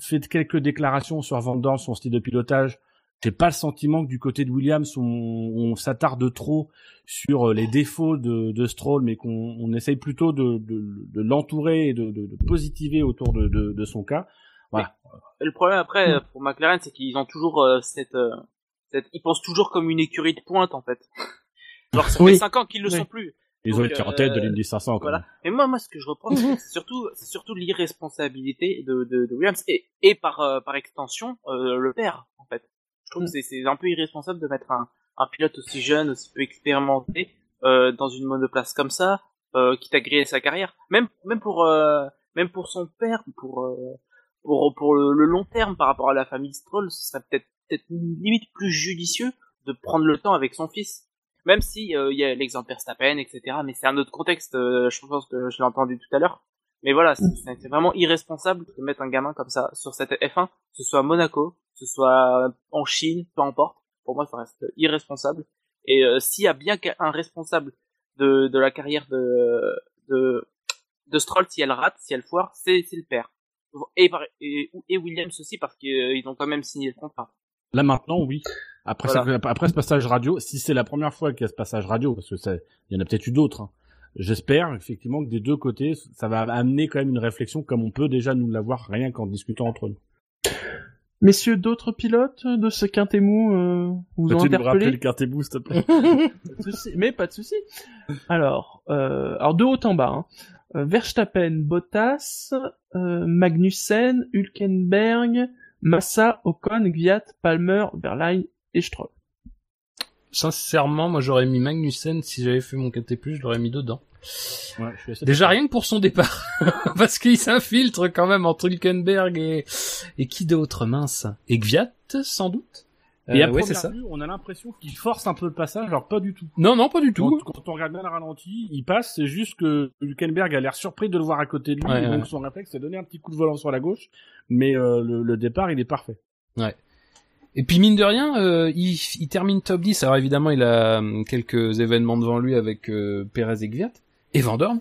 fait quelques déclarations sur Van Dorn, son style de pilotage, j'ai pas le sentiment que du côté de Williams on, on s'attarde trop sur euh, les défauts de, de Stroll, mais qu'on on essaye plutôt de, de, de l'entourer et de, de, de positiver autour de, de, de son cas. Voilà. Le problème après pour McLaren c'est qu'ils ont toujours euh, cette, euh, cette ils pensent toujours comme une écurie de pointe en fait. Genre ça fait Oui. 5 ans qu'ils le Oui. sont plus. Ils ont été en tête de l'Indy 500 quand Voilà. même. Mais moi, moi, ce que je reprends, c'est surtout, c'est surtout l'irresponsabilité de, de, de Williams et, et par, euh, par extension, euh, le père, en fait. Je trouve Mm. que c'est, c'est un peu irresponsable de mettre un, un pilote aussi jeune, aussi peu expérimenté, euh, dans une monoplace comme ça, euh, qui t'a grillé sa carrière. Même, même pour, euh, même pour son père, pour, euh, pour, pour le, le long terme par rapport à la famille Stroll, ce serait peut-être, peut-être limite plus judicieux de prendre le temps avec son fils. Même si euh, il y a l'exemple Verstappen, etc. Mais c'est un autre contexte. euh, je pense que je l'ai entendu tout à l'heure. Mais voilà, c'est c'est vraiment irresponsable de mettre un gamin comme ça sur cette F1, que ce soit à Monaco, que ce soit en Chine, peu importe. Pour moi, ça reste irresponsable. Et euh, s'il y a bien qu'un responsable de, de la carrière de, de de Stroll, si elle rate, si elle foire, c'est c'est le père. Et, par- et, et Williams aussi parce qu'ils ont quand même signé le contrat. Là maintenant, oui. Après, Voilà. ça- après ce passage radio, si c'est la première fois qu'il y a ce passage radio, parce que ça, il y en a peut-être eu d'autres. hein, J'espère effectivement que des deux côtés, ça va amener quand même une réflexion comme on peut déjà nous l'avoir rien qu'en discutant entre nous. Messieurs, d'autres pilotes de ce quintet mou euh, vous ont Peux-tu nous rappeler interpellé le Cartébou, s'il te plaît? (laughs) Pas de souci, mais pas de souci. Alors, euh, alors de haut en bas, hein. Euh, Verstappen, Bottas, euh, Magnussen, Hülkenberg, Massa, Ocon, Gviat, Palmer, Verlaine et Stroll. Sincèrement, moi j'aurais mis Magnussen si j'avais fait mon KT+, je l'aurais mis dedans. Ouais, je suis assez Déjà rien que pour son départ, (laughs) parce qu'il s'infiltre quand même entre Hülkenberg et et qui d'autre mince? Et Gviat sans doute? Et à Euh, ouais, première ça. vue, on a l'impression qu'il force un peu le passage, alors pas du tout. Non non pas du tout. Quand, quand on regarde bien le ralenti, il passe, c'est juste que Hülkenberg a l'air surpris de le voir à côté de lui, Ouais, et donc ouais. son réflexe c'est donner un petit coup de volant sur la gauche, mais euh, le, le départ il est parfait. Et puis mine de rien, euh, il, il termine top 10. Alors évidemment, il a hum, quelques événements devant lui avec euh, Perez et Gviat et Van Dorn.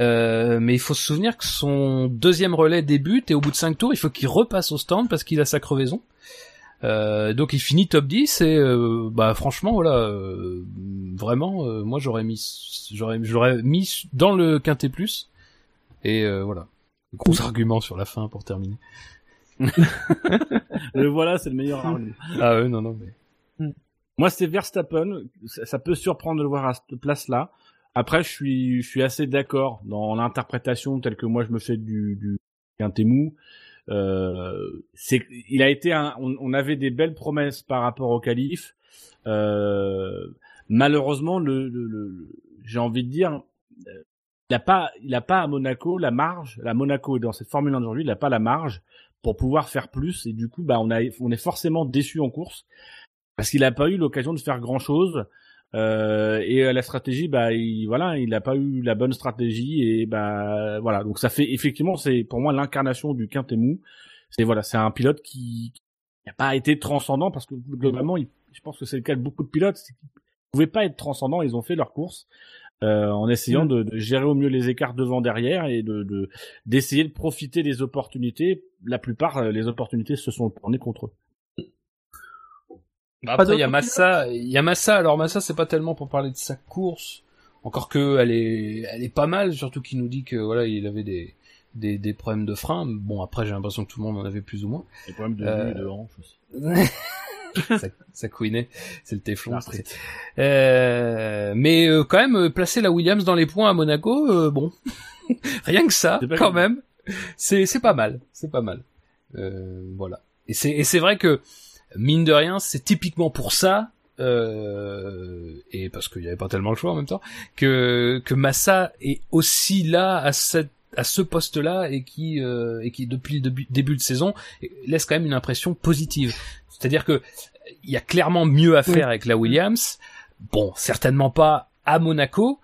Euh, mais il faut se souvenir que son deuxième relais débute et au bout de cinq tours, il faut qu'il repasse au stand parce qu'il a sa crevaison. Euh, donc il finit top 10 et euh, bah franchement voilà euh, vraiment euh, moi j'aurais mis j'aurais j'aurais mis dans le quintet plus et euh, voilà gros argument sur la fin pour terminer (laughs) Le voilà, c'est le meilleur argument. ah ouais non non mais Moi, c'est Verstappen. Ça, ça peut surprendre de le voir à cette place-là. Après, je suis, je suis assez d'accord dans l'interprétation telle que moi je me fais du, du quintet mou. Euh, c'est, il a été un, on, on avait des belles promesses par rapport au qualif. Euh, malheureusement, le, le, le- j'ai envie de dire, euh, il a pas, il a pas à Monaco la marge. La Monaco est dans cette Formule 1 d'aujourd'hui, il a pas la marge pour pouvoir faire plus. Et du coup, bah, on a, on est forcément déçu en course parce qu'il n'a pas eu l'occasion de faire grand chose. Euh, et euh, la stratégie, bah, il, voilà, il n'a pas eu la bonne stratégie et bah, voilà. Donc ça fait effectivement, c'est pour moi l'incarnation du quintet mou. C'est voilà, c'est un pilote qui n'a pas été transcendant parce que globalement, il- je pense que c'est le cas de beaucoup de pilotes, c'est qu'ils pouvaient pas être transcendants. Ils ont fait leur course euh, en essayant de, de gérer au mieux les écarts devant derrière et de de- d'essayer de, profiter des opportunités. La plupart, euh, les opportunités se sont tournées contre eux. Bah après, il y a Massa, il y a Massa. Alors Massa, c'est pas tellement pour parler de sa course, encore que elle est, elle est pas mal, surtout qu'il nous dit que voilà, il avait des, des, des problèmes de frein. Bon, après, j'ai l'impression que tout le monde en avait plus ou moins. Les problèmes de Euh, et de hanche aussi. (laughs) ça, ça couinait, c'est le téflon. Ah, Euh, mais euh, quand même, euh, placer la Williams dans les points à Monaco, euh, bon, (laughs) rien que ça, C'est pas quand même, c'est c'est pas mal, c'est pas mal. Euh, voilà. Et c'est et c'est vrai que mine de rien, c'est typiquement pour ça. Euh, et parce qu'il n'y avait pas tellement le choix en même temps que que Massa est aussi là à cette à ce poste-là et qui euh, et qui depuis le début, début de saison laisse quand même une impression positive. C'est-à-dire que il y a clairement mieux à faire avec la Williams. Bon, certainement pas à Monaco,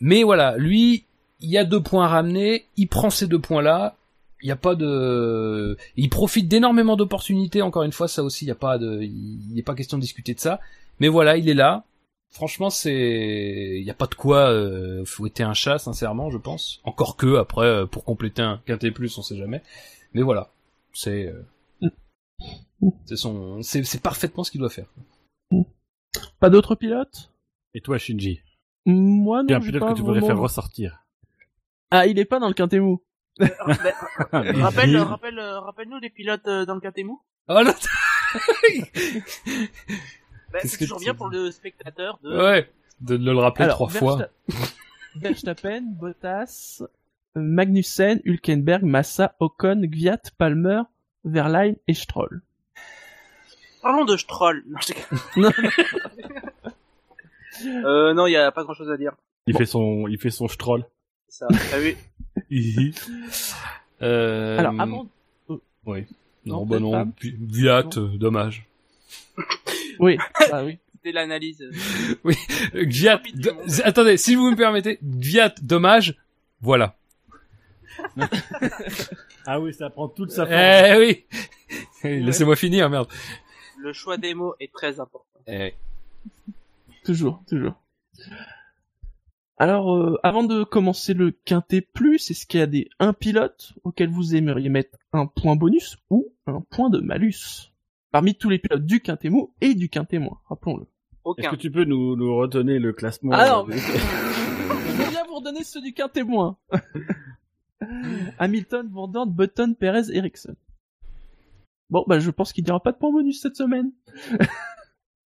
mais voilà, lui, il y a deux points à ramener, il prend ces deux points-là. Il y a pas de, il profite d'énormément d'opportunités. Encore une fois, ça aussi, il y a pas de, il n'est pas question de discuter de ça. Mais voilà, il est là. Franchement, c'est, il y a pas de quoi euh, fouetter un chat, sincèrement, je pense. Encore que après, euh, pour compléter un quintet plus, on sait jamais. Mais voilà, c'est, euh, c'est son, c'est, c'est parfaitement ce qu'il doit faire. Pas d'autres pilotes? Et toi, Shinji? Moi Il y a non, un j'ai pilote pas que tu voudrais vraiment- faire ressortir. Ah, il est pas dans le quintet mou. (laughs) rappelle, rappelle, euh, rappelle-nous les pilotes euh, dans le Katemu. Oh là, (laughs) Bah, c'est que toujours bien pour le spectateur de. ouais, de le rappeler Alors, trois fois. Versta- (laughs) Verstappen, Bottas, Magnussen, Hülkenberg, Massa, Ocon, Gviat, Palmer, Verlaine et Stroll. Parlons de Stroll. Non, je Non. euh, non, il y a pas grand chose à dire. Il fait son, il fait son stroll. Ça, t'as vu Euh... Alors, avant... Oui. Non, Non, bah non. pas. Viat, dommage. Oui, (laughs) ah oui. C'était l'analyse. (laughs) Do- monde. z- attendez, si vous me permettez, Gviat, dommage, voilà. (laughs) Ah oui, ça prend toute sa forme. Eh oui Laissez-moi finir, merde. Le choix des mots est très important. Eh, Toujours, toujours. Alors, euh, avant de commencer le quintet plus, est-ce qu'il y a des un pilote auquel vous aimeriez mettre un point bonus ou un point de malus Parmi tous les pilotes du quintet mou et du quintet moins, rappelons-le. Est-ce que tu peux nous, nous retenir le classement Ah non, euh, mais... (laughs) (laughs) Je vais bien vous redonner ceux du quintet moins. Hamilton, Van Dorn, Button, Perez, Ericsson. Bon, bah je pense qu'il n'y aura pas de point bonus cette semaine.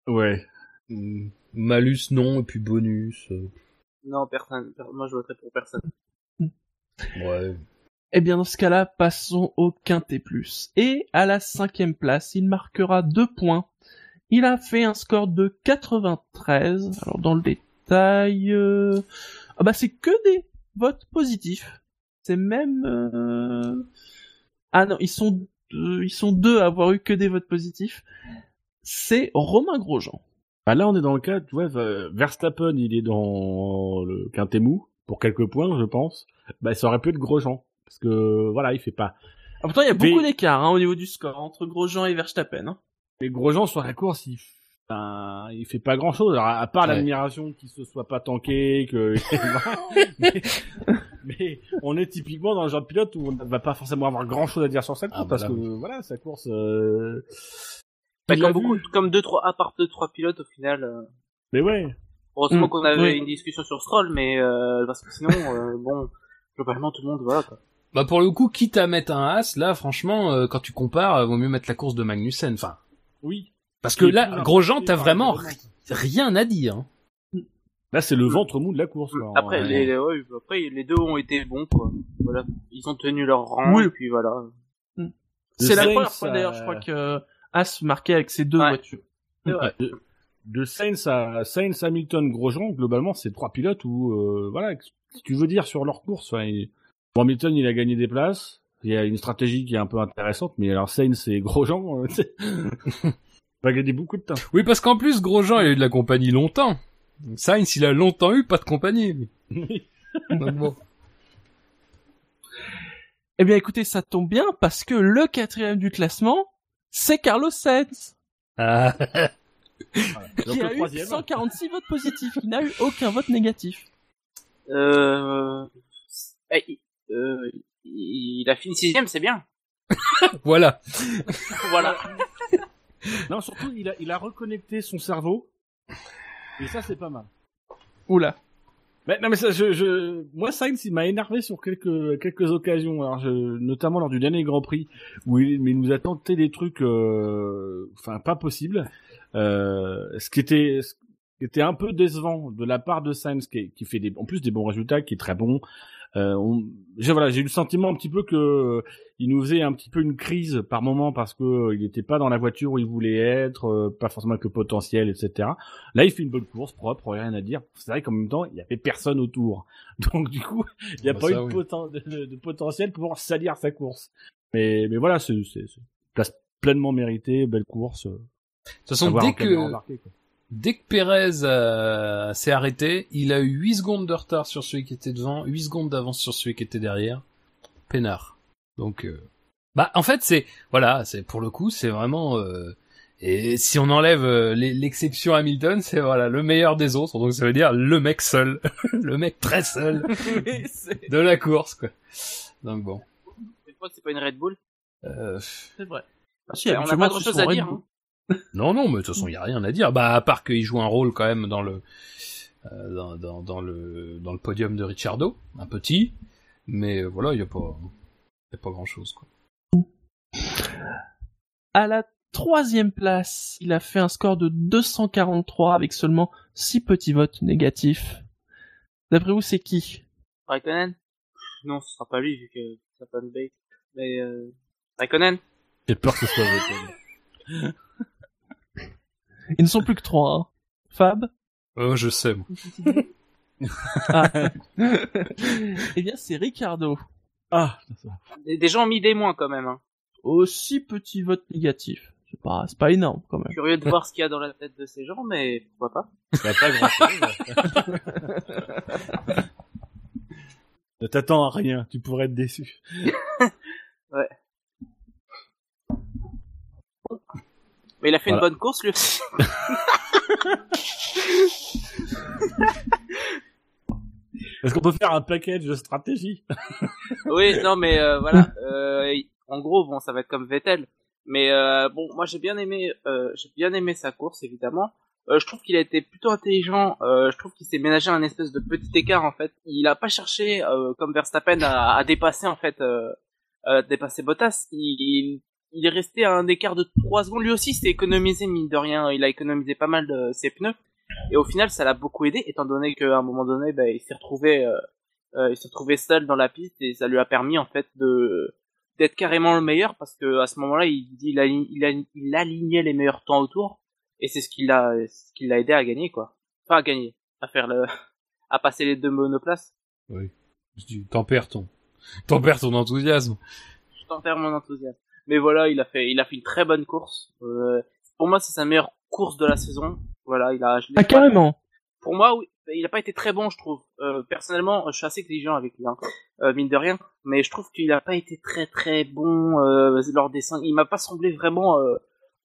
Ouais. mm, Malus, non, et puis bonus. euh, Non, personne. Per- Moi, je voterai pour personne. ouais. Eh bien, dans ce cas-là, passons au quintet plus. Et à la cinquième place, il marquera deux points. Il a fait un score de 93. Alors, dans le détail, euh... ah bah c'est que des votes positifs. C'est même, euh... ah non, ils sont deux, ils sont deux à avoir eu que des votes positifs. C'est Romain Grosjean. Bah là, on est dans le cas, tu vois, euh, Verstappen, il est dans le quintet mou, pour quelques points, je pense. Bah, ça aurait pu être Grosjean. Parce que, voilà, il fait pas. Ah, pourtant, il y a beaucoup d'écart hein, au niveau du score entre Grosjean et Verstappen. Hein. Mais Grosjean, sur la course, il, il fait pas grand chose. Alors, à part Ouais. l'admiration qu'il se soit pas tanké, que, (laughs) mais, mais on est typiquement dans le genre de pilote où on ne va pas forcément avoir grand chose à dire sur sa course, Ah, bah parce là, que, voilà, sa course, euh... Bah, comme beaucoup, comme deux, trois, à part deux, trois pilotes, au final, euh, Mais ouais. heureusement Mm, qu'on avait une discussion sur Stroll, mais, euh, parce que sinon, euh, (laughs) bon, globalement, tout le monde, voilà, quoi. Bah pour le coup, quitte à mettre un as, là franchement, euh, quand tu compares, euh, vaut mieux mettre la course de Magnussen. Enfin, Oui. parce que là, Grosjean, t'as vraiment rien à dire. hein. Là, c'est le ventre mou de la course. quoi. Après, les, les- ouais, après, les deux ont été bons, quoi. Voilà. Ils ont tenu leur rang, Oui. et puis voilà. C'est la première fois d'ailleurs, je crois que As marquait avec ses deux Ouais. voitures. Vrai. de, de Sainz à Sainz, Hamilton, Grosjean, globalement, c'est trois pilotes où, euh, voilà, si tu veux dire sur leur course, il- bon, Hamilton, il a gagné des places. Il y a une stratégie qui est un peu intéressante, mais alors Sainz et Grosjean, euh, (laughs) va gagner beaucoup de temps. Oui, parce qu'en plus, Grosjean, il a eu de la compagnie longtemps. Sainz, il a longtemps eu pas de compagnie. (laughs) Donc bon. Eh bien, écoutez, ça tombe bien parce que le quatrième du classement, c'est Carlos Sainz, Ah. (laughs) Donc qui le a eu troisième. 146 votes positifs. Il n'a eu aucun vote négatif. Euh, eh, il- euh, il a fini sixième, c'est bien. (laughs) voilà. (laughs) Voilà. Non, surtout, il a, il a reconnecté son cerveau. Et ça, c'est pas mal. Oula. Mais, non mais ça, je, moi Sainz il m'a énervé sur quelques quelques occasions, alors notamment lors du dernier Grand Prix où il, mais il nous a tenté des trucs, euh, enfin pas possibles, euh, ce qui était ce qui était un peu décevant de la part de Sainz qui, qui fait des, en plus des bons résultats, qui est très bon. Euh, on- j'ai voilà, j'ai eu le sentiment un petit peu que euh, il nous faisait un petit peu une crise par moment parce que euh, il n'était pas dans la voiture où il voulait être, euh, pas forcément avec le potentiel, etc. Là, il fait une bonne course, propre, rien à dire. C'est vrai qu'en même temps, il y avait personne autour. (laughs) Donc, du coup, il n'y a Bah, pas eu de, oui. poten- de, de potentiel pour salir sa course. Mais, mais voilà, c'est, place pleinement méritée, belle course. De toute façon, dès que. Dès que Pérez euh, s'est arrêté, il a eu 8 secondes de retard sur celui qui était devant, 8 secondes d'avance sur celui qui était derrière. Peinard. Donc, euh, bah, en fait, c'est, voilà, c'est, pour le coup, c'est vraiment, euh, et si on enlève euh, l'e- l'exception Hamilton, c'est voilà, le meilleur des autres, donc ça veut dire le mec seul, (laughs) le mec très seul (laughs) Oui, c'est de la course, quoi. Donc bon. C'est pas une Red Bull. Euh, c'est vrai. Ah, on n'a pas grand chose à dire. hein. Non, non, mais de toute façon, il y a rien à dire. Bah, à part qu'il joue un rôle quand même dans le euh, dans, dans, dans le dans le podium de Ricciardo, un petit, mais euh, voilà, il y a pas il y a pas grand chose quoi. À la troisième place, il a fait un score de 243 avec seulement 6 petits votes négatifs. D'après vous, c'est qui? Raikkonen? Non, ce sera pas lui vu que ça pas le bait. Mais euh... Raikkonen? J'ai peur que ce soit Vettel. (laughs) Ils ne sont plus que trois. Hein. Fab Oh, je sais. moi. ah. (laughs) Eh bien, c'est Ricardo. Ah, ça. des, gens ont mis des moins quand même. Hein. Aussi petit vote négatif. C'est pas, c'est pas énorme quand même. Curieux de voir ce qu'il y a dans la tête de ces gens, mais pourquoi pas Il pas grand chose. (laughs) ne t'attends à rien, tu pourrais être déçu. (laughs) Mais il a fait une bonne course lui aussi. (laughs) Est-ce qu'on peut faire un package de stratégie (laughs) oui, non mais euh, voilà. Euh, en gros, bon, ça va être comme Vettel. Mais euh, bon, moi j'ai bien aimé, euh, j'ai bien aimé sa course évidemment. Euh, je trouve qu'il a été plutôt intelligent. Euh, je trouve qu'il s'est ménagé un espèce de petit écart en fait. Il a pas cherché euh, comme Verstappen à, à dépasser en fait, dépasser Bottas. Il, il, il est resté à un écart de 3 secondes. Lui aussi, s'est économisé mine de rien. Il a économisé pas mal de ses pneus. Et au final, ça l'a beaucoup aidé, étant donné qu'à un moment donné, bah, il s'est retrouvé, euh, euh, il s'est retrouvé seul dans la piste et ça lui a permis en fait de d'être carrément le meilleur parce que à ce moment-là, il il, il, il alignait les meilleurs temps autour et c'est ce qui l'a ce qui l'a aidé à gagner quoi. Enfin à gagner, à faire le (laughs) à passer les deux monoplaces. Oui. Dis, Tempère ton, tempère ton enthousiasme. Je t'enterre mon enthousiasme. Mais voilà, il a fait il a fait une très bonne course. Euh, pour moi, c'est sa meilleure course de la saison. Voilà, il a je Ah, pas- carrément. Pour moi, oui, il a pas été très bon, je trouve. Euh, personnellement, je suis assez exigeant avec lui, hein, euh, mine de rien. Mais je trouve qu'il a pas été très très bon lors des cinq. Il m'a pas semblé vraiment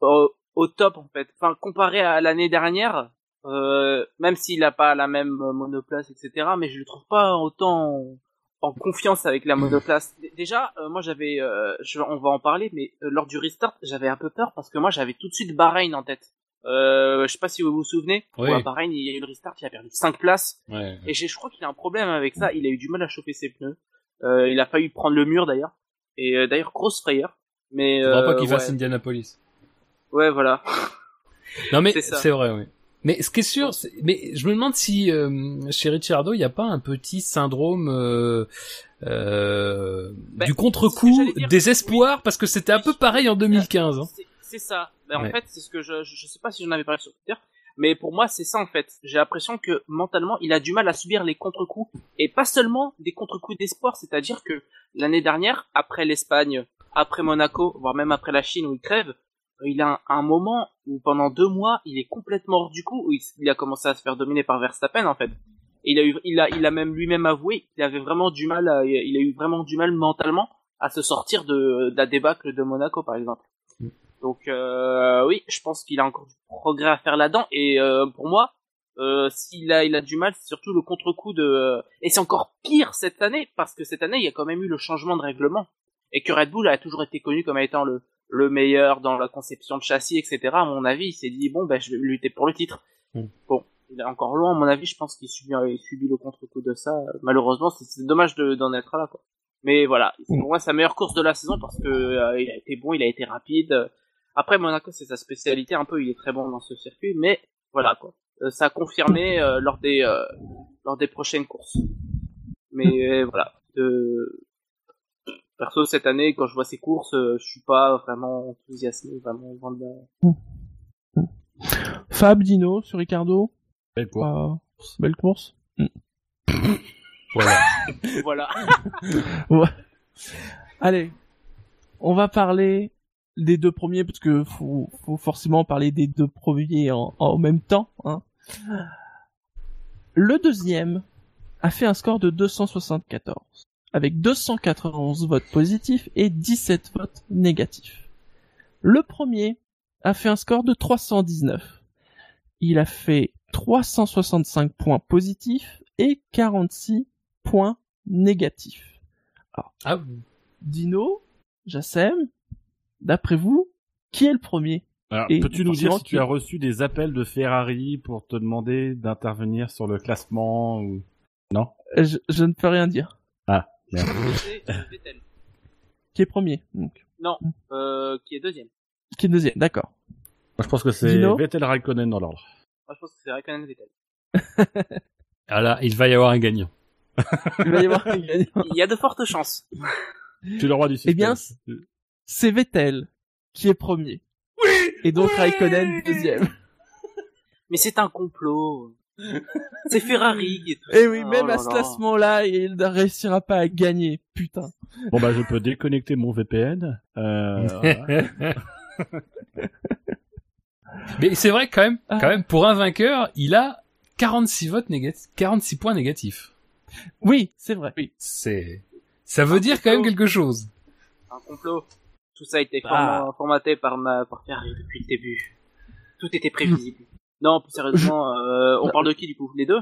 au, top en fait. Enfin, comparé à l'année dernière, même s'il a pas la même monoplace, etc. Mais je le trouve pas autant en, confiance avec la monoplace. D- Déjà, euh, moi j'avais, euh, je- on va en parler, mais euh, lors du restart, j'avais un peu peur parce que moi j'avais tout de suite Bahreïn en tête. Euh, je sais pas si vous vous souvenez. Oui. Ouais, Bahreïn, il y a eu le restart, il a perdu 5 places. Ouais. Et je crois qu'il a un problème avec ça. Il a eu du mal à choper ses pneus. Euh, il a failli prendre le mur d'ailleurs. Et euh, d'ailleurs grosse frayeur. Mais Faudra pas qu'il ouais. fasse Indianapolis? ouais, voilà. Non mais c'est vrai, oui. Mais ce qui est sûr, c'est- mais je me demande si euh, chez Ricciardo, il n'y a pas un petit syndrome euh, euh, Ben, du contre-coup, désespoir, parce que c'était un peu pareil en 2015. Hein. C'est- ça. Ben, Ouais. En fait, c'est ce que je, je, je sais pas si j'en avais parlé sur Twitter, mais pour moi, c'est ça en fait. J'ai l'impression que mentalement, il a du mal à subir les contre-coups et pas seulement des contre-coups d'espoir, c'est-à-dire que l'année dernière, après l'Espagne, après Monaco, voire même après la Chine où il crève, il a un, un moment où pendant deux mois, il est complètement hors du coup, où il, a commencé à se faire dominer par Verstappen en fait. Et il a eu, il a, il a même lui-même avoué qu'il avait vraiment du mal, à- il a eu vraiment du mal mentalement à se sortir de, de la débâcle de Monaco par exemple. Donc euh, oui, je pense qu'il a encore du progrès à faire là-dedans. Et euh, pour moi, euh, s'il a, il a du mal, c'est surtout le contre-coup de. Et c'est encore pire cette année parce que cette année, il y a quand même eu le changement de règlement et que Red Bull a toujours été connu comme étant le le meilleur dans la conception de châssis, etc. À mon avis, il s'est dit bon, ben je vais lutter pour le titre. Mm. Bon, il est encore loin. À mon avis, je pense qu'il subit, il subit le contre-coup de ça. Malheureusement, c'est dommage de- d'en être là, quoi. Mais voilà, c'est pour moi sa meilleure course de la saison parce que euh, il a été bon, il a été rapide. Après Monaco, c'est sa spécialité un peu, il est très bon dans ce circuit, mais voilà quoi. Euh, ça a confirmé euh, lors des euh, lors des prochaines courses. Mais voilà, perso cette année quand je vois ces courses, euh, je suis pas vraiment enthousiasmé, vraiment loin de là. Fab, Dino, sur Ricardo. Belle course. Euh, belle course. Voilà. (laughs) voilà. (laughs) Allez, on va parler des deux premiers parce que faut, faut forcément parler des deux premiers en, en même temps. Hein. Le deuxième a fait un score de 274 avec 291 votes positifs et 17 votes négatifs. Le premier a fait un score de 319. Il a fait 365 points positifs et 46 points négatifs. Ah, Dino, Jassem, d'après vous, qui est le premier? Alors, Et peux-tu nous dire si tu as reçu des appels de Ferrari pour te demander d'intervenir sur le classement ou non? Euh, je, je ne peux rien dire. C'est Vettel. Qui est premier donc. Non, euh, qui est deuxième. Qui est deuxième, d'accord. Moi, je pense que c'est Dino Vettel Raikkonen dans l'ordre. Moi je pense que c'est Raikkonen Vettel. (laughs) Ah là, il va y avoir un gagnant. Il va y avoir un gagnant. Il y a de fortes chances. Je suis le roi du Eh bien. C'est Vettel qui est premier. Oui Et donc Oui Raikkonen deuxième. Mais c'est un complot. (laughs) C'est Ferrari tout Et ça. oui, Oh même là à ce là. classement-là, il ne réussira pas à gagner. Putain. Bon bah je peux déconnecter mon VPN. Euh. Mais c'est vrai quand même, Ah. quand même, pour un vainqueur, il a 46 votes négatifs, 46 points négatifs. Oui, c'est vrai. Oui. C'est, ça veut dire quand même quelque chose. Un complot. Tout ça a été Ah. forma- formaté par ma par Ferrari depuis le début. Tout était prévisible. Non, plus sérieusement, euh, on parle de qui du coup Les deux?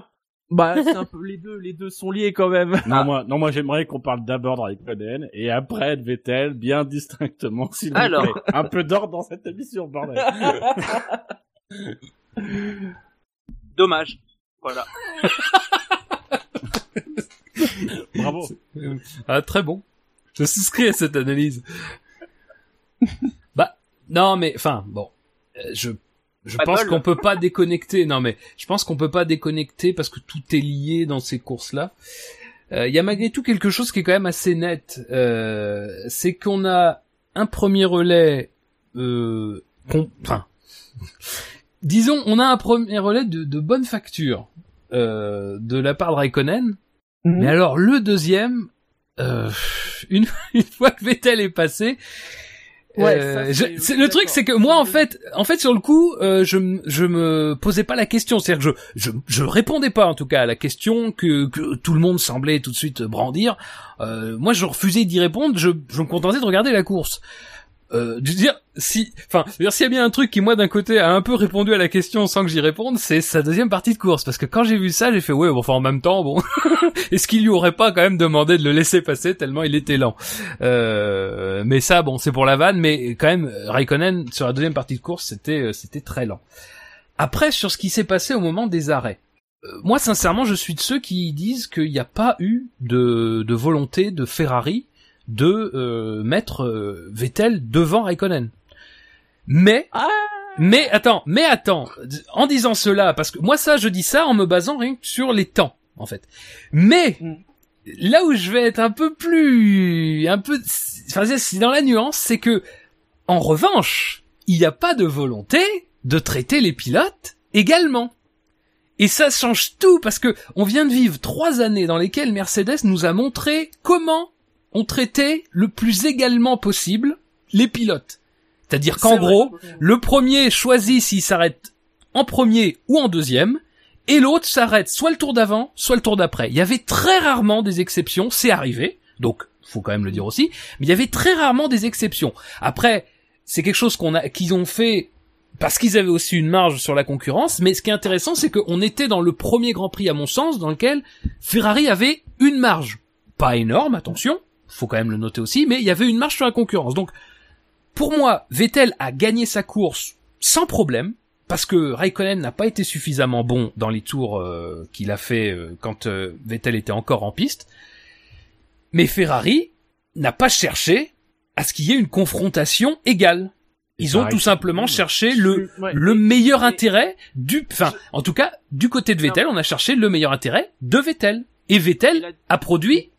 Bah, (laughs) c'est un peu les deux. Les deux sont liés quand même. Non moi, non moi j'aimerais qu'on parle d'abord de Raikkonen et après de Vettel bien distinctement s'il vous Alors. plaît. Un peu d'ordre dans cette émission bordel. (laughs) Dommage. Voilà. (laughs) Bravo. Ah, très bon. Je souscris à cette analyse. bah, non, mais, enfin, bon, Euh, je, je Pas pense qu'on peut pas déconnecter. Non, mais je pense qu'on peut pas déconnecter parce que tout est lié dans ces courses-là. Euh, Il y a malgré tout quelque chose qui est quand même assez net. Euh, c'est qu'on a un premier relais, euh, qu'on- enfin, (laughs) disons, on a un premier relais de, de bonne facture euh, de la part de Raikkonen. Mais alors le deuxième, euh, (laughs) une, une fois que Vettel est passé, Ouais, euh, ça, je- le truc c'est que moi en fait, en fait sur le coup, euh, je je me posais pas la question, c'est-à-dire que je, je je répondais pas en tout cas à la question que que tout le monde semblait tout de suite brandir. Euh, moi je refusais d'y répondre, je je me contentais de regarder la course. Euh, je veux dire, si, enfin, s'il y a bien un truc qui moi d'un côté a un peu répondu à la question sans que j'y réponde, c'est sa deuxième partie de course, parce que quand j'ai vu ça, j'ai fait ouais, bon, enfin en même temps, bon, (laughs) est-ce qu'il lui aurait pas quand même demandé de le laisser passer tellement il était lent? Euh, Mais ça, bon, c'est pour la vanne, mais quand même, Raikkonen sur la deuxième partie de course, c'était euh, c'était très lent. Après, sur ce qui s'est passé au moment des arrêts. euh, Moi, sincèrement, je suis de ceux qui disent qu'il n'y a pas eu de, de volonté de Ferrari de euh, mettre euh, Vettel devant Raikkonen. Mais, Ah mais attends, mais attends, en disant cela, parce que moi ça, je dis ça en me basant rien que sur les temps, en fait. Mais Mm. là où je vais être un peu plus, un peu, enfin c'est dans la nuance, c'est que, en revanche, il n'y a pas de volonté de traiter les pilotes également. Et ça change tout parce que on vient de vivre trois années dans lesquelles Mercedes nous a montré comment on traitait le plus également possible les pilotes. C'est-à-dire qu'en vrai. gros, le premier choisit s'il s'arrête en premier ou en deuxième, et l'autre s'arrête soit le tour d'avant, soit le tour d'après. Il y avait très rarement des exceptions, c'est arrivé, donc faut quand même le dire aussi, mais il y avait très rarement des exceptions. Après, c'est quelque chose qu'on a, qu'ils ont fait parce qu'ils avaient aussi une marge sur la concurrence, mais ce qui est intéressant, c'est qu'on était dans le premier Grand Prix, à mon sens, dans lequel Ferrari avait une marge. Pas énorme, attention, faut quand même le noter aussi, mais il y avait une marge sur la concurrence. Donc, pour moi, Vettel a gagné sa course sans problème, parce que Raikkonen n'a pas été suffisamment bon dans les tours euh, qu'il a fait euh, quand euh, Vettel était encore en piste. Mais Ferrari n'a pas cherché à ce qu'il y ait une confrontation égale. Ils ont tout simplement cherché le le meilleur intérêt du, enfin, en tout cas, du côté de Vettel, on a cherché le meilleur intérêt de Vettel. Et Vettel a produit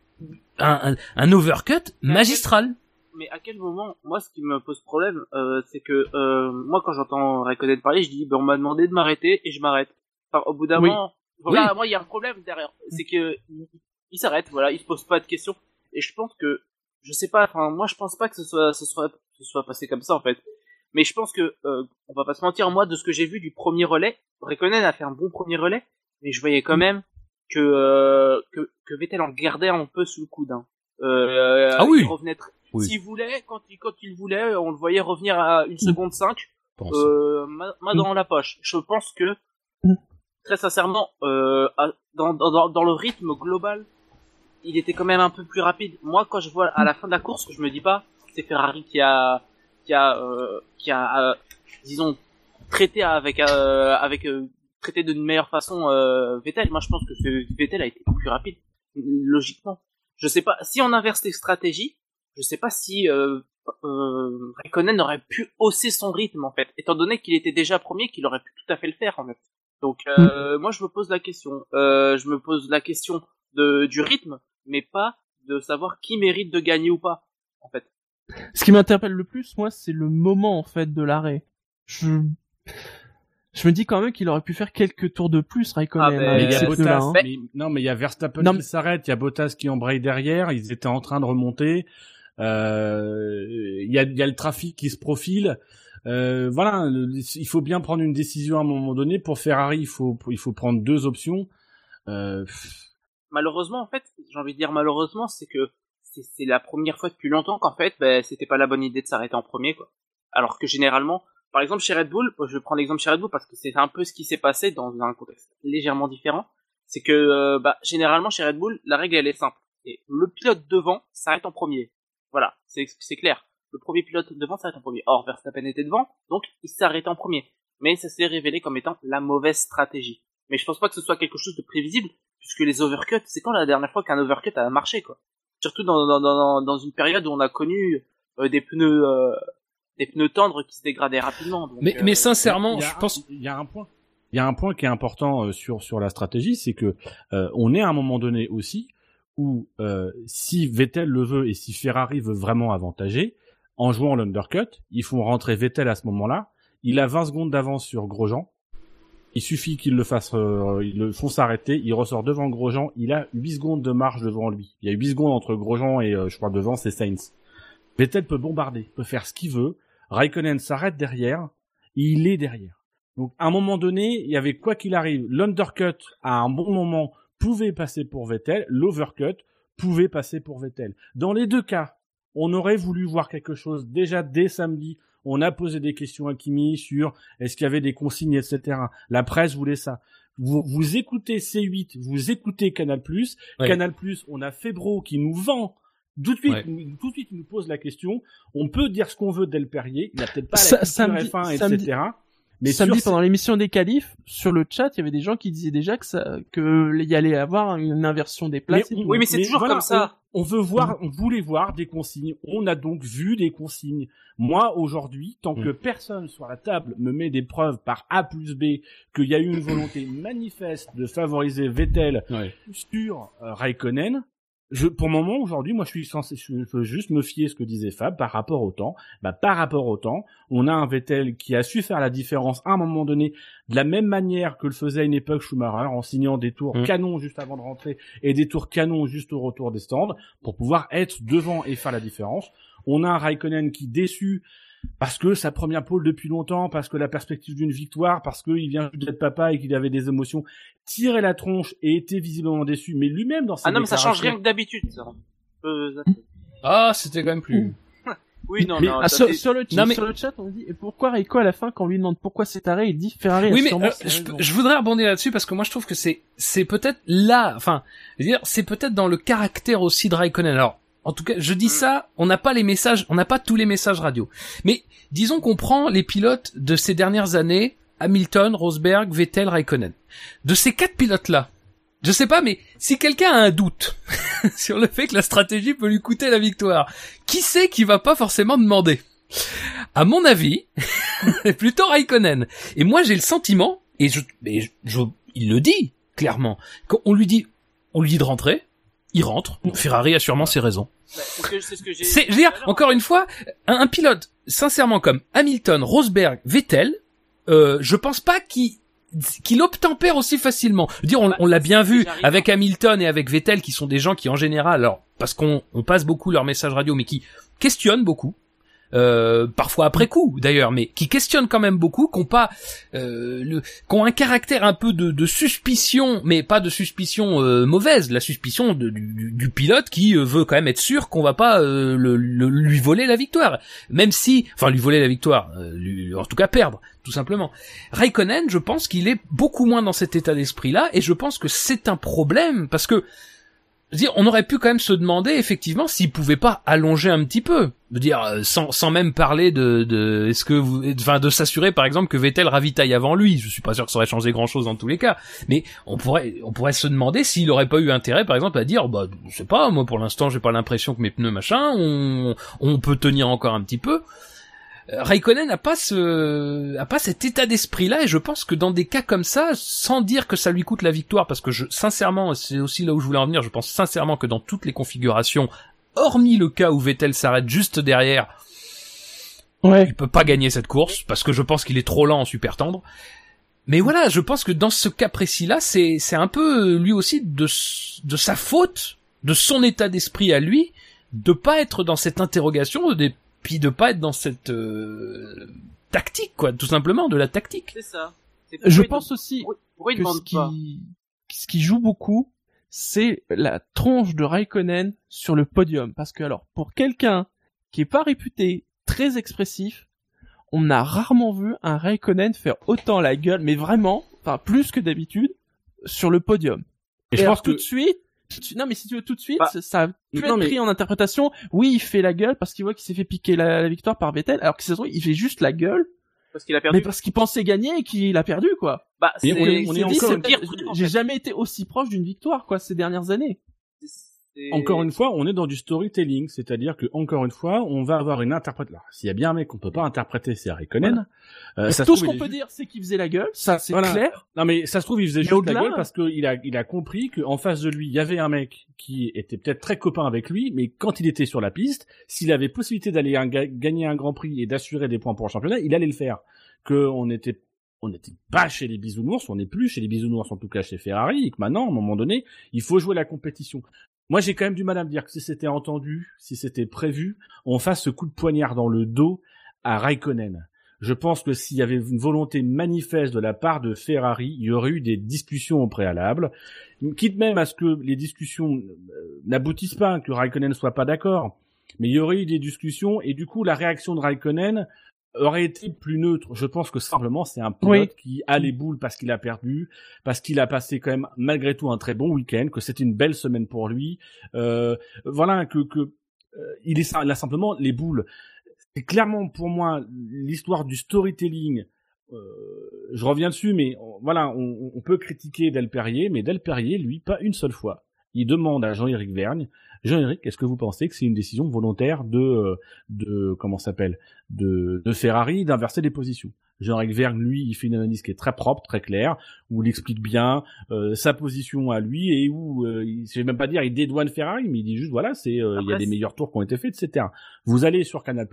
un, un, un overcut magistral. Mais à quel moment, moi, ce qui me pose problème, euh, c'est que euh, moi, quand j'entends Raikkonen parler, je dis, ben, on m'a demandé de m'arrêter et je m'arrête. Enfin, au bout d'un Oui. moment, voilà, Oui. moi, il y a un problème derrière, c'est que il, il s'arrête, voilà, il se pose pas de questions. Et je pense que, je sais pas, enfin, moi, je pense pas que ce soit, ce soit, ce soit passé comme ça en fait. Mais je pense que, euh, on va pas se mentir, moi, de ce que j'ai vu du premier relais, Raikkonen a fait un bon premier relais, mais je voyais quand même que euh, que, que Vettel en gardait un peu sous le coude. Hein. Euh, Ah oui. il revenait Oui. S'il voulait, quand il, quand il voulait, on le voyait revenir à une seconde 5, pense. euh, main, dans la poche. Je pense que, Mm. très sincèrement, euh, dans, dans, le rythme global, il était quand même un peu plus rapide. Moi, quand je vois à la fin de la course, je me dis pas, c'est Ferrari qui a, qui a, euh, qui a, euh, disons, traité avec, euh, avec, traité d'une meilleure façon euh, Vettel. Moi, je pense que Vettel a été plus rapide, logiquement. Je sais pas si on inverse les stratégies. Je sais pas si euh, euh, Raikkonen aurait pu hausser son rythme en fait, étant donné qu'il était déjà premier, qu'il aurait pu tout à fait le faire en fait. Donc euh, moi je me pose la question, euh, je me pose la question de du rythme, mais pas de savoir qui mérite de gagner ou pas, en fait. Ce qui m'interpelle le plus, moi, c'est le moment en fait de l'arrêt. Je je me dis quand même qu'il aurait pu faire quelques tours de plus, Raikkonen. Ah, avec ces Bottas, pneus-là, hein. mais- non, mais il y a Verstappen Non, qui mais- s'arrête, il y a Bottas qui embraye derrière, ils étaient en train de remonter. Euh, Il y, a, il y a le trafic qui se profile. Euh, voilà, le- il faut bien prendre une décision à un moment donné. Pour Ferrari, il faut il faut prendre deux options. Euh, Malheureusement, en fait, j'ai envie de dire malheureusement, c'est que c'est c'est la première fois depuis longtemps qu'en fait, ben, c'était pas la bonne idée de s'arrêter en premier, quoi. Alors que généralement, par exemple chez Red Bull, je prends l'exemple chez Red Bull parce que c'est un peu ce qui s'est passé dans un contexte légèrement différent. C'est que euh, bah, généralement chez Red Bull, la règle elle est simple. Et le pilote devant s'arrête en premier. Voilà, c'est clair. Le premier pilote devant s'arrête en premier. Or Verstappen était devant, donc il s'arrête en premier. Mais ça s'est révélé comme étant la mauvaise stratégie. Mais je pense pas que ce soit quelque chose de prévisible, puisque les overcuts, c'est quand la dernière fois qu'un overcut a marché, quoi. Surtout dans une période où on a connu euh, des pneus euh, des pneus tendres qui se dégradaient rapidement. donc, Mais, euh, mais sincèrement, il y a je un- pense. il y a un point. Il y a un point qui est important euh, sur sur la stratégie, c'est que euh, on est à un moment donné aussi où euh, si Vettel le veut et si Ferrari veut vraiment avantager, en jouant l'undercut, ils font rentrer Vettel à ce moment-là. Il a 20 secondes d'avance sur Grosjean. Il suffit qu'il le fasse, euh, ils le font s'arrêter. Il ressort devant Grosjean. Il a 8 secondes de marge devant lui. Il y a 8 secondes entre Grosjean et euh, je crois devant c'est Sainz. Vettel peut bombarder, peut faire ce qu'il veut. Raikkonen s'arrête derrière. Il est derrière. Donc à un moment donné, il y avait quoi qu'il arrive, l'undercut à un bon moment pouvait passer pour Vettel, l'overcut pouvait passer pour Vettel. Dans les deux cas, on aurait voulu voir quelque chose déjà dès samedi. On a posé des questions à Kimi sur est-ce qu'il y avait des consignes, etc. La presse voulait ça. Vous, vous écoutez C8, vous écoutez Canal+, Ouais. Canal+, on a Febro qui nous vend tout de suite, Ouais. tout de suite, il nous pose la question. On peut dire ce qu'on veut d'El Perrier. Il a peut-être pas Sa- la culture samedi- F1, samedi- etc. Mais samedi sur- pendant l'émission des qualifs, sur le chat, il y avait des gens qui disaient déjà que ça, que il y allait avoir une inversion des places. et on- tout. Oui, mais c'est toujours voilà, comme ça. On, on veut voir, on voulait voir des consignes. On a donc vu des consignes. Moi, aujourd'hui, tant que personne sur la table me met des preuves par A plus B qu'il y a eu une volonté manifeste de favoriser Vettel Ouais. sur euh, Raikkonen, je, pour le moment, aujourd'hui, moi, je suis censé, je veux juste me fier à ce que disait Fab par rapport au temps. Bah, par rapport au temps, on a un Vettel qui a su faire la différence à un moment donné, de la même manière que le faisait à une époque Schumacher, en signant des tours Mm. canons juste avant de rentrer et des tours canons juste au retour des stands, pour pouvoir être devant et faire la différence. On a un Raikkonen qui déçu parce que sa première pole depuis longtemps, parce que la perspective d'une victoire, parce qu'il vient juste d'être papa et qu'il avait des émotions, tirait la tronche et était visiblement déçu, mais lui-même dans ses Ah non, mais ça change rien que d'habitude, ça. Euh, Ah, c'était quand même plus. (laughs) Oui, non, Mais- non, Ah, ça, sur, c'est- sur le, Non, mais- sur le chat, on dit et pourquoi Rico à la fin quand on lui demande pourquoi c'est arrêt, il dit Ferrari Oui, a mais euh, je, voudrais rebondir là-dessus parce que moi je trouve que c'est c'est peut-être là, enfin, je veux dire, c'est peut-être dans le caractère aussi de Raikkonen. Alors, en tout cas, je dis ça, on n'a pas les messages, on n'a pas tous les messages radio. Mais disons qu'on prend les pilotes de ces dernières années, Hamilton, Rosberg, Vettel, Raikkonen. De ces quatre pilotes-là, je sais pas, mais si quelqu'un a un doute (laughs) sur le fait que la stratégie peut lui coûter la victoire, qui sait qui va pas forcément demander? À mon avis, (laughs) plutôt Raikkonen. Et moi, j'ai le sentiment, et je, et je, je- il le dit clairement, qu'on lui dit, on lui dit de rentrer, il rentre. Ferrari a sûrement ses raisons. bah, c'est ce dire, encore une fois, un, un pilote, sincèrement, comme Hamilton, Rosberg, Vettel, euh, je pense pas qu'il qu'il obtempère aussi facilement. Je veux dire, on, Bah, on l'a bien vu avec Hamilton et avec Vettel, qui sont des gens qui, en général, alors parce qu'on on passe beaucoup leurs messages radio, mais qui questionnent beaucoup. Euh, parfois après coup d'ailleurs, mais qui questionnent quand même beaucoup, qui ont pas, euh, le, un caractère un peu de, de suspicion, mais pas de suspicion euh, mauvaise, la suspicion du, du- pilote qui euh, veut quand même être sûr qu'on va pas euh, le- le- lui voler la victoire, même si, enfin lui voler la victoire, lui- en tout cas perdre, tout simplement. Raikkonen, je pense qu'il est beaucoup moins dans cet état d'esprit-là, et je pense que c'est un problème parce que je veux dire, on aurait pu quand même se demander effectivement s'il pouvait pas allonger un petit peu, je veux dire euh, sans, sans même parler de, de est-ce que vous, enfin de s'assurer par exemple que Vettel ravitaille avant lui. Je suis pas sûr que ça aurait changé grand chose dans tous les cas, mais on pourrait on pourrait se demander s'il aurait pas eu intérêt par exemple à dire bah je sais pas moi pour l'instant j'ai pas l'impression que mes pneus machin on on peut tenir encore un petit peu. Euh, Raikkonen n'a pas ce, a pas cet état d'esprit-là, et je pense que dans des cas comme ça, sans dire que ça lui coûte la victoire, parce que je, sincèrement, c'est aussi là où je voulais en venir, je pense sincèrement que dans toutes les configurations, hormis le cas où Vettel s'arrête juste derrière, Ouais. il peut pas gagner cette course, parce que je pense qu'il est trop lent en super tendre. Mais voilà, je pense que dans ce cas précis-là, c'est, c'est un peu lui aussi de, de sa faute, de son état d'esprit à lui, de pas être dans cette interrogation, et puis de pas être dans cette euh, tactique, quoi, tout simplement, de la tactique. C'est ça. Je pense aussi Pourquoi que ce pas qui, ce qui joue beaucoup, c'est la tronche de Raikkonen sur le podium. Parce que alors, pour quelqu'un qui est pas réputé très expressif, on a rarement vu un Raikkonen faire autant la gueule, mais vraiment, enfin plus que d'habitude, sur le podium. Et Et, je alors, pense que tout de suite- non mais si tu veux tout de suite, Bah, ça- ça a pu non, être mais- pris en interprétation. Oui, il fait la gueule parce qu'il voit qu'il s'est fait piquer la, la victoire par Vettel, alors que c'est il fait juste la gueule, Parce qu'il a perdu. mais parce qu'il pensait gagner et qu'il a perdu quoi. Bah, c'est on est- on c'est- est c'est encore en J'ai fait. jamais été aussi proche d'une victoire quoi ces dernières années. Encore une fois, on est dans du storytelling, c'est-à-dire que encore une fois, on va avoir une interprétation. S'il y a bien un mec qu'on peut pas interpréter, c'est Raikkonen. Euh, Mais ça se tout ce trouve, qu'on il est peut juste- dire, c'est qu'il faisait la gueule, ça c'est Voilà. clair. Non mais ça se trouve, il faisait Mais juste la gueule parce qu'il a, il a compris qu'en face de lui, il y avait un mec qui était peut-être très copain avec lui, mais quand il était sur la piste, s'il avait possibilité d'aller un gagner un Grand Prix et d'assurer des points pour le championnat, il allait le faire. Que on était on n'était pas chez les bisounours, on n'est plus chez les bisounours, en tout cas chez Ferrari, et que maintenant, à un moment donné, il faut jouer la compétition. Moi, j'ai quand même du mal à me dire que si c'était entendu, si c'était prévu, on fasse ce coup de poignard dans le dos à Raikkonen. Je pense que s'il y avait une volonté manifeste de la part de Ferrari, il y aurait eu des discussions au préalable, quitte même à ce que les discussions euh, n'aboutissent pas, que Raikkonen soit pas d'accord. Mais il y aurait eu des discussions et du coup la réaction de Raikkonen aurait été plus neutre. Je pense que simplement c'est un pilote qui a les boules parce qu'il a perdu, parce qu'il a passé quand même malgré tout un très bon week-end, que c'était une belle semaine pour lui. Euh, voilà que que euh, il est il a simplement les boules. C'est clairement pour moi l'histoire du storytelling. Euh, je reviens dessus, mais on- voilà, on, on peut critiquer Del Perrier, mais Del Perrier, lui, pas une seule fois. Il demande à Jean-Éric Vergne, Jean-Éric, est-ce que vous pensez que c'est une décision volontaire de, euh, de comment s'appelle, de, de Ferrari d'inverser les positions? Jean-Éric Vergne, lui, il fait une analyse qui est très propre, très claire, où il explique bien euh, sa position à lui et où, euh, il- je vais même pas dire il dédouane Ferrari, mais il dit juste voilà, c'est euh, il y a des meilleurs tours qui ont été faits, etc. Vous allez sur Canal+,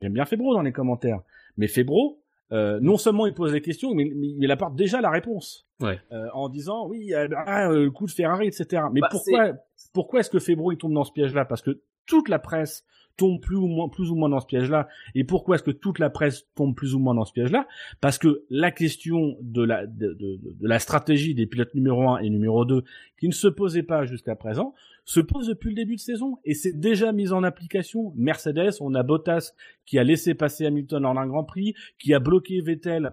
j'aime bien Febro dans les commentaires, mais Febro, euh, non seulement il pose la question, mais, mais il apporte déjà la réponse. Ouais. Euh, en disant oui, euh, ah, euh, le coup de Ferrari, etc. Mais Bah, pourquoi, pourquoi est-ce que Febro il tombe dans ce piège-là? Parce que toute la presse tombe plus ou moins, plus ou moins dans ce piège-là. Et pourquoi est-ce que toute la presse tombe plus ou moins dans ce piège-là? Parce que la question de la, de, stratégie des pilotes numéro 1 et numéro 2, qui ne se posait pas jusqu'à présent, se pose depuis le début de saison. Et c'est déjà mis en application. Mercedes, on a Bottas qui a laissé passer Hamilton en un Grand Prix, qui a bloqué Vettel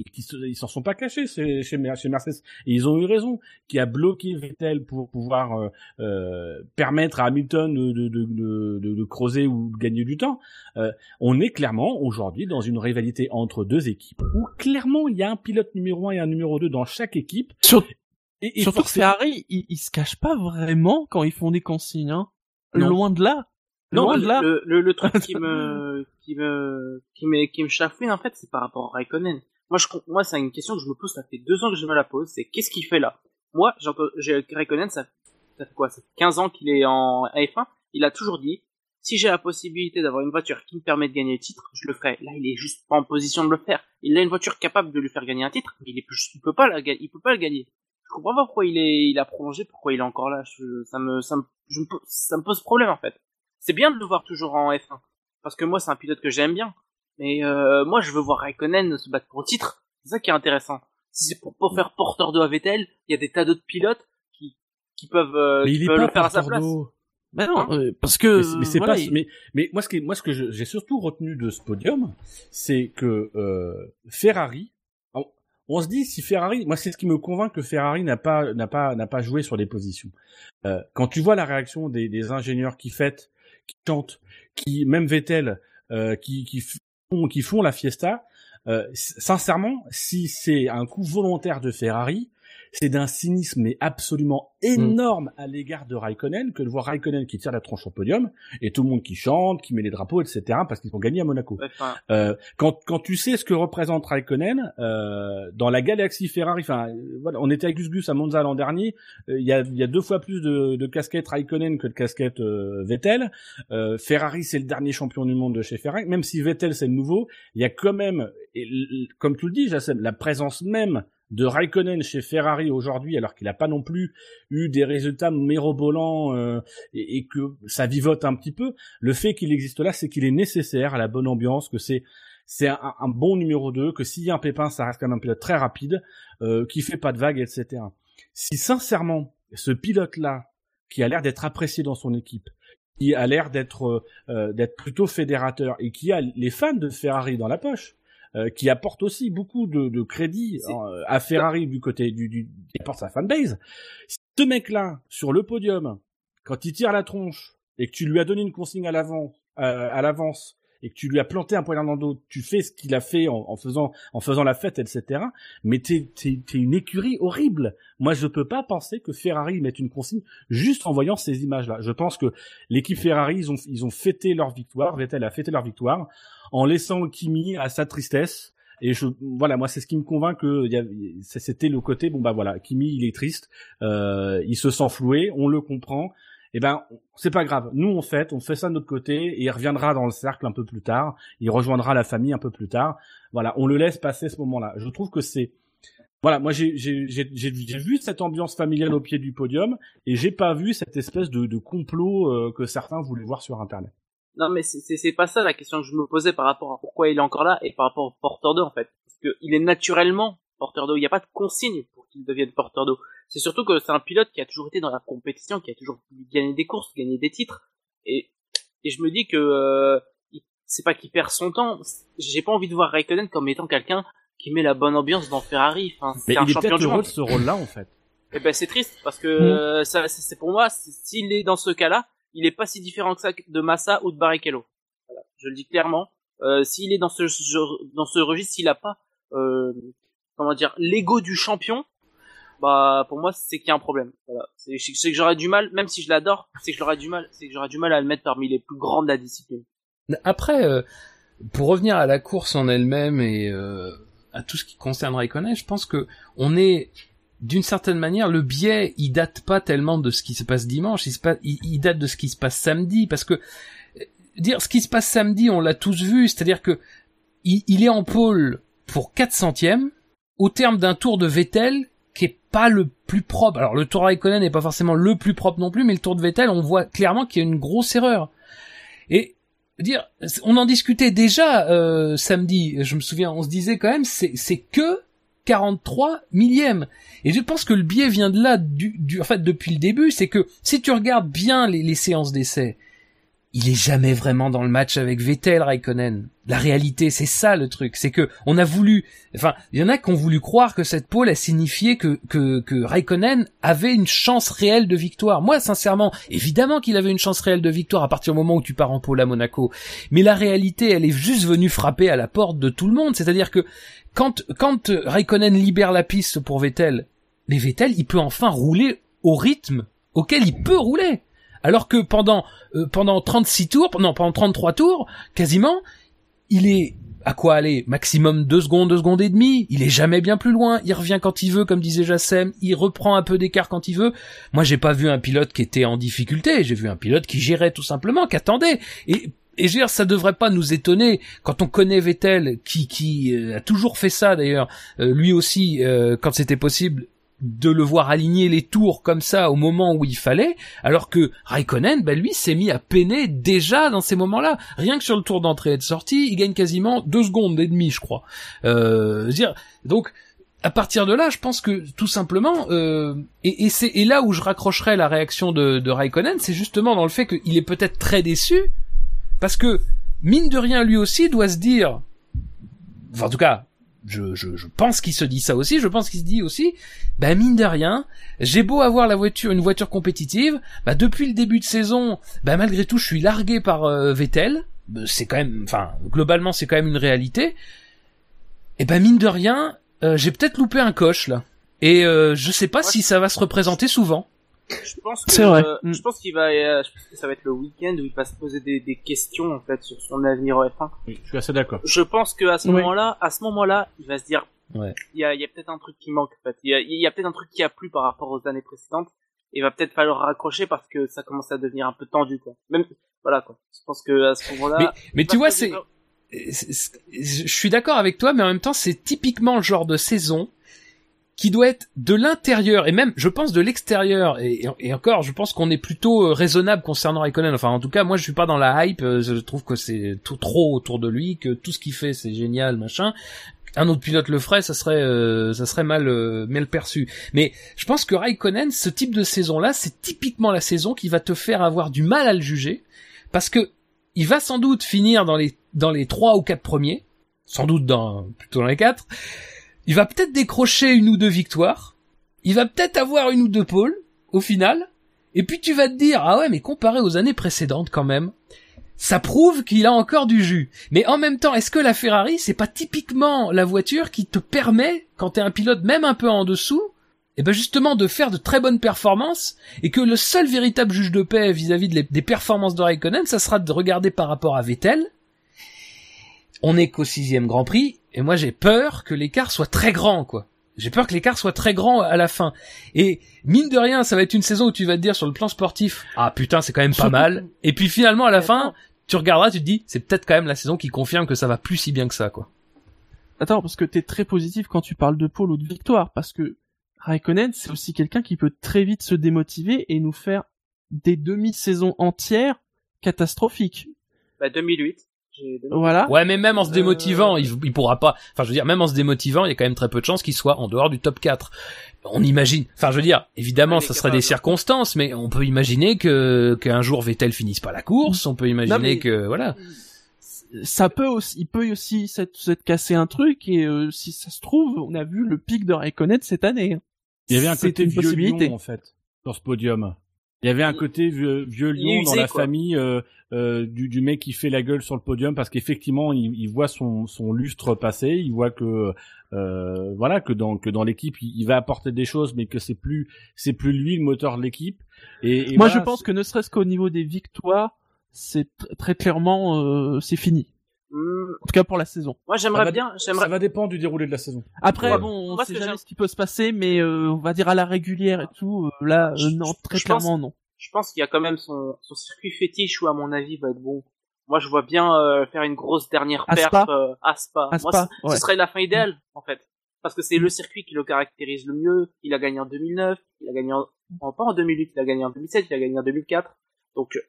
et qui se- ils s'en sont pas cachés chez, chez, Mer- chez Mercedes et ils ont eu raison qui a bloqué Vettel pour pouvoir euh, euh, permettre à Hamilton de, de, de, de, de- creuser ou de gagner du temps. Euh, on est clairement aujourd'hui dans une rivalité entre deux équipes où clairement il y a un pilote numéro 1 et un numéro 2 dans chaque équipe. Sur- Et, et Surtout que forcément- Ferrari, ils, ils se cachent pas vraiment quand ils font des consignes. Hein. Loin de là. Non, Loin de là. le, le, le truc (laughs) qui me, qui me, qui me, qui me chafouine, en fait, c'est par rapport à Raikkonen. Moi, je, moi, c'est une question que je me pose, ça fait deux ans que je me la pose, c'est qu'est-ce qu'il fait là? Moi, j'ai, Raikkonen, ça, ça fait quoi? Ça fait 15 ans qu'il est en F1. Il a toujours dit, si j'ai la possibilité d'avoir une voiture qui me permet de gagner le titre, je le ferai. Là, il est juste pas en position de le faire. Il a une voiture capable de lui faire gagner un titre, mais il est il peut pas la, il peut pas le gagner. Je comprends pas pourquoi il est, il a prolongé, pourquoi il est encore là. Je- ça me, ça me, ça me pose problème, en fait. C'est bien de le voir toujours en F1. Parce que moi, c'est un pilote que j'aime bien. Mais euh, moi, je veux voir Raikkonen se battre pour le titre. C'est ça qui est intéressant. Si c'est pour, pour faire porteur de à Vettel, il y a des tas d'autres pilotes qui, qui peuvent, euh, mais qui il est peuvent le faire à sa place. d'eau. Mais non, Hein euh, parce que mais c'est- mais c'est voilà, pas il- mais mais moi ce qui est- moi ce que j'ai surtout retenu de ce podium c'est que euh, Ferrari on, on se dit si Ferrari moi c'est ce qui me convainc que Ferrari n'a pas n'a pas n'a pas joué sur les positions Euh, quand tu vois la réaction des, des ingénieurs qui fêtent qui chantent qui même Vettel euh, qui qui qui font la fiesta euh, sincèrement si c'est un coup volontaire de Ferrari c'est d'un cynisme mais absolument énorme à l'égard de Raikkonen que de voir Raikkonen qui tire la tronche au podium et tout le monde qui chante, qui met les drapeaux, etc. parce qu'ils ont gagné à Monaco. Enfin, Euh, quand quand tu sais ce que représente Raikkonen euh, dans la galaxie Ferrari, enfin euh, voilà, on était avec Gus Gus à Monza l'an dernier, euh, il y a il y a deux fois plus de, de casquettes Raikkonen que de casquettes euh, Vettel. Euh, Ferrari c'est le dernier champion du monde de chez Ferrari, même si Vettel c'est le nouveau, il y a quand même, et comme tu le dis, Jacem, la présence même de Raikkonen chez Ferrari aujourd'hui, alors qu'il n'a pas non plus eu des résultats mérobolants euh, et, que ça vivote un petit peu, le fait qu'il existe là, c'est qu'il est nécessaire à la bonne ambiance, que c'est c'est un, un bon numéro 2, que s'il y a un pépin, ça reste quand même un pilote très rapide, euh, qui fait pas de vagues, etc. Si sincèrement, ce pilote-là, qui a l'air d'être apprécié dans son équipe, qui a l'air d'être euh, d'être plutôt fédérateur et qui a les fans de Ferrari dans la poche, euh, qui apporte aussi beaucoup de, de crédit C'est- euh, à Ferrari du côté du, du qui apporte sa fanbase. Ce mec-là sur le podium, quand il tire la tronche et que tu lui as donné une consigne à l'avant, euh, à l'avance et que tu lui as planté un poignard dans le dos, tu fais ce qu'il a fait en, en faisant en faisant la fête, etc. Mais t'es t'es une écurie horrible. Moi, je peux pas penser que Ferrari mette une consigne juste en voyant ces images-là. Je pense que l'équipe Ferrari, ils ont ils ont fêté leur victoire. Vettel a fêté leur victoire en laissant Kimi à sa tristesse. Et je, voilà, moi, c'est ce qui me convainc que c'était le côté, bon bah voilà, Kimi, il est triste, euh, il se sent floué, on le comprend. Eh ben, c'est pas grave. Nous, on fait, on fait ça de notre côté, et il reviendra dans le cercle un peu plus tard. Il rejoindra la famille un peu plus tard. Voilà, on le laisse passer ce moment-là. Je trouve que c'est, voilà, moi j'ai vu cette ambiance familiale au pied du podium, et j'ai pas vu cette espèce de, complot euh, que certains voulaient voir sur Internet. non mais c'est pas ça la question que je me posais par rapport à pourquoi il est encore là et par rapport au porteur d'eau en fait. Parce que il est naturellement porteur d'eau. Il n'y a pas de consigne pour qu'il devienne porteur d'eau. C'est surtout que c'est un pilote qui a toujours été dans la compétition, qui a toujours gagné des courses, gagné des titres. Et, et je me dis que euh, c'est pas qu'il perd son temps. J'ai pas envie de voir Raikkonen comme étant quelqu'un qui met la bonne ambiance dans Ferrari. Enfin, c'est un il est champion peut-être du de ce rôle-là, en fait. Eh ben c'est triste parce que Mm. euh, ça c'est pour moi s'il est dans ce cas-là, il est pas si différent que ça de Massa ou de Barrichello. Voilà, je le dis clairement. Euh, s'il est dans ce dans ce registre, s'il a pas euh, comment dire l'ego du champion, bah pour moi c'est qu'il y a un problème. C'est que j'aurais du mal, même si je l'adore, c'est que j'aurais du mal, c'est que j'aurais du mal à le mettre parmi les plus grands de la discipline. Après, euh, pour revenir à la course en elle-même et euh, à tout ce qui concerne Raikkonen, je pense que on est d'une certaine manière le biais, il date pas tellement de ce qui se passe dimanche, il, se date de ce qui se passe samedi, parce que euh, dire ce qui se passe samedi, on l'a tous vu, c'est-à-dire que il est en pôle pour 4 centièmes au terme d'un tour de Vettel qui est pas le plus propre. Alors le tour Raikkonen n'est pas forcément le plus propre non plus, mais le tour de Vettel, on voit clairement qu'il y a une grosse erreur. Et dire, on en discutait déjà euh, samedi. Je me souviens, on se disait quand même, c'est c'est que 43 millièmes. Et je pense que le biais vient de là, du, du, en fait, depuis le début, c'est que si tu regardes bien les, les séances d'essai, il est jamais vraiment dans le match avec Vettel, Raikkonen. La réalité, c'est ça le truc, c'est que on a voulu, enfin, il y en a qui ont voulu croire que cette pole a signifié que que que Raikkonen avait une chance réelle de victoire. Moi, sincèrement, évidemment qu'il avait une chance réelle de victoire à partir du moment où tu pars en pole à Monaco. Mais la réalité, elle est juste venue frapper à la porte de tout le monde. C'est-à-dire que quand quand Raikkonen libère la piste pour Vettel, mais Vettel, il peut enfin rouler au rythme auquel il peut rouler. Alors que pendant euh, pendant 36 tours, non, pendant 33 tours, quasiment, il est à quoi aller Maximum 2 secondes, 2 secondes et demie. Il est jamais bien plus loin. Il revient quand il veut, comme disait Jassem. Il reprend un peu d'écart quand il veut. Moi, j'ai pas vu un pilote qui était en difficulté. J'ai vu un pilote qui gérait tout simplement, qui attendait. Et et je veux dire, ça devrait pas nous étonner quand on connaît Vettel, qui qui euh, a toujours fait ça d'ailleurs, euh, lui aussi quand c'était possible de le voir aligner les tours comme ça au moment où il fallait, alors que Raikkonen, ben lui, s'est mis à peiner déjà dans ces moments-là. Rien que sur le tour d'entrée et de sortie, il gagne quasiment deux secondes et demie, je crois. Euh, dire, donc à partir de là, je pense que tout simplement, euh, et, et c'est et là où je raccrocherai la réaction de, de Raikkonen, c'est justement dans le fait qu'il est peut-être très déçu parce que mine de rien, lui aussi doit se dire, enfin, en tout cas, je, je, je pense qu'il se dit ça aussi, je pense qu'il se dit aussi, bah mine de rien, j'ai beau avoir la voiture, une voiture compétitive, bah depuis le début de saison, bah malgré tout je suis largué par euh, Vettel, c'est quand même, enfin globalement c'est quand même une réalité, et bah mine de rien, euh, j'ai peut-être loupé un coche là. Et euh, je sais pas si ça va se représenter souvent. Je pense que vrai. euh, Mm. je pense qu'il va, euh, je pense que ça va être le week-end où il va se poser des, des questions en fait sur son avenir au F1. Oui, je suis assez d'accord. Je pense que à ce Oui. moment-là, à ce moment-là, il va se dire, Ouais. il y a, il y a peut-être un truc qui manque. En fait, il y a, il y a peut-être un truc qui a plu par rapport aux années précédentes. Et il va peut-être falloir raccrocher parce que ça commence à devenir un peu tendu quoi. Même voilà quoi. Je pense que à ce moment-là. Mais, mais tu vois, c'est- je suis d'accord avec toi, mais en même temps, c'est typiquement le genre de saison qui doit être de l'intérieur et même, je pense, de l'extérieur. Et, encore, je pense qu'on est plutôt euh, raisonnable concernant Raikkonen. Enfin, en tout cas, moi, je suis pas dans la hype. euh, Je trouve que c'est tout trop autour de lui, que tout ce qu'il fait, c'est génial, machin. Un autre pilote le ferait, ça serait, euh, ça serait mal, euh, mal perçu. Mais je pense que Raikkonen, ce type de saison-là, c'est typiquement la saison qui va te faire avoir du mal à le juger, parce que il va sans doute finir dans les dans les trois ou quatre premiers, sans doute dans plutôt dans les quatre. Il va peut-être décrocher une ou deux victoires. Il va peut-être avoir une ou deux pôles au final. Et puis tu vas te dire ah ouais mais comparé aux années précédentes quand même, ça prouve qu'il a encore du jus. Mais en même temps, est-ce que la Ferrari c'est pas typiquement la voiture qui te permet quand t'es un pilote même un peu en dessous et ben justement de faire de très bonnes performances et que le seul véritable juge de paix vis-à-vis des performances de Raikkonen, ça sera de regarder par rapport à Vettel. On est qu'au sixième Grand Prix et moi j'ai peur que l'écart soit très grand quoi. J'ai peur que l'écart soit très grand à la fin. Et mine de rien, ça va être une saison où tu vas te dire sur le plan sportif, ah putain c'est quand même pas mal. Et puis finalement à la fin, tu regarderas, tu te dis, c'est peut-être quand même la saison qui confirme que ça va plus si bien que ça quoi. Attends, parce que t'es très positif quand tu parles de pôle ou de victoire, parce que Raikkonen, c'est aussi quelqu'un qui peut très vite se démotiver et nous faire des demi-saisons entières catastrophiques. Bah 2008. J'ai 2008. Voilà. Ouais, mais même en se démotivant, Euh. il, il pourra pas. Enfin, je veux dire, même en se démotivant, il y a quand même très peu de chances qu'il soit en dehors du top 4. On imagine. Enfin, je veux dire, évidemment, Ouais, ça serait des circonstances, mais on peut imaginer que qu'un jour Vettel finisse pas la course. On peut imaginer Non, mais- que voilà. Ça peut aussi, il peut aussi s'être cassé un truc et euh, si ça se trouve, on a vu le pic de Raikkonen cette année. Il y avait un côté en fait, sur ce podium. Il y avait un côté vieux, vieux lion dans la quoi. famille euh, euh, du, du mec qui fait la gueule sur le podium parce qu'effectivement il, il voit son, son lustre passer, il voit que euh, voilà que dans que dans l'équipe il, il va apporter des choses mais que c'est plus c'est plus lui le moteur de l'équipe. Et, et Moi, voilà, je pense que ne serait-ce qu'au niveau des victoires, c'est tr- très clairement, euh, c'est fini. Hmm, En tout cas pour la saison. moi ça j'aimerais bien, ça j'aimerais. va dépendre du déroulé de la saison. Après, Ouais. bon, on Moi, ce sait jamais j'aime- ce qui peut se passer, mais euh, on va dire à la régulière et tout, euh, là, euh, Je- non, très je pense- clairement non. Je pense qu'il y a quand même son, son circuit fétiche où à mon avis va être bon. Moi je vois bien euh, faire une grosse dernière À perf Spa. euh, à Spa. À Moi, Spa, ce- ouais. ce serait la fin idéale en fait. Parce que c'est le circuit qui le caractérise le mieux. Il a gagné en 2009, il a gagné en, en- pas en 2008, il a gagné en 2007, il a gagné en 2004. Donc euh,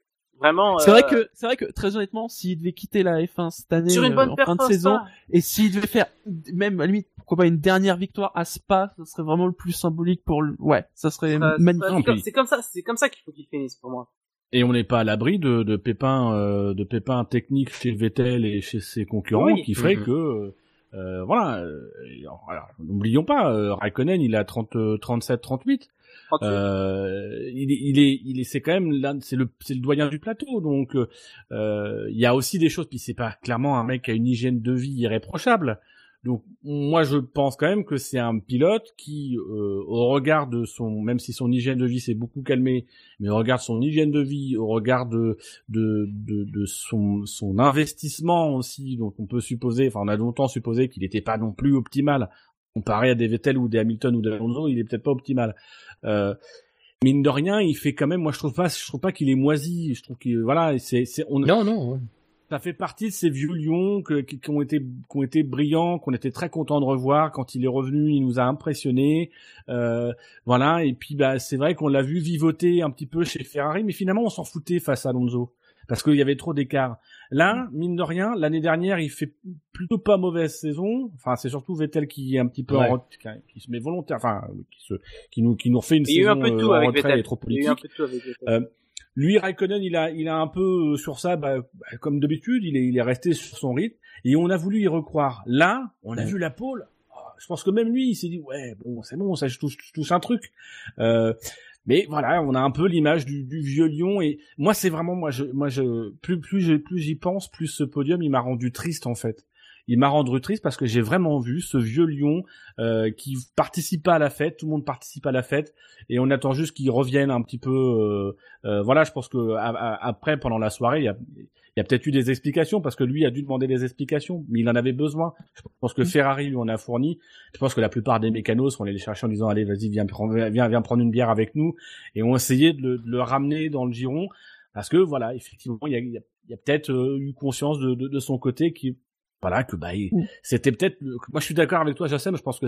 vraiment. C'est vrai euh, que, c'est vrai que très honnêtement, s'il devait quitter la F1 cette année sur une euh, bonne en fin de saison, Spa. et s'il devait faire même à la limite pourquoi pas une dernière victoire à Spa, ça serait vraiment le plus symbolique pour le. Ouais, ça serait Euh, magnifique. c'est comme- ça, c'est comme ça qu'il faut qu'il finisse pour moi. Et on n'est pas à l'abri de, de pépins euh, de pépins techniques chez Vettel et chez ses concurrents Oui. qui ferait Mhm. que euh, voilà, euh, alors, n'oublions pas euh, Raikkonen il a 30 euh, 37 38 38. euh, il, est- il est c'est quand même là c'est le c'est le doyen du plateau donc euh, il y a aussi des choses puis c'est pas clairement un mec qui a une hygiène de vie irréprochable donc moi je pense quand même que c'est un pilote qui euh, au regard de son même si son hygiène de vie s'est beaucoup calmé mais au regard de son hygiène de vie au regard de de de, de son son investissement aussi donc on peut supposer enfin on a longtemps supposé qu'il n'était pas non plus optimal comparé à des Vettel ou des Hamilton ou des Alonso il est peut-être pas optimal euh, mine de rien, il fait quand même. Moi, je trouve pas, je trouve pas qu'il est moisi. Je trouve qu'il, voilà, c'est, c'est, on, Non, non. ouais. ça fait partie de ces vieux lions que, qui, qui ont été, qui ont été brillants, qu'on était très content de revoir quand il est revenu. Il nous a impressionnés, euh, voilà. Et puis, bah, c'est vrai qu'on l'a vu vivoter un petit peu chez Ferrari, mais finalement, on s'en foutait face à Alonso parce qu'il y avait trop d'écart. Là, mine de rien, l'année dernière, il fait plutôt pas mauvaise saison. Enfin, c'est surtout Vettel qui est un petit peu Ouais. en ret- qui, se met volontaire, enfin, qui se, qui nous, qui nous refait une Il eu saison un peu de tout en retrait et trop eu politique. Euh, lui, Raikkonen, il a, il a un peu euh, sur ça, bah, bah, comme d'habitude, il est, il est resté sur son rythme et on a voulu y recroire. Là, on a Ouais. vu la pole. Oh, Je pense que même lui, il s'est dit ouais, bon, c'est bon, ça je touche, je touche un truc. Euh, mais voilà, on a un peu l'image du, vieux lion et moi, c'est vraiment moi, je, moi, je, plus, plus j'y pense, plus ce podium, il m'a rendu triste en fait. Il m'a rendu triste parce que j'ai vraiment vu ce vieux lion euh, qui participe pas à la fête, tout le monde participe à la fête et on attend juste qu'il revienne un petit peu. Euh, euh, voilà, je pense que après pendant la soirée, il y a, y a peut-être eu des explications parce que lui a dû demander des explications, mais il en avait besoin. Je pense que mm. Ferrari lui en a fourni. Je pense que la plupart des mécanos sont allés les chercher en disant allez vas-y viens viens viens prendre une bière avec nous et ont essayé de le, de le ramener dans le giron parce que voilà effectivement il y a, il y a, peut-être eu conscience de, de, de son côté qui voilà que bah mm. c'était peut-être moi je suis d'accord avec toi Jassem je pense que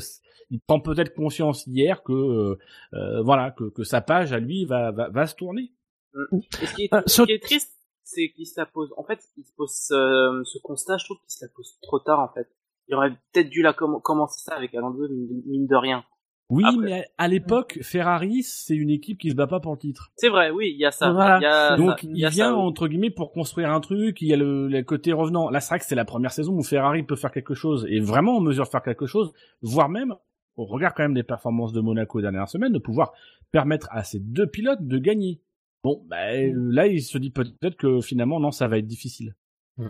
il prend peut-être conscience hier que euh, euh, voilà que, que sa page à lui va va, va se tourner mm. ce qui est, euh, ce qui est triste c'est qu'il se la pose en fait il se pose ce constat je trouve qu'il se la pose trop tard en fait il aurait peut-être dû la commencer ça avec Alonso mine de rien oui, mais à l'époque, Ferrari, c'est une équipe qui se bat pas pour le titre. C'est vrai, oui, il y a ça. Donc, il, vient, entre guillemets, pour construire un truc, il y a le, côté revenant. Là, c'est vrai que c'est la première saison où Ferrari peut faire quelque chose, et vraiment en mesure de faire quelque chose, voire même, au regard quand même des performances de Monaco dernière semaine, de pouvoir permettre à ces deux pilotes de gagner. Bon, bah, là, il se dit peut-être que finalement, non, ça va être difficile. Mm.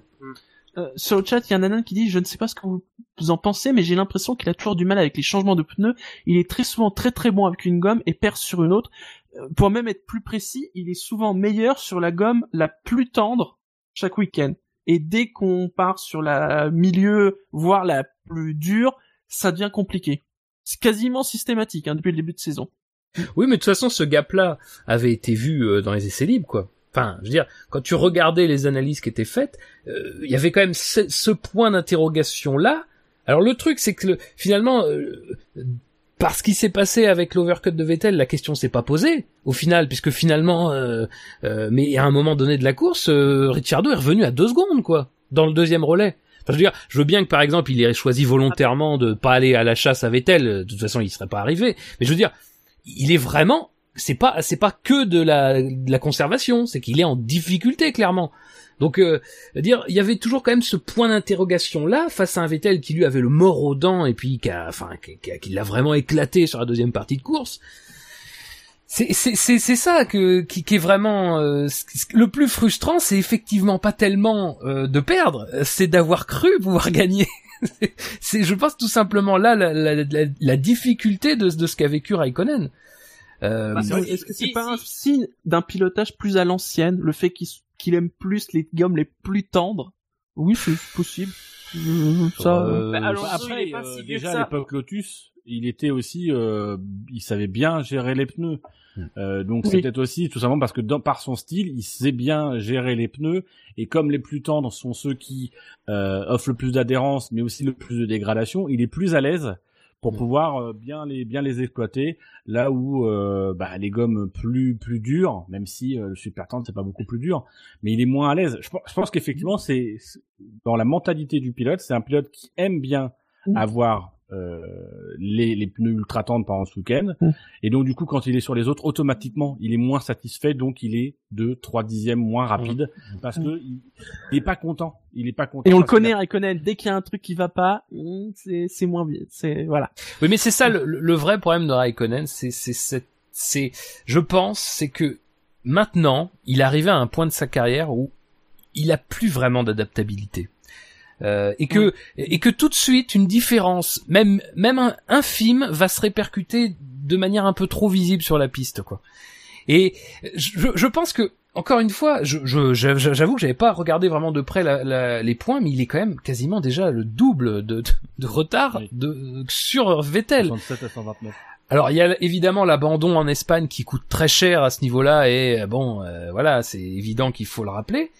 Euh, sur le chat, il y a un nanan qui dit, je ne sais pas ce que vous, en pensez, mais j'ai l'impression qu'il a toujours du mal avec les changements de pneus. Il est très souvent très très bon avec une gomme et perd sur une autre. Euh, pour même être plus précis, il est souvent meilleur sur la gomme la plus tendre chaque week-end. Et dès qu'on part sur la milieu, voire la plus dure, ça devient compliqué. C'est quasiment systématique hein, depuis le début de saison. Oui, mais de toute façon, ce gap-là avait été vu euh, dans les essais libres, quoi. Enfin, je veux dire, quand tu regardais les analyses qui étaient faites, euh, il y avait quand même ce, point d'interrogation là. Alors le truc, c'est que finalement, euh, parce qu'il s'est passé avec l'overcut de Vettel, la question s'est pas posée au final, puisque finalement, euh, mais à un moment donné de la course, Ricciardo est revenu à deux secondes, quoi, dans le deuxième relais. Je veux dire, je veux bien que par exemple, il ait choisi volontairement de pas aller à la chasse à Vettel. De toute façon, il serait pas arrivé. Mais je veux dire, il est vraiment c'est pas c'est pas que de la, de la conservation, c'est qu'il est en difficulté clairement. Donc euh, dire il y avait toujours quand même ce point d'interrogation là face à un Vettel qui lui avait le mort aux dents et puis qui a enfin qui, l'a vraiment éclaté sur la deuxième partie de course. C'est c'est c'est ça que qui, qui est vraiment euh, le plus frustrant, c'est effectivement pas tellement euh, de perdre, c'est d'avoir cru pouvoir (laughs) gagner. c'est je pense tout simplement là la, la, la, la difficulté de ce qu'a vécu Raikkonen. Euh, bah, Est-ce que c'est pas un signe d'un pilotage plus à l'ancienne, le fait qu'il aime plus les gommes les plus tendres? Oui, c'est possible. Euh, ça. Euh, bah, après, euh, déjà à l'époque Lotus, il était aussi, il savait bien gérer les pneus. Hmm. donc c'est peut-être aussi tout simplement parce que dans, par son style, il sait bien gérer les pneus et comme les plus tendres sont ceux qui offrent le plus d'adhérence mais aussi le plus de dégradation, il est plus à l'aise pour mm. pouvoir euh, bien les bien les exploiter là où euh, bah, les gommes plus plus dures même si euh, le super tendre c'est pas beaucoup plus dur mais il est moins à l'aise je, je pense qu'effectivement c'est dans la mentalité du pilote c'est un pilote qui aime bien mm. avoir les, les, pneus ultra tendres pendant ce week-end. Mm. Et donc du coup, quand il est sur les autres, automatiquement, il est moins satisfait, donc il est de 3 dixièmes moins rapide mm. parce que il, il, est pas content. Il est pas content. Et on le connaît, Raikkonen. Dès qu'il y a un truc qui va pas, c'est c'est moins bien. C'est voilà. Oui, mais c'est ça le, le, vrai problème de Raikkonen, c'est c'est c'est je pense, c'est que maintenant, il est arrivé à un point de sa carrière où il a plus vraiment d'adaptabilité. Euh, et que et que tout de suite une différence, même même infime, va se répercuter de manière un peu trop visible sur la piste, quoi. Et je, je pense que encore une fois, je, j'avoue que j'avais pas regardé vraiment de près la, les points, mais il est quand même quasiment déjà le double de, de, retard de, sur Vettel. 67 à 129. Alors il y a évidemment l'abandon en Espagne qui coûte très cher à ce niveau-là et bon euh, voilà c'est évident qu'il faut le rappeler.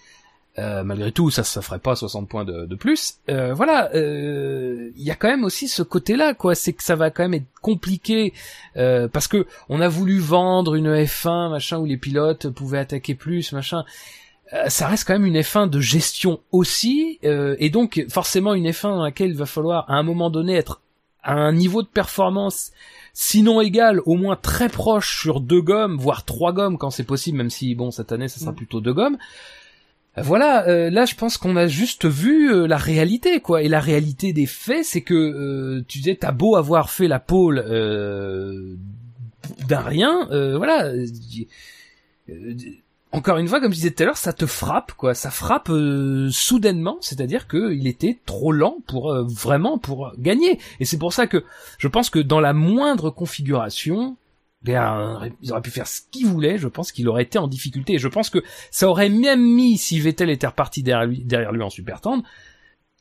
Euh, malgré tout, ça, ça ferait pas 60 points de, de plus. Euh, voilà, euh, il y a quand même aussi ce côté-là, quoi. C'est que ça va quand même être compliqué euh, parce que on a voulu vendre une F1, machin, où les pilotes pouvaient attaquer plus, machin. Euh, ça reste quand même une F1 de gestion aussi, et donc forcément une F1 dans laquelle il va falloir à un moment donné être à un niveau de performance sinon égal, au moins très proche sur deux gommes, voire trois gommes quand c'est possible, même si bon cette année ça sera mm. plutôt deux gommes. Voilà, euh, là je pense qu'on a juste vu euh, la réalité quoi et la réalité des faits c'est que euh, tu disais t'as beau avoir fait la pole d'un rien, voilà, encore une fois, comme je disais tout à l'heure, ça te frappe, quoi. Ça frappe euh, soudainement, c'est-à-dire qu'il était trop lent pour euh, vraiment pour gagner. Et c'est pour ça que je pense que dans la moindre configuration, bien, ils auraient pu faire ce qu'ils voulaient. Je pense qu'il aurait été en difficulté. Et je pense que ça aurait même mis, si Vettel était reparti derrière lui, en super tendre,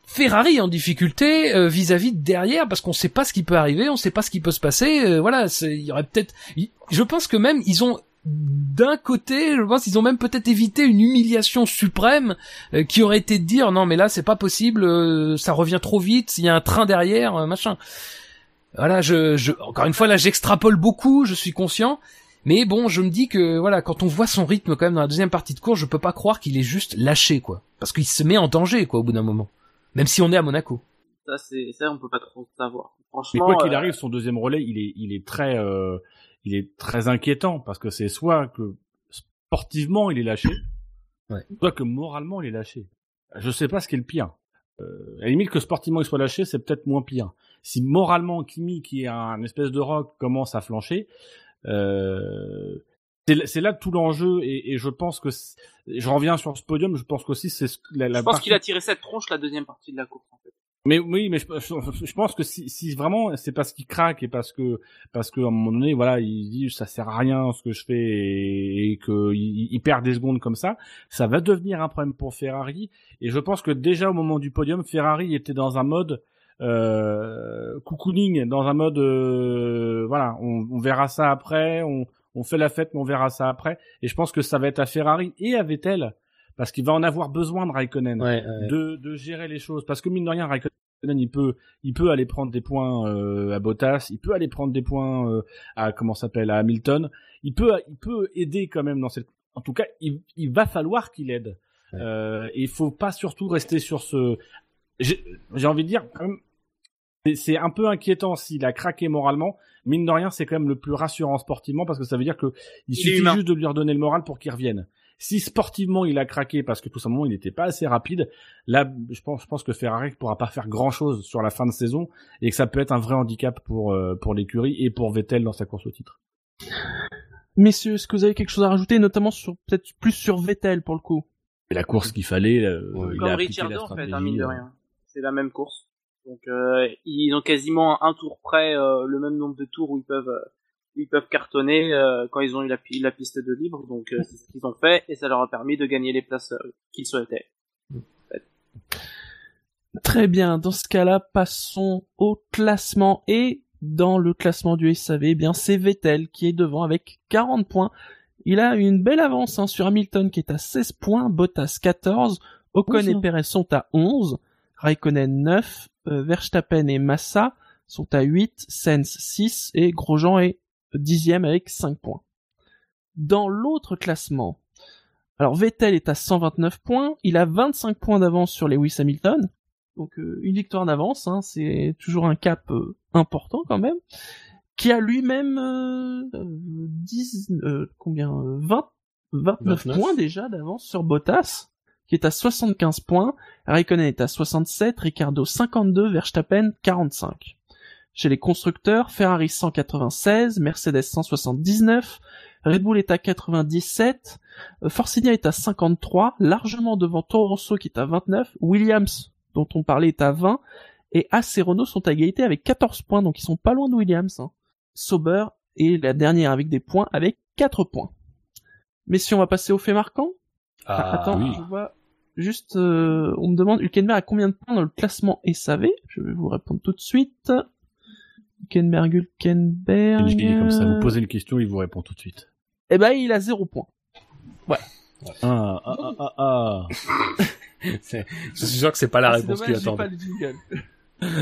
Ferrari en difficulté euh, vis-à-vis de derrière parce qu'on sait pas ce qui peut arriver, on sait pas ce qui peut se passer. voilà, il y aurait peut-être. Je pense que même ils ont d'un côté, je pense qu'ils ont même peut-être évité une humiliation suprême euh, qui aurait été de dire non mais là c'est pas possible, euh, ça revient trop vite, il y a un train derrière, euh, machin. Voilà, je, je encore une fois là j'extrapole beaucoup, je suis conscient, mais bon je me dis que voilà quand on voit son rythme quand même dans la deuxième partie de course, je peux pas croire qu'il est juste lâché quoi, parce qu'il se met en danger quoi au bout d'un moment, même si on est à Monaco. Ça c'est ça on peut pas trop savoir. Franchement. Mais quoi qu'il arrive, son deuxième relais il est il est très il est très inquiétant parce que c'est soit que sportivement il est lâché, ouais. soit que moralement il est lâché. Je sais pas ce qui est le pire. Euh, à la limite que sportivement il soit lâché, c'est peut-être moins pire. Si moralement Kimi, qui est un espèce de rock, commence à flancher, euh, c'est là tout l'enjeu et, et, je pense que je reviens sur ce podium. Je pense qu'aussi c'est la, la. Je pense qu'il a tiré cette tronche la deuxième partie de la course en fait. Mais oui, mais je, je, pense que si, si vraiment c'est parce qu'il craque et parce que parce qu'à un moment donné, voilà, il dit ça sert à rien ce que je fais et, et que il, perd des secondes comme ça, ça va devenir un problème pour Ferrari. Et je pense que déjà au moment du podium, Ferrari était dans un mode euh, cocooning, dans un mode euh, voilà, on, on, verra ça après, on, on fait la fête, mais on verra ça après. Et je pense que ça va être à Ferrari et à Vettel parce qu'il va en avoir besoin de Raikkonen De, de gérer les choses parce que mine de rien Raikkonen il peut il peut aller prendre des points euh, à Bottas, il peut aller prendre des points euh, à comment s'appelle à Hamilton, il peut il peut aider quand même dans cette en tout cas il, il va falloir qu'il aide. Euh, et il faut pas surtout rester sur ce j'ai envie de dire quand même c'est un peu inquiétant s'il a craqué moralement. Mine de rien, c'est quand même le plus rassurant sportivement parce que ça veut dire que il, suffit juste de lui redonner le moral pour qu'il revienne. Si sportivement il a craqué parce que tout simplement il n'était pas assez rapide, là je pense, je pense que Ferrari pourra pas faire grand chose sur la fin de saison et que ça peut être un vrai handicap pour euh, pour l'écurie et pour Vettel dans sa course au titre. Messieurs, est-ce que vous avez quelque chose à rajouter, notamment sur peut-être plus sur Vettel pour le coup? La course qu'il fallait. Euh, il Comme Richard en fait, un mine de euh. rien. C'est la même course. Donc euh, ils ont quasiment un tour près le même nombre de tours où ils peuvent ils peuvent cartonner euh, quand ils ont eu la, la, piste de libre. Donc euh, c'est ce qu'ils ont fait et ça leur a permis de gagner les places euh, qu'ils souhaitaient. Très bien. Dans ce cas-là, passons au classement et dans le classement du SAV, eh bien c'est Vettel qui est devant avec 40 points. Il a une belle avance hein, sur Hamilton qui est à 16 points, Bottas 14, Ocon et Perez sont à 11, Raikkonen 9, Verstappen et Massa sont à 8, Sens 6 et Grosjean est dixième avec 5 points. Dans l'autre classement, alors Vettel est à 129 points, il a 25 points d'avance sur Lewis Hamilton, donc euh, une victoire d'avance, hein, c'est toujours un cap euh, important quand même, qui a lui-même euh, 10, euh, combien 20, 29, points déjà d'avance sur Bottas, qui est à 75 points, Raikkonen est à 67, Ricardo 52, Verstappen 45. Chez les constructeurs, Ferrari 196, Mercedes 179, Red Bull est à 97, euh, Force est à 53, largement devant Toro Rosso qui est à 29, Williams dont on parlait est à 20, et Renault sont à égalité avec 14 points, donc ils sont pas loin de Williams. Hein. Sauber est la dernière avec des points avec 4 points. Mais si on va passer au fait marquant? Ah, Attends, je vois juste, euh, on me demande Hülkenberg a combien de points dans le classement SAV Je vais vous répondre tout de suite. Hülkenberg, Hülkenberg. comme ça, vous posez une question, il vous répond tout de suite. Eh ben, il a zéro point. Ouais. Ah, ah, ah, ah, ah. (laughs) je suis sûr que c'est pas la ah, réponse qu'il attendait. (laughs)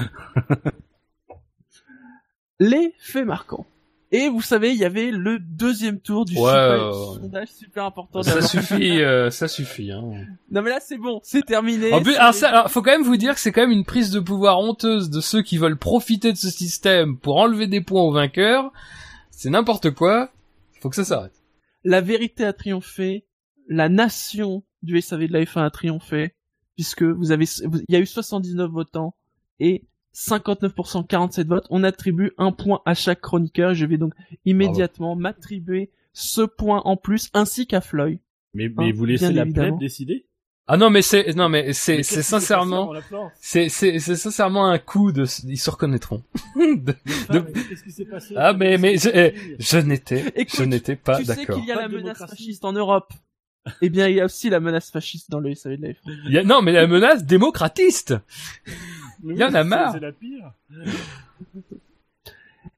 Les faits marquants. Et vous savez, il y avait le deuxième tour du super, sondage super important. Ça suffit, euh, ça suffit. Hein. Non mais là c'est bon, c'est terminé. En plus, alors, ça, alors, faut quand même vous dire que c'est quand même une prise de pouvoir honteuse de ceux qui veulent profiter de ce système pour enlever des points aux vainqueurs. C'est n'importe quoi. Faut que ça s'arrête. La vérité a triomphé. La nation du SAV de la F1 a triomphé puisque vous avez, il y a eu 79 votants et 59%, 47 votes. On attribue un point à chaque chroniqueur. Je vais donc immédiatement m'attribuer ce point en plus, ainsi qu'à Floyd. Mais, Hein, mais vous laissez la plèbe décider? Ah non, mais c'est non, mais c'est c'est sincèrement, c'est c'est c'est sincèrement un coup de, ils se reconnaîtront. (laughs) De- Ah, de- mais Qu'est-ce qui s'est passé? Ah mais mais je, eh, je n'étais je n'étais pas tu sais d'accord. qu'il y a la menace fasciste en Europe. Eh bien, il y a aussi la menace fasciste dans le SAV de la F1. Il y a- Non, mais la menace démocratiste. Il y en a marre. C'est la pire.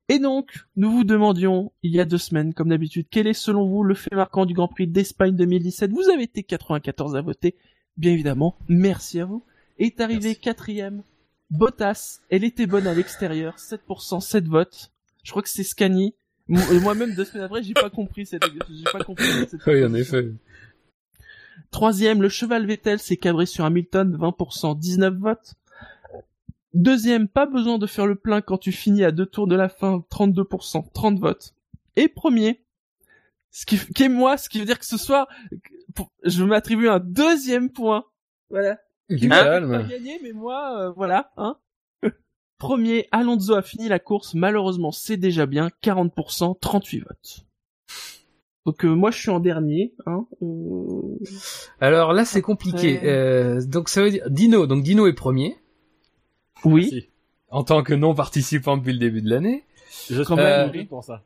Et donc, nous vous demandions, il y a deux semaines, comme d'habitude, quel est selon vous le fait marquant du Grand Prix d'Espagne 2017 Vous avez été 94 à voter, bien évidemment, merci à vous. Est arrivé Merci. quatrième, Bottas, elle était bonne à l'extérieur, 7%, 7 votes. Je crois que c'est Scani. Et Moi-même, deux semaines après, j'ai pas compris cette, j'ai pas compris cette (laughs) Oui, en effet. Troisième, le cheval Vettel s'est cabré sur Hamilton, 20%, 19 votes. Deuxième, pas besoin de faire le plein quand tu finis à deux tours de la fin, 32%, 30 votes. Et premier, ce qui, qui est moi, ce qui veut dire que ce soir, pour- je m'attribue un deuxième point. Voilà. Du m'a pas calme. gagné, mais moi, euh, voilà, hein. (laughs) Premier, Alonso a fini la course, malheureusement, c'est déjà bien, 40%, 38 votes. Donc euh, moi je suis en dernier, hein. euh, Alors là, c'est compliqué. Euh, donc ça veut dire Dino. Donc Dino est premier Oui. En tant que non participant depuis le début de l'année. Je suis Quand même, même pour ça.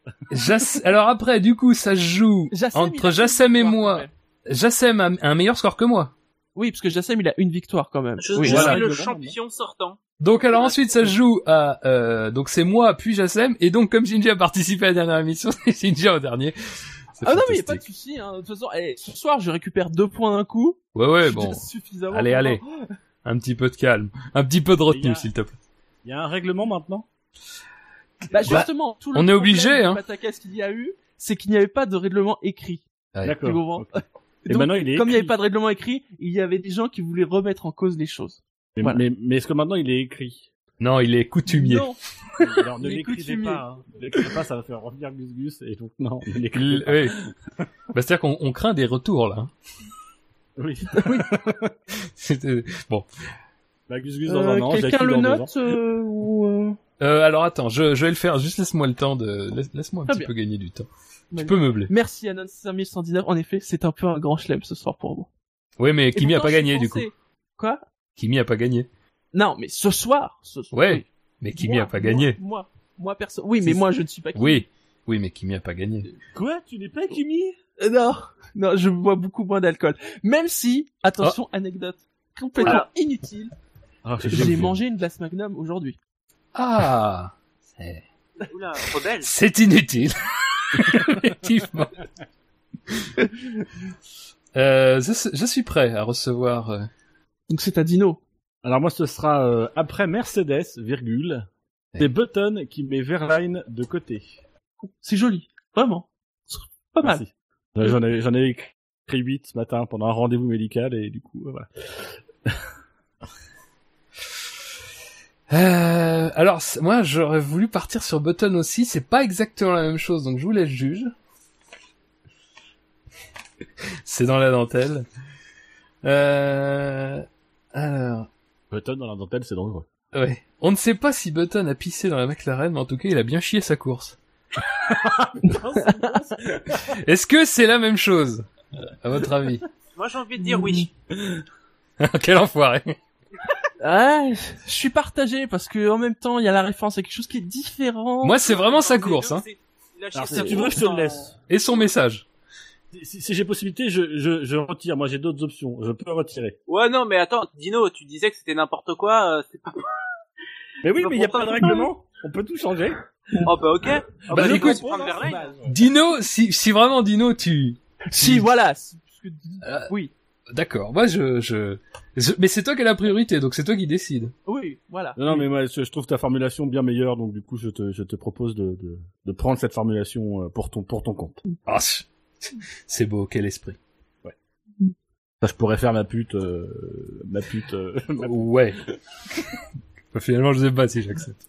Alors après, du coup, ça se joue Jassem, entre Jassem et moi. Jassem a un meilleur score que moi. Oui, parce que Jassem, il a une victoire quand même. Je, oui, je voilà. suis le champion sortant. Donc alors ensuite ça se joue à euh, donc c'est moi puis Jassem et donc comme Shinji a participé à la dernière émission (laughs) c'est Shinji en dernier. Ah non, mais y a pas de souci. Hein. De toute façon, eh, ce soir, je récupère deux points d'un coup. Ouais ouais bon suffisamment Allez, allez. (laughs) un petit peu de calme, un petit peu de retenue s'il te plaît. Il y a un règlement maintenant? Bah justement, tout le on est obligé, hein. qu'il y a eu, c'est qu'il n'y avait pas de règlement écrit. D'accord. (laughs) Et Donc, maintenant, il est Comme il n'y avait pas de règlement écrit, il y avait des gens qui voulaient remettre en cause les choses. Mais, Voilà. mais, mais est-ce que maintenant il est écrit? Non il est coutumier. Non. (laughs) Alors ne l'écrivez pas. Hein. Ne l'écrivez pas, ça va faire revenir Gus Gus et donc non, ne l'écrivez pas. oui. (laughs) bah, c'est-à-dire qu'on on craint des retours là. Oui. (laughs) C'était- bon. Bah Gus Gus dans Euh, un an, Quelqu'un le dans note euh, ou euh, Euh, alors attends, je, je vais le faire. Juste laisse-moi le temps de laisse, laisse-moi un petit bien. peu gagner du temps. Tu peux meubler. Merci Anon 5119. En effet, c'est un peu un grand chelem ce soir pour vous. Oui mais Et Kimi a pas gagné du coup. Quoi? Kimi a pas gagné. Non, mais ce soir. Ce soir. Ouais. oui. Mais Kimi Moi, a pas gagné. Moi, moi, moi perso. Oui, mais moi je ne suis pas. Kimi. Oui. Oui mais Kimi a pas gagné. Quoi Tu n'es pas Kimi? Euh, Non, non, je bois beaucoup moins d'alcool. Même si, attention, anecdote complètement inutile, ah, j'ai mangé une glace Magnum aujourd'hui. Ah. C'est-. C'est inutile. (laughs) Effectivement. Euh, je, je suis prêt à recevoir. euh, Donc c'est à Dino. Alors moi, ce sera euh, après Mercedes, virgule. C'est Button qui met Verline de côté. C'est joli, vraiment. Pas mal. Merci. Euh, J'en ai, j'en ai écrit 8 ce matin pendant un rendez-vous médical et du coup, euh, voilà. (laughs) Euh, alors moi j'aurais voulu partir sur Button aussi. C'est pas exactement la même chose, donc je vous laisse juge. (laughs) C'est dans la dentelle. Euh... Alors. Button dans la dentelle, c'est dangereux. Ouais. On ne sait pas si Button a pissé dans la McLaren, mais en tout cas, il a bien chié sa course. (laughs) Est-ce que c'est la même chose? À votre avis Moi, j'ai envie de dire oui. (laughs) Quel enfoiré Ouais, je suis partagé parce que en même temps, il y a la référence à quelque chose qui est différent. Moi, c'est vraiment sa course, hein. Alors, si tu veux, je te le laisse. Et son message. Si, si j'ai possibilité, je, je, je retire. Moi, j'ai d'autres options. Je peux retirer. Ouais, non, mais attends, Dino, tu disais que c'était n'importe quoi, euh, c'est pas... Mais oui, Bah, mais il n'y a pas de règlement. On peut tout changer. Oh, bah, ok. Ah, Bah, bah, écoute- Verlaine. Dino, si, si vraiment Dino, tu... Si, voilà. Euh, Oui, D'accord, moi je, je... je- Mais c'est toi qui as la priorité, donc c'est toi qui décide. oui, voilà. Non, non, mais moi, je, je trouve ta formulation bien meilleure, donc du coup, je te, je te propose de, de, de prendre cette formulation euh, pour ton, pour ton compte. Ah, (laughs) c'est- beau, quel esprit. Ça, je pourrais faire ma pute, euh, ma pute. euh, ma- (laughs) Ouais. Bah, (laughs) Finalement, je sais pas si j'accepte.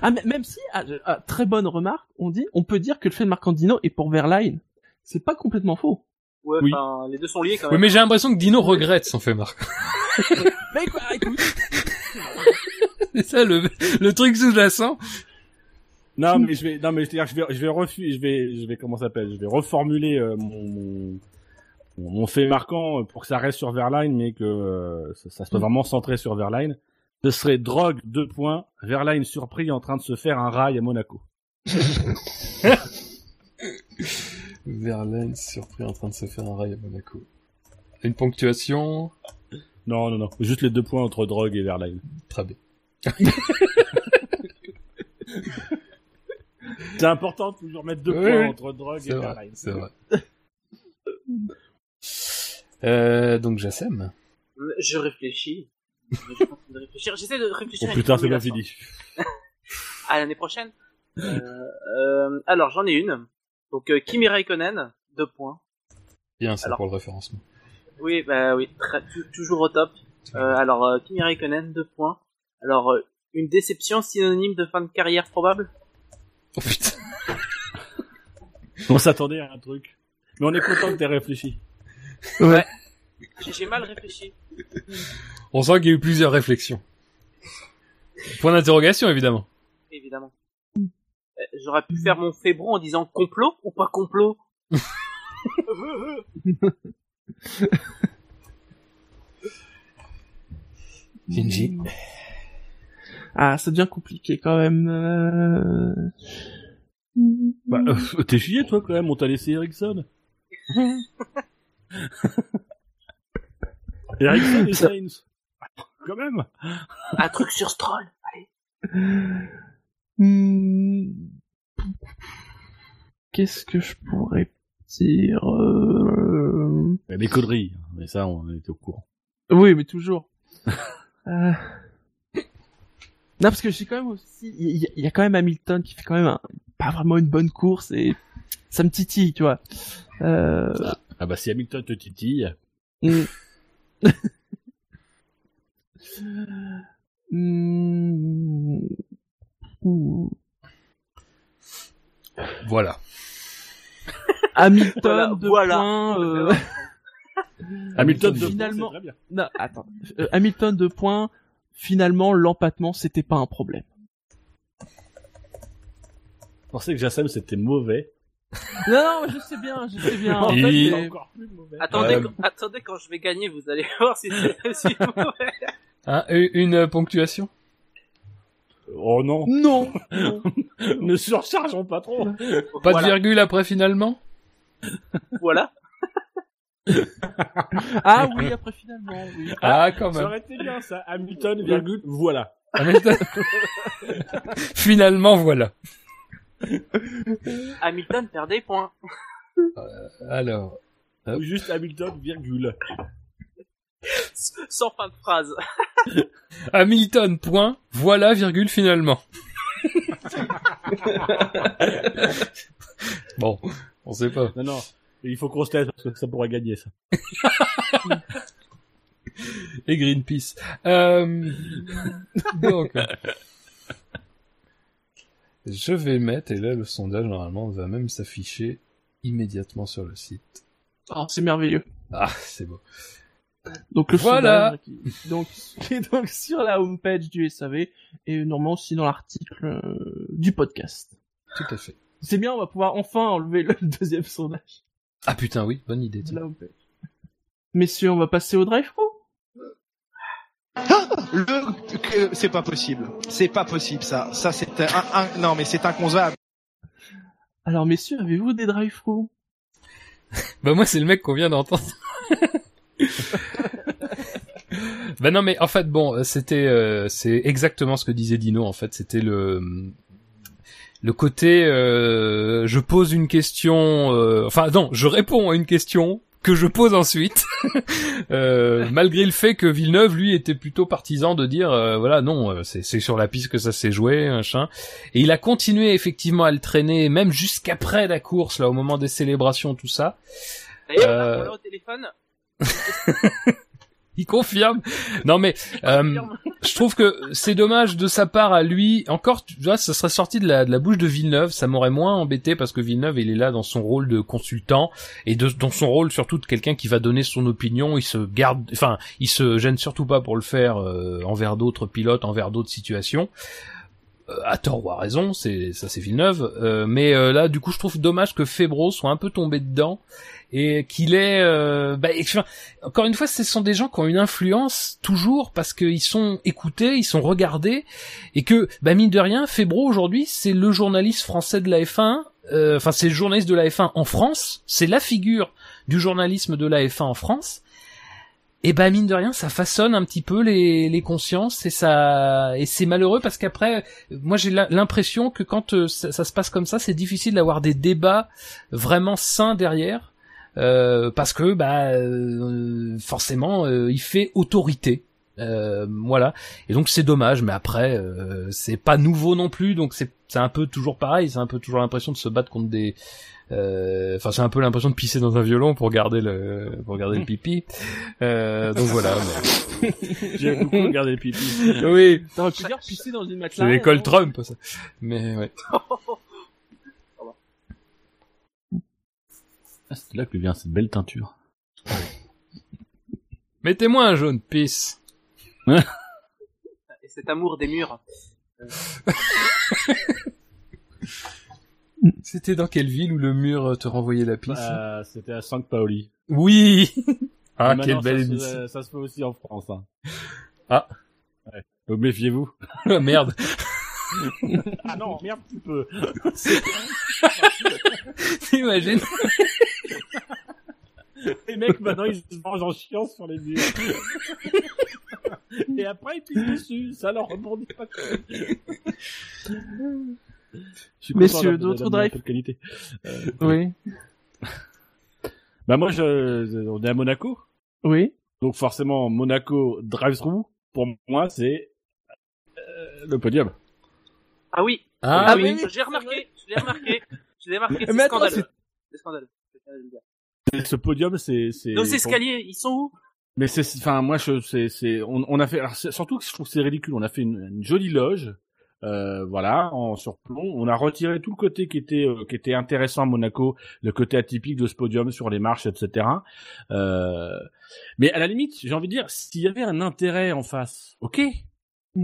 Ah, mais même si, ah, je- ah, très bonne remarque, on dit, on peut dire que le fait de marquant Dino est pour Verline. C'est pas complètement faux. Ouais, Oui. enfin, les deux sont liés quand Oui, même. mais j'ai l'impression que Dino regrette son fait marque. Mais quoi, écoute, c'est ça le, le truc sous-jacent. Non, mais je vais, non, mais je vais, je vais refu- je vais, je vais, comment ça s'appelle, je vais reformuler euh, mon, mon, Mon fait marquant pour que ça reste sur Verline, mais que euh, ça, ça soit vraiment centré sur Verline, ce serait Drogue, deux points, Verline surpris en train de se faire un rail à Monaco. (laughs) Verlaine surpris en train de se faire un rail à Monaco. Une ponctuation? Non, non, non, juste les deux points entre Drogue et Verline. Très bien. (laughs) (laughs) C'est important de toujours mettre deux Oui, points oui. entre Drogue et Verline. c'est vrai. (laughs) euh, donc Jassem. Je réfléchis. Je de réfléchir. J'essaie de réfléchir. Oh putain, c'est pas formulation. fini. (laughs) À l'année prochaine. Euh, euh, alors j'en ai une. Donc euh, Kimi Raikkonen, deux points. Bien, c'est pour le référencement. Oui, bah oui, très- toujours au top. Euh, alors euh, Kimi Raikkonen, deux points. Alors euh, une déception synonyme de fin de carrière probable? Oh putain. On s'attendait à un truc. Mais on est content que t'aies réfléchi. J'ai j'ai mal réfléchi. On sent qu'il y a eu plusieurs réflexions. Point d'interrogation, évidemment. Évidemment. Euh, J'aurais pu faire mon fébron en disant complot ou pas complot? Shinji. Ah, ça devient compliqué quand même. euh. Bah, euh, t'es chié toi quand même, on t'a laissé Ericsson. (laughs) Ericsson et Ça- Sainz. Quand même. Un truc sur Stroll. Hmm. Qu'est-ce que je pourrais dire euh... Il y a des conneries, mais ça on était au courant. Oui, mais toujours. Euh, (laughs) Non, parce que j'ai quand même aussi, il y, y a quand même Hamilton qui fait quand même un- pas vraiment une bonne course et ça me titille, tu vois. Euh... Ah bah si Hamilton te titille. Hmm. (laughs) (laughs) Ouh. Voilà. (laughs) Hamilton Voilà, de voilà. points. euh, Hamilton de Finalement- c'est très bien. Non, attends. Euh, Hamilton de points. Finalement, l'empattement, c'était pas un problème. Je pensais que Jassem c'était mauvais. (laughs) Non, non, je sais bien, je sais bien. En fait, encore plus mauvais. Attendez, Euh, quand, attendez quand je vais gagner, vous allez (laughs) voir si c'est si (laughs) mauvais. Hein, une une, euh, ponctuation? Oh non, Non. non. ne surchargeons pas trop. Pas voilà. de virgule après finalement? Voilà. (laughs) Ah oui, après finalement, oui. Ah, quand Ça même. aurait été bien ça, Hamilton, virgule, voilà. Hamilton. (laughs) finalement, voilà. Hamilton perd des points. Alors, Hop. Ou juste Hamilton, virgule. Sans fin de phrase. (laughs) Hamilton, point, voilà, virgule, finalement. bon, on sait pas. Non, non, il faut qu'on se taise parce que ça pourrait gagner ça. (laughs) Et Greenpeace. Euh... Donc, je vais mettre, et là le sondage normalement va même s'afficher immédiatement sur le site. Oh, c'est merveilleux. Ah, c'est beau. Donc le Voilà. sondage qui, donc, (laughs) qui est donc sur la homepage du SAV et normalement aussi dans l'article euh, du podcast. Tout à fait. C'est bien, on va pouvoir enfin enlever le (laughs) deuxième sondage Ah putain, oui, bonne idée. tiens. Messieurs, on va passer au drive pro? Le, que- c'est pas possible. C'est pas possible, ça. Ça, c'est un, un- non, mais c'est inconcevable. Alors messieurs, avez-vous des drive pro? (laughs) Bah moi c'est le mec qu'on vient d'entendre. (laughs) bah non mais en fait bon euh, c'était euh, c'est exactement ce que disait Dino en fait c'était le le côté euh, je pose une question euh, enfin non je réponds à une question que je pose ensuite (laughs) euh, malgré le fait que Villeneuve lui était plutôt partisan de dire euh, voilà non euh, c'est c'est sur la piste que ça s'est joué machin et il a continué effectivement à le traîner même jusqu'après la course là au moment des célébrations tout ça D'ailleurs, Euh. au téléphone. (laughs) (laughs) il confirme. Non mais euh, je trouve que c'est dommage de sa part à lui. Encore, tu vois, ça serait sorti de la, de la bouche de Villeneuve, ça m'aurait moins embêté parce que Villeneuve, il est là dans son rôle de consultant et de, dans son rôle surtout de quelqu'un qui va donner son opinion. Il se garde, enfin, il se gêne surtout pas pour le faire euh, envers d'autres pilotes, envers d'autres situations. euh, à tort ou à raison, c'est ça c'est Villeneuve, euh, mais euh, là du coup je trouve dommage que Febro soit un peu tombé dedans et qu'il est euh, bah, que- encore une fois ce sont des gens qui ont une influence toujours parce qu'ils sont écoutés, ils sont regardés et que bah mine de rien Febro aujourd'hui c'est le journaliste français de la F1, euh, enfin c'est le journaliste de la F1 en France, c'est la figure du journalisme de la F1 en France et bah mine de rien ça façonne un petit peu les, les consciences et ça et c'est malheureux parce qu'après moi j'ai l'impression que quand euh, ça se passe comme ça c'est difficile d'avoir des débats vraiment sains derrière euh, parce que bah euh, forcément euh, il fait autorité euh, voilà et donc c'est dommage mais après euh, c'est pas nouveau non plus donc c'est c'est un peu toujours pareil c'est un peu toujours l'impression de se battre contre des euh, enfin j'ai un peu l'impression de pisser dans un violon pour garder le pour garder le pipi euh, donc voilà mais- (laughs) J'ai beaucoup regardé le pipi. Oui. Pu dire pisser dans une matelas. c'est l'école Trump ça mais ouais (laughs) Ah, c'est là que vient cette belle teinture. (laughs) mettez-moi un jaune pisse (laughs) Et cet amour des murs. (laughs) c'était dans quelle ville où le mur te renvoyait la pisse? Euh, C'était à San Paoli. oui ah Mais quelle maintenant, belle ça se- émission Ça se fait aussi en France. Hein. Ah. Ouais. Donc méfiez-vous. Ah, merde Ah non, merde, tu peux. (laughs) t'imagines Les mecs, maintenant, ils se mangent en chiant sur les murs. Et après, ils pissent dessus. Ça leur rebondit pas. Je suis content Messieurs, d'autres drives qualité. Euh, Oui. Bah moi, je, on est à Monaco. Oui. Donc forcément, Monaco drive-through, pour moi, c'est euh, le podium. Ah oui. ah, oui, oui j'ai remarqué, je l'ai remarqué, je l'ai remarqué, c'est scandaleux. C'est scandaleux. Ce podium, c'est... c'est Nos escaliers, ils sont où? Mais c'est, enfin, moi, je, c'est, c'est, on, on a fait, alors, surtout que je trouve que c'est ridicule. On a fait une, une jolie loge, euh, voilà, en surplomb. On a retiré tout le côté qui était, euh, qui était intéressant à Monaco, le côté atypique de ce podium sur les marches, etc. Euh, mais à la limite, j'ai envie de dire, s'il y avait un intérêt en face, ok.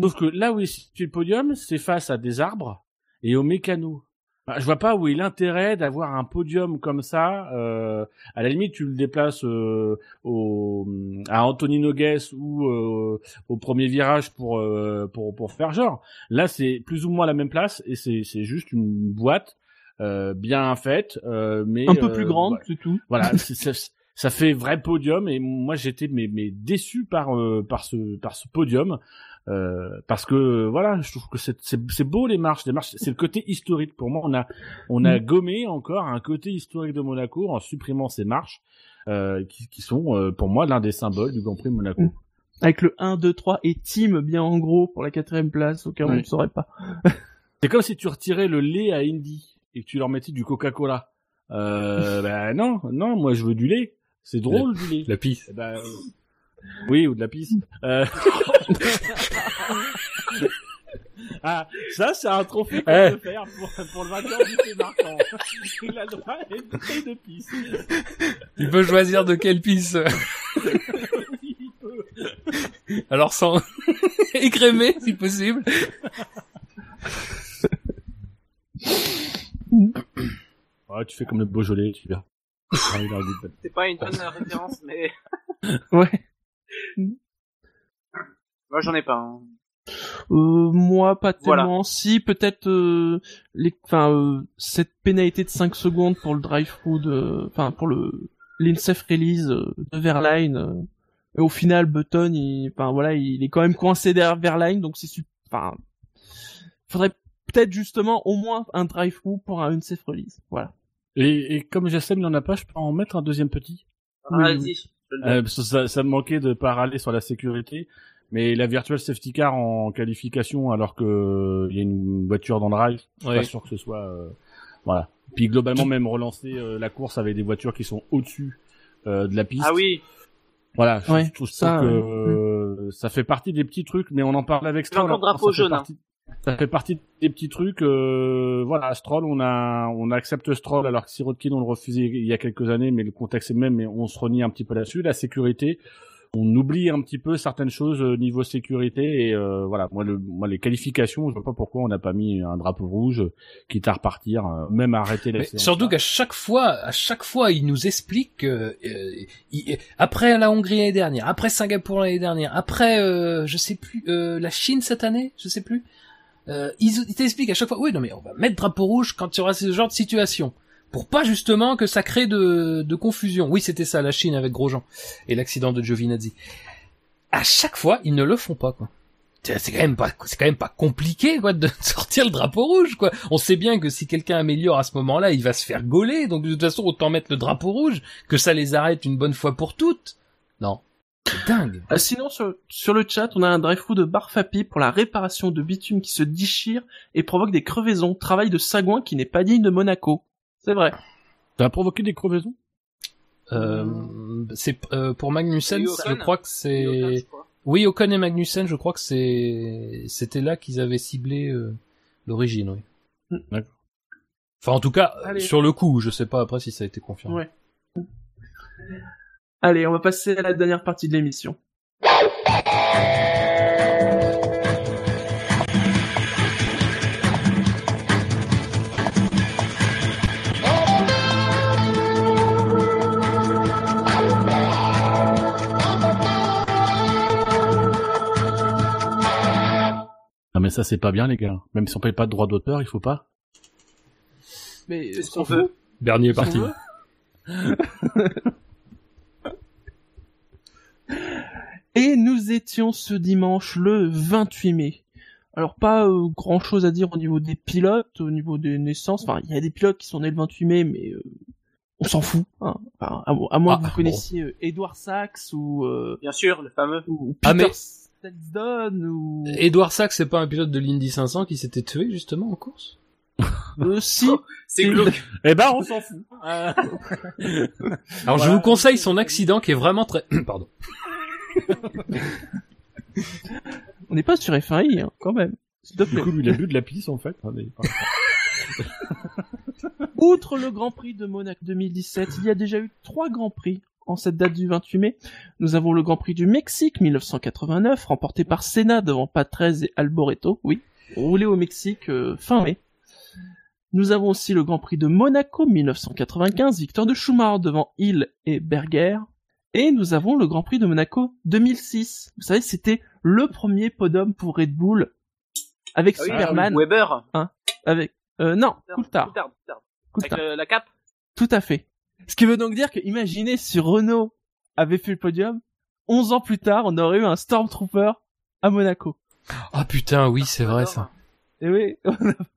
Sauf que là où est situé le podium, c'est face à des arbres et aux mécanos. Bah, je vois pas où est l'intérêt d'avoir un podium comme ça. Euh, à la limite, tu le déplaces euh, au, à Anthony Nogues ou euh, au premier virage pour, euh, pour, pour faire genre. Là, c'est plus ou moins la même place et c'est, c'est juste une boîte euh, bien faite, euh, mais Un peu plus grande, c'est tout. Voilà, (laughs) c'est- ça, ça fait vrai podium et moi j'étais mais, mais déçu par euh, par ce par ce podium euh, parce que voilà, je trouve que c'est beau les marches, les marches, c'est le côté historique. Pour moi, on a on a gommé encore un côté historique de Monaco en supprimant ces marches euh, qui, qui sont euh, pour moi l'un des symboles du Grand Prix de Monaco. Mm. Avec le 1, 2, 3 et team bien en gros pour la quatrième place, au cas où on Oui. ne saurait pas. (laughs) C'est comme si tu retirais le lait à Indy et que tu leur mettais du Coca-Cola. Euh, (laughs) ben non, non, moi je veux du lait. C'est drôle du lait. la pisse Eh ben, oui, ou de la pisse. Euh... (laughs) ah, ça, c'est un trophée qu'on Eh. peut faire pour, pour le vainqueur du fait marquant. (laughs) Il a le droit à une bouteille de pisse. il peut choisir de quelle pisse (laughs) Il peut. alors sans écrémer si possible Ouais, tu fais comme le Beaujolais, tu verras. Ah, C'est pas une bonne référence, mais Ouais. Moi j'en ai pas. hein. Euh, moi, pas Voilà. tellement. Si, peut-être euh, les, enfin, euh, cette pénalité de 5 secondes pour le drive-through de, enfin, pour le l'INSEF release euh, de Verline. euh, et au final, Button, il, enfin voilà, il est quand même coincé derrière Verline, donc c'est super. Enfin, faudrait peut-être justement au moins un drive-through pour un INSEF release. Voilà. Et, et comme Jassem n'en a pas, je peux en mettre un deuxième petit? Oui, Vas-y. Euh, ça, ça me manquait de pas râler sur la sécurité. Mais la virtual safety car en qualification, alors que euh, il y a une voiture dans le rail, je suis Ouais. pas sûr que ce soit euh, voilà. Puis globalement, même relancer euh, la course avec des voitures qui sont au-dessus euh, de la piste. Ah oui, Voilà, je, Ouais, je trouve ça, que ouais. euh, ça fait partie des petits trucs, mais on en parle avec C'est encore drapeau ça fait jaune, hein. Ça fait partie des petits trucs. Euh, voilà, Stroll, on a, on accepte Stroll alors que Sirotkin on le refusait il y a quelques années, mais le contexte est le même, mais on se renie un petit peu là-dessus. La sécurité, on oublie un petit peu certaines choses euh, niveau sécurité et euh, voilà. Moi, le, moi, les qualifications, je vois pas pourquoi on n'a pas mis un drapeau rouge, quitte à repartir, euh, même arrêter la Mais séance. surtout qu'à chaque fois, à chaque fois, il nous explique que euh, il- après la Hongrie l'année dernière, après Singapour l'année dernière, après euh, je sais plus euh, la Chine cette année, je sais plus. Euh, il, il t'explique à chaque fois, oui non mais on va mettre drapeau rouge quand il y aura ce genre de situation, pour pas justement que ça crée de, de confusion. Oui c'était ça la Chine avec Grosjean et l'accident de Giovinazzi. À chaque fois ils ne le font pas quoi. C'est quand même pas, c'est quand même pas compliqué, quoi, de (laughs) sortir le drapeau rouge, quoi. On sait bien que si quelqu'un améliore à ce moment-là, il va se faire gauler, donc de toute façon, autant mettre le drapeau rouge, que ça les arrête une bonne fois pour toutes. Non. C'est dingue. Ah, sinon, sur, sur le chat, on a un drive-through de Barfapi pour la réparation de bitume qui se déchire et provoque des crevaisons. Travail de sagouin qui n'est pas digne de Monaco. C'est vrai. Ça a provoqué des crevaisons? Euh, c'est, euh, pour Magnussen, Ocon. je crois que c'est, oui, Ocon et Magnussen, je crois que c'est, c'était là qu'ils avaient ciblé, euh, l'origine, oui. D'accord. Enfin, en tout cas, Allez. sur le coup, je sais pas après si ça a été confirmé. Ouais. Allez, on va passer à la dernière partie de l'émission. Non mais ça c'est pas bien les gars. Même si on paye pas de droit d'auteur, il faut pas. Mais C'est ce qu'on veut. Dernier parti. (laughs) Et nous étions ce dimanche le 28 mai. Alors pas grand chose à dire au niveau des pilotes, au niveau des naissances. Enfin, il y a des pilotes qui sont nés le 28 mai, mais euh, on s'en fout. Hein. Enfin, à, à moins Ah, que vous bon. connaissiez euh, Edward Sachs ou, euh, Bien sûr, le fameux. ou Ah, Peter mais- Selsdon ou Edouard Sachs, c'est pas un pilote de l'Indy 500 qui s'était tué justement en course? Euh, (laughs) si. C'est glauque. Eh ben on s'en fout. Alors je vous conseille son accident qui est vraiment très... (coughs) Pardon. On n'est pas sur F1i, hein, quand même. S'il te Du plaît. coup, lui, il a bu de la pisse en fait. hein, mais- (laughs) Outre le Grand Prix de Monaco 2017, il y a déjà eu trois Grands Prix en cette date du 28 mai. Nous avons le Grand Prix du Mexique 1989, remporté par Senna devant Patrese et Alboreto, oui, roulé au Mexique euh, fin mai. Nous avons aussi le Grand Prix de Monaco 1995, victoire de Schumacher devant Hill et Berger. Et nous avons le Grand Prix de Monaco 2006. Vous savez, c'était le premier podium pour Red Bull avec Ah oui, Superman, Weber. avec euh, non, Coulthard, Coulthard, Coulthard. Avec Coulthard. le- la cape. Tout à fait. Ce qui veut donc dire que, imaginez si Renault avait fait le podium, 11 ans plus tard, on aurait eu un Stormtrooper à Monaco. Ah putain, oui, c'est vrai ça. Et oui,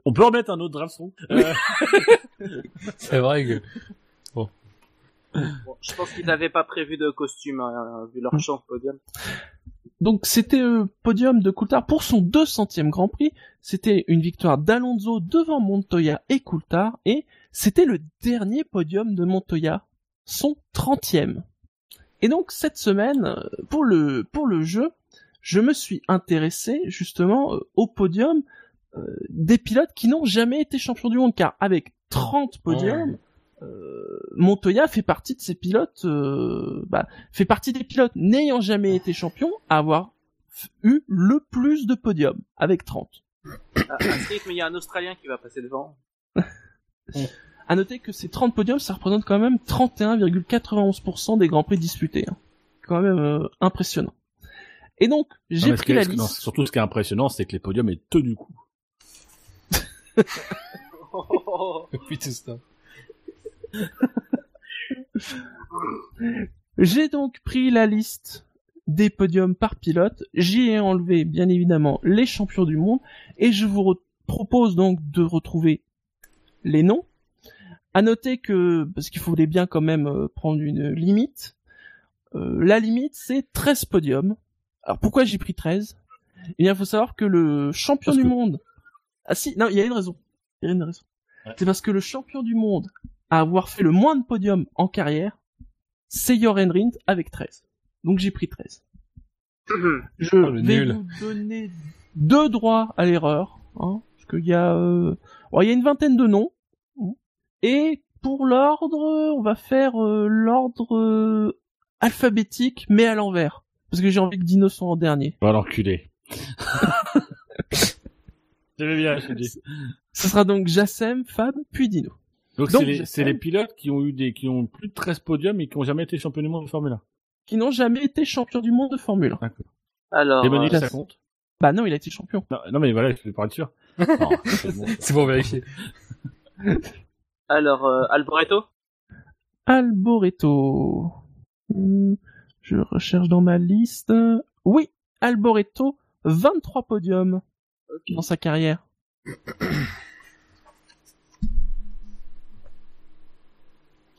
On peut remettre un autre drive-through. Euh, (laughs) C'est vrai que... Bon, je pense qu'ils n'avaient pas prévu de costume, hein, vu leur champ podium. donc c'était le podium de Coulthard pour son 200e Grand Prix. C'était une victoire d'Alonso devant Montoya et Coulthard, et c'était le dernier podium de Montoya, son 30e. Et donc cette semaine, euh, pour le pour le jeu, je me suis intéressé justement euh, au podium euh, des pilotes qui n'ont jamais été champions du monde, car avec 30 podiums, euh, Montoya fait partie de ces pilotes, euh, bah, fait partie des pilotes n'ayant jamais été champion à avoir eu le plus de podiums, avec 30. À, ce rythme, il y a un Australien qui va passer devant. (laughs) À noter que ces 30 podiums, ça représente quand même 31,91% des grands prix disputés. Hein. Quand même euh, impressionnant. Et donc, j'ai pris la non, liste. surtout, ce qui est impressionnant, c'est que les podiums est tenu coup. Depuis tout ça. J'ai donc pris la liste des podiums par pilote. J'y ai enlevé, bien évidemment, les champions du monde. Et je vous propose donc de retrouver les noms. À noter que, parce qu'il fallait bien quand même euh, prendre une limite, euh, la limite c'est 13 podiums. Alors pourquoi j'ai pris 13 Eh bien, il faut savoir que le champion Parce du que- monde... Ah si, non, il y a une raison. Il y a une raison. Ouais. C'est parce que le champion du monde à avoir fait le moins de podiums en carrière, c'est Joren Rindt avec 13. Donc j'ai pris 13. Je Oh, vais nul. vous donner deux droits à l'erreur, hein, parce qu'il y a, euh, bon, il y a une vingtaine de noms. Et pour l'ordre, on va faire euh, l'ordre euh, alphabétique, mais à l'envers. parce que j'ai envie que Dino soit en dernier. Va l'enculer. (laughs) J'aimais bien, je te dis. Ce sera donc Jassem, Fab, puis Dino. Donc, Donc, c'est les, pilotes qui ont eu des, qui ont plus de 13 podiums et qui ont jamais été champions du monde de Formule 1. Qui n'ont jamais été champions du monde de Formule 1. D'accord. Alors, Et Bonnie, euh, ça compte? Bah non, il a été champion. Non, non, mais voilà, je vais pas être sûr. (laughs) Non, c'est bon. C'est pour vérifier. alors euh, Alboreto? Alboreto. Hmm, Je recherche dans ma liste. Oui, Alboreto, 23 podiums dans sa carrière.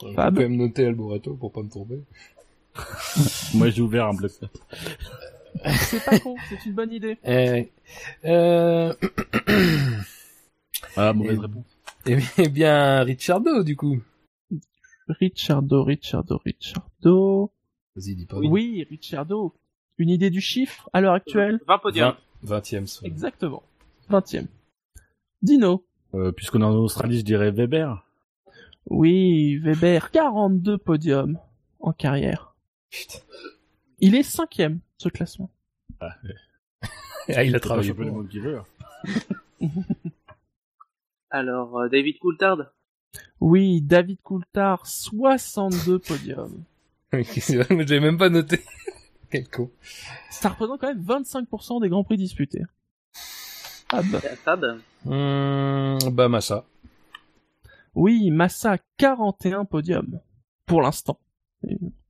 Je vais quand même noter Alboreto pour pas me tromper. (laughs) Moi, j'ai ouvert un bloc. C'est pas con, c'est une bonne idée. (laughs) Eh, euh... (clears throat) Ah, mauvaise Et- réponse. eh bien, Ricciardo, du coup. Ricciardo, Ricciardo, Ricciardo. Vas-y, dis pas. Oui, Ricciardo. Une idée du chiffre à l'heure actuelle? 20 podiums. 20, 20e. soit. Exactement. 20e. Dino. Euh, puisqu'on est en Australie, je dirais Weber. Oui, Weber, 42 podiums en carrière. Putain. Il est cinquième, ce classement. Ah, il a travaillé pour le moi. monde qui veut. Alors, euh, David Coulthard? Oui, David Coulthard, 62 podiums. (laughs) C'est vrai, mais j'avais même pas noté. (laughs) Quel con. Ça représente quand même 25% des grands prix disputés. Ah bah. Fab Hum, bah, Massa. Oui, Massa, 41 podiums. Pour l'instant.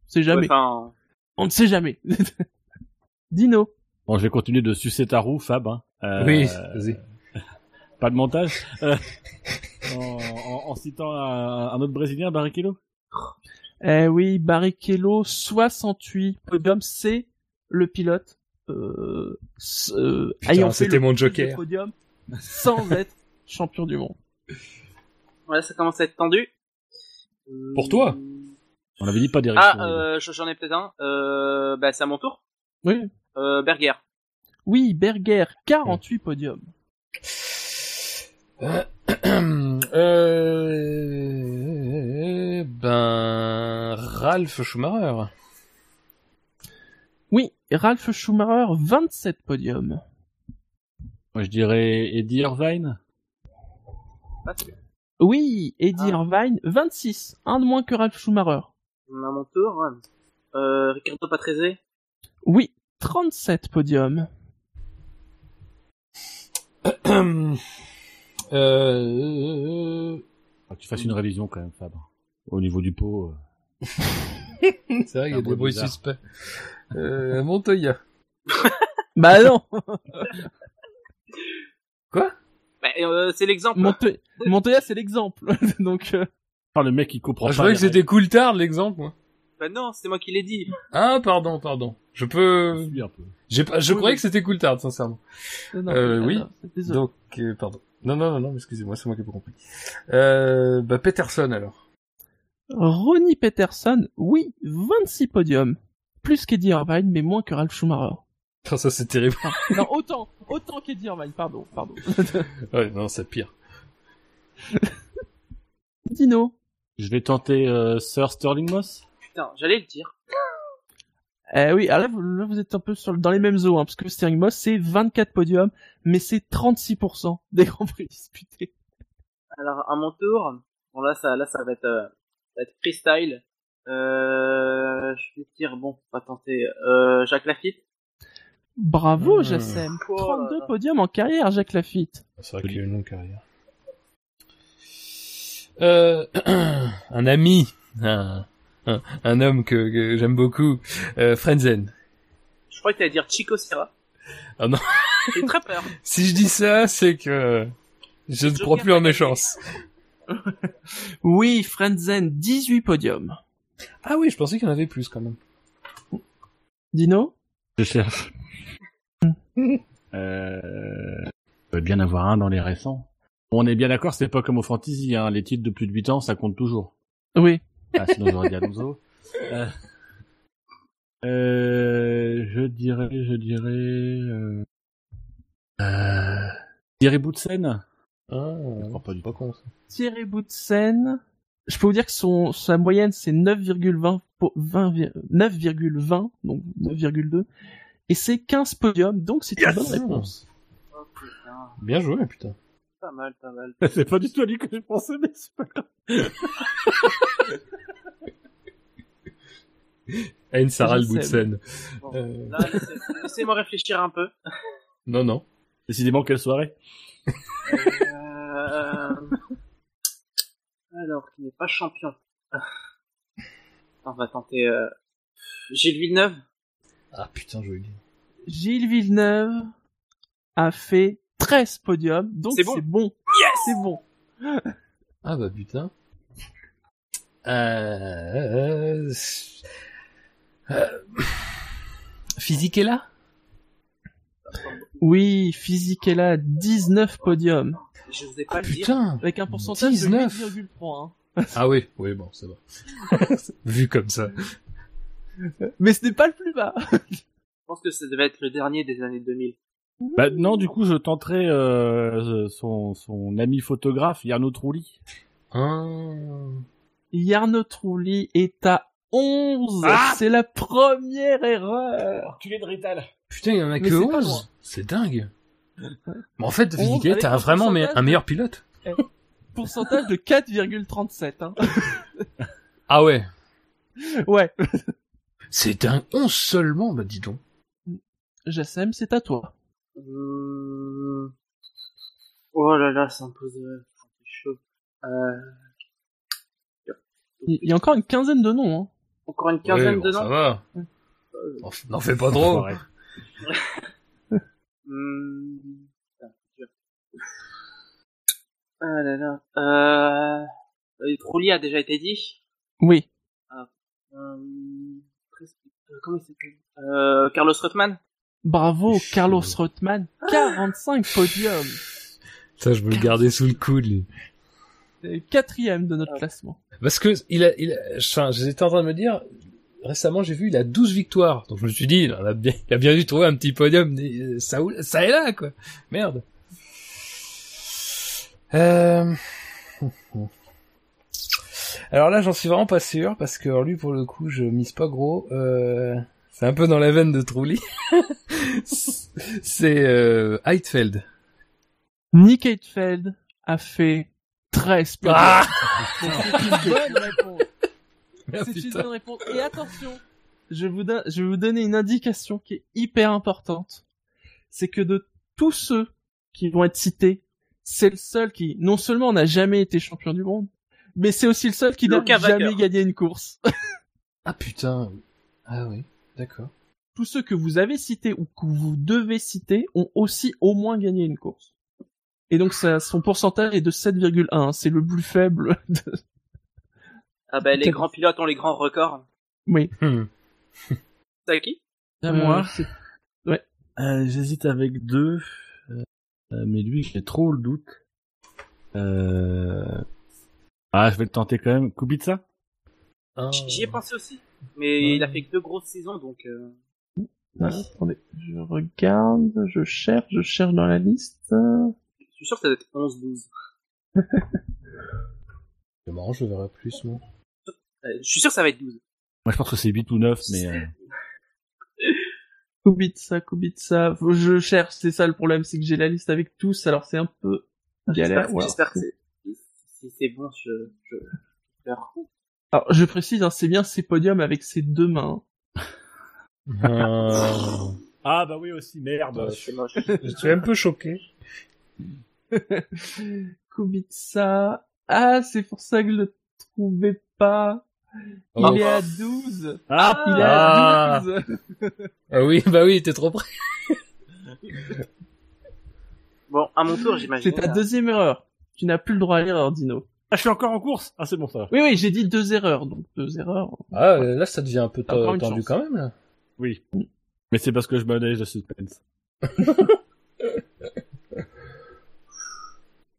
Sait jamais. Ouais, Enfin, On ne sait jamais. (laughs) Dino. Bon, je vais continuer de sucer ta roue, Fab. Hein. Euh, Oui, vas-y. (laughs) Pas de montage. Euh, en, en- en citant un, un autre Brésilien, Barrichello? Eh oui, Barrichello, 68 podiums, c'est le pilote euh, euh, Putain, ayant fait c'était le mon joker. podiums sans (laughs) être champion du monde. voilà, ça commence à être tendu. Pour toi Hum, On avait dit pas direction. Ah, euh, j'en ai peut-être un. Euh, bah, c'est à mon tour. Oui. Euh, Berger. Oui, Berger, 48 podiums. euh... (clears throat) Ben... Ralph Schumacher. Oui, Ralph Schumacher, 27 podiums. Moi, je dirais Eddie Irvine. Pas sûr. Oui, Eddie Ah. Irvine, 26. Un de moins que Ralph Schumacher. À mon tour. Euh, Ricardo Patrese. Oui, 37 podiums. (coughs) euh... Faut que tu fasses une révision quand même, Fab. Au niveau du pot. euh. (laughs) C'est vrai, il y a des bruit bruits suspects. Euh, Montoya. (laughs) Bah non (laughs) Bah, euh, c'est l'exemple. Monte- Montoya, c'est l'exemple. Donc, euh, Ah, le mec, il comprend Ah, pas. je croyais que c'était Coulthard, l'exemple, moi. Bah non, c'est moi qui l'ai dit. Ah, pardon, pardon. Je peux... Suis un peu. J'ai pas... Je Oui, croyais oui. que c'était Coulthard, sincèrement. non, Euh, non, oui. non. Donc, euh, pardon. Non, non, non, non, excusez-moi, c'est moi qui ai pas compris. Euh, bah, Peterson, alors. Ronnie Peterson, oui, 26 podiums. Plus qu'Eddie Irvine, mais moins que Ralph Schumacher. Putain, (laughs) ça, c'est terrible. Enfin, non, autant, autant qu'Eddie Irvine, pardon, pardon. (laughs) ouais, non, c'est pire. (laughs) Dino. Je vais tenter euh, Sir Sterling Moss. Putain, j'allais le dire. Eh oui, alors là, vous, là, vous êtes un peu sur, dans les mêmes eaux, hein, parce que Steering Moss, c'est 24 podiums, mais c'est 36% des grands prix disputés. Alors, à mon tour. Bon, là, ça, là, ça va être, euh, ça va être freestyle. Euh, je vais dire, bon, on va tenter, euh, Jacques Lafitte. Bravo, Mmh. Jassem. Oh là 32 là. podiums en carrière, Jacques Lafitte. C'est vrai qu'il a une longue carrière. Euh, (clears throat) un ami, un, un, un homme que, que j'aime beaucoup, euh, Frenzen. Je crois que t'allais dire Chico Sierra. Ah non. J'ai très peur. (laughs) Si je dis ça, c'est que je ne crois plus en mes chances. (laughs) Oui, Frenzen, 18 podiums. Ah oui, je pensais qu'il y en avait plus quand même. Dino? Je cherche. euh... Il peut bien avoir un dans les récents. On est bien d'accord, c'est pas comme au fantasy, hein. Les titres de plus de 8 ans, ça compte toujours. Oui. Ah, sinon j'aurais dit Alonso. Euh... euh, je dirais, je dirais, euh... euh... Thierry Boutsen? Ah, Je crois pas du pas con ça. Thierry Boutsen, je peux vous dire que son sa moyenne c'est 9,20 po- 20 9,20 donc 9,2 et c'est 15 podiums donc c'est une bonne réponse. Oh, putain. Bien joué, putain. Pas mal, pas mal. (laughs) C'est pas du tout à lui que j'ai pensé, mais c'est pas grave. (laughs) Aine Sarah Je le bout de sais. scène. Bon, Euh. laissez-moi réfléchir un peu. Non, non. Décidément, quelle soirée. Alors, qui n'est pas champion. On va tenter euh... Gilles Villeneuve. Ah putain, joli. Gilles Villeneuve a fait 13 podiums donc C'est c'est bon. bon. C'est bon. Ah bah putain. Euh... euh... Physique est là Oui, Physique est là 19 podiums Je vous ai pas Ah le dire. putain avec un pourcentage 19. de 8,3 hein. Ah oui, oui bon, ça (laughs) va. Vu comme ça. Mais ce n'est pas le plus bas. Je pense que ça devait être le dernier des années 2000. Bah non, du coup, je tenterai euh, son, son ami photographe, Yarno Trulli. Ah. Yarno Trulli est à 11. Ah c'est la première erreur. Tu es de Rital. Putain, il y en a Mais que c'est pas 11. loin. C'est dingue. Mais en fait, 11 Physique est avec t'as un vraiment mais- un meilleur pilote. Pourcentage de 4,37. Hein. (laughs) Ah ouais. Ouais. C'est un 11 seulement, bah dis donc. Jassem, c'est à toi. Hum... Oh là là, ça me pose euh, ça me fait chaud. Euh... Il y a encore une quinzaine de noms. Hein. Encore une quinzaine Ouais, bon, de Ça noms. va. N'en f- N'en fais pas trop. Hum... (laughs) Ah là là. Euh... euh, Trulli a déjà été dit. Oui. Euh... presque- euh, Comment il s'appelle? Euh, Carlos Reutemann Bravo. Carlos Reutemann. 45 podiums. Ça, je veux le garder sous le coude, lui. Euh, Quatrième de notre Ah. classement. Parce que il a, il a, j'étais en train de me dire, récemment, j'ai vu, il a 12 victoires. Donc je me suis dit, il a bien, il a bien dû trouver un petit podium, euh, ça, ça est là, quoi. Merde. Euh... Alors là, j'en suis vraiment pas sûr, parce que alors, lui, pour le coup, je mise pas gros. Euh... C'est un peu dans la veine de Trulli. (laughs) C'est euh, Heidfeld. Nick Heidfeld a fait 13 podiums. Ah (laughs) c'est une bonne réponse. (laughs) Ah, C'est une putain. bonne réponse. Et attention, je, vous donne, je vais vous donner une indication qui est hyper importante. C'est que de tous ceux qui vont être cités, c'est le seul qui, non seulement n'a jamais été champion du monde, mais c'est aussi le seul qui n'a jamais gagné une course. (laughs) Ah putain. Ah oui, d'accord. Tous ceux que vous avez cités ou que vous devez citer ont aussi au moins gagné une course. Et donc ça, son pourcentage est de 7,1. C'est le plus faible. (laughs) De... Ah bah les grands pilotes ont les grands records. Oui. Hmm. (laughs) C'est à qui À Euh, moi. Euh, J'hésite avec deux, euh, mais lui, j'ai trop le doute. Euh... Ah, je vais le tenter quand même. Kubica? Ah. J'y ai pensé aussi. Mais il a fait que deux grosses saisons, donc... Euh... Ah, attendez, je regarde, je cherche, je cherche dans la liste. Je suis sûr que ça doit être 11-12. (laughs) C'est marrant, je verrai plus, moi. Euh, je suis sûr que ça va être 12. Moi, je pense que c'est 8 ou 9, mais... Euh... (laughs) Kubica, Kubica. Je cherche, c'est ça le problème, c'est que j'ai la liste avec tous, alors c'est un peu galère. J'espère que c'est... Si c'est bon, je... je... Alors, je précise, hein, c'est bien ces podiums avec ses deux mains. Euh... Ah, bah oui, aussi, merde. Je suis un peu choqué. (laughs) Kubica. Ah, c'est pour ça que je le trouvais pas. Il Oh. est à 12. Ah, Il est Ah. à 12. Ah oui, bah oui, t'es trop près. Bon, à mon tour, j'imagine. C'est ta deuxième erreur. Tu n'as plus le droit à l'erreur, Dino. Ah, je suis encore en course Ah, c'est bon, ça va. Oui, oui, j'ai dit deux erreurs, donc deux erreurs. Ah, là, ça devient un peu tendu chance. quand même, là. Oui. Mais c'est parce que je manège de suspense. (laughs)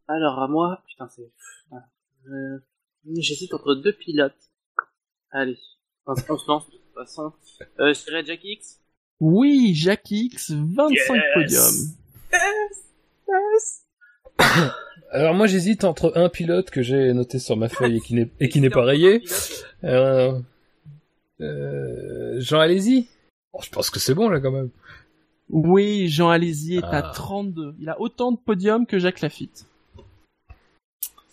Alors, à moi... Putain, c'est... Euh... J'hésite entre deux pilotes. Allez. On, on se lance, de toute façon. Euh, je dirais Jack X. Oui, Jackie X, 25 Yes. podiums. (coughs) Alors moi j'hésite entre un pilote que j'ai noté sur ma feuille et qui n'est et qui n'est pas rayé. Euh, euh, Jean allez-y. Oh, je pense que c'est bon là quand même. Oui, Jean Alési est à Ah. 32. Il a autant de podiums que Jacques Lafitte.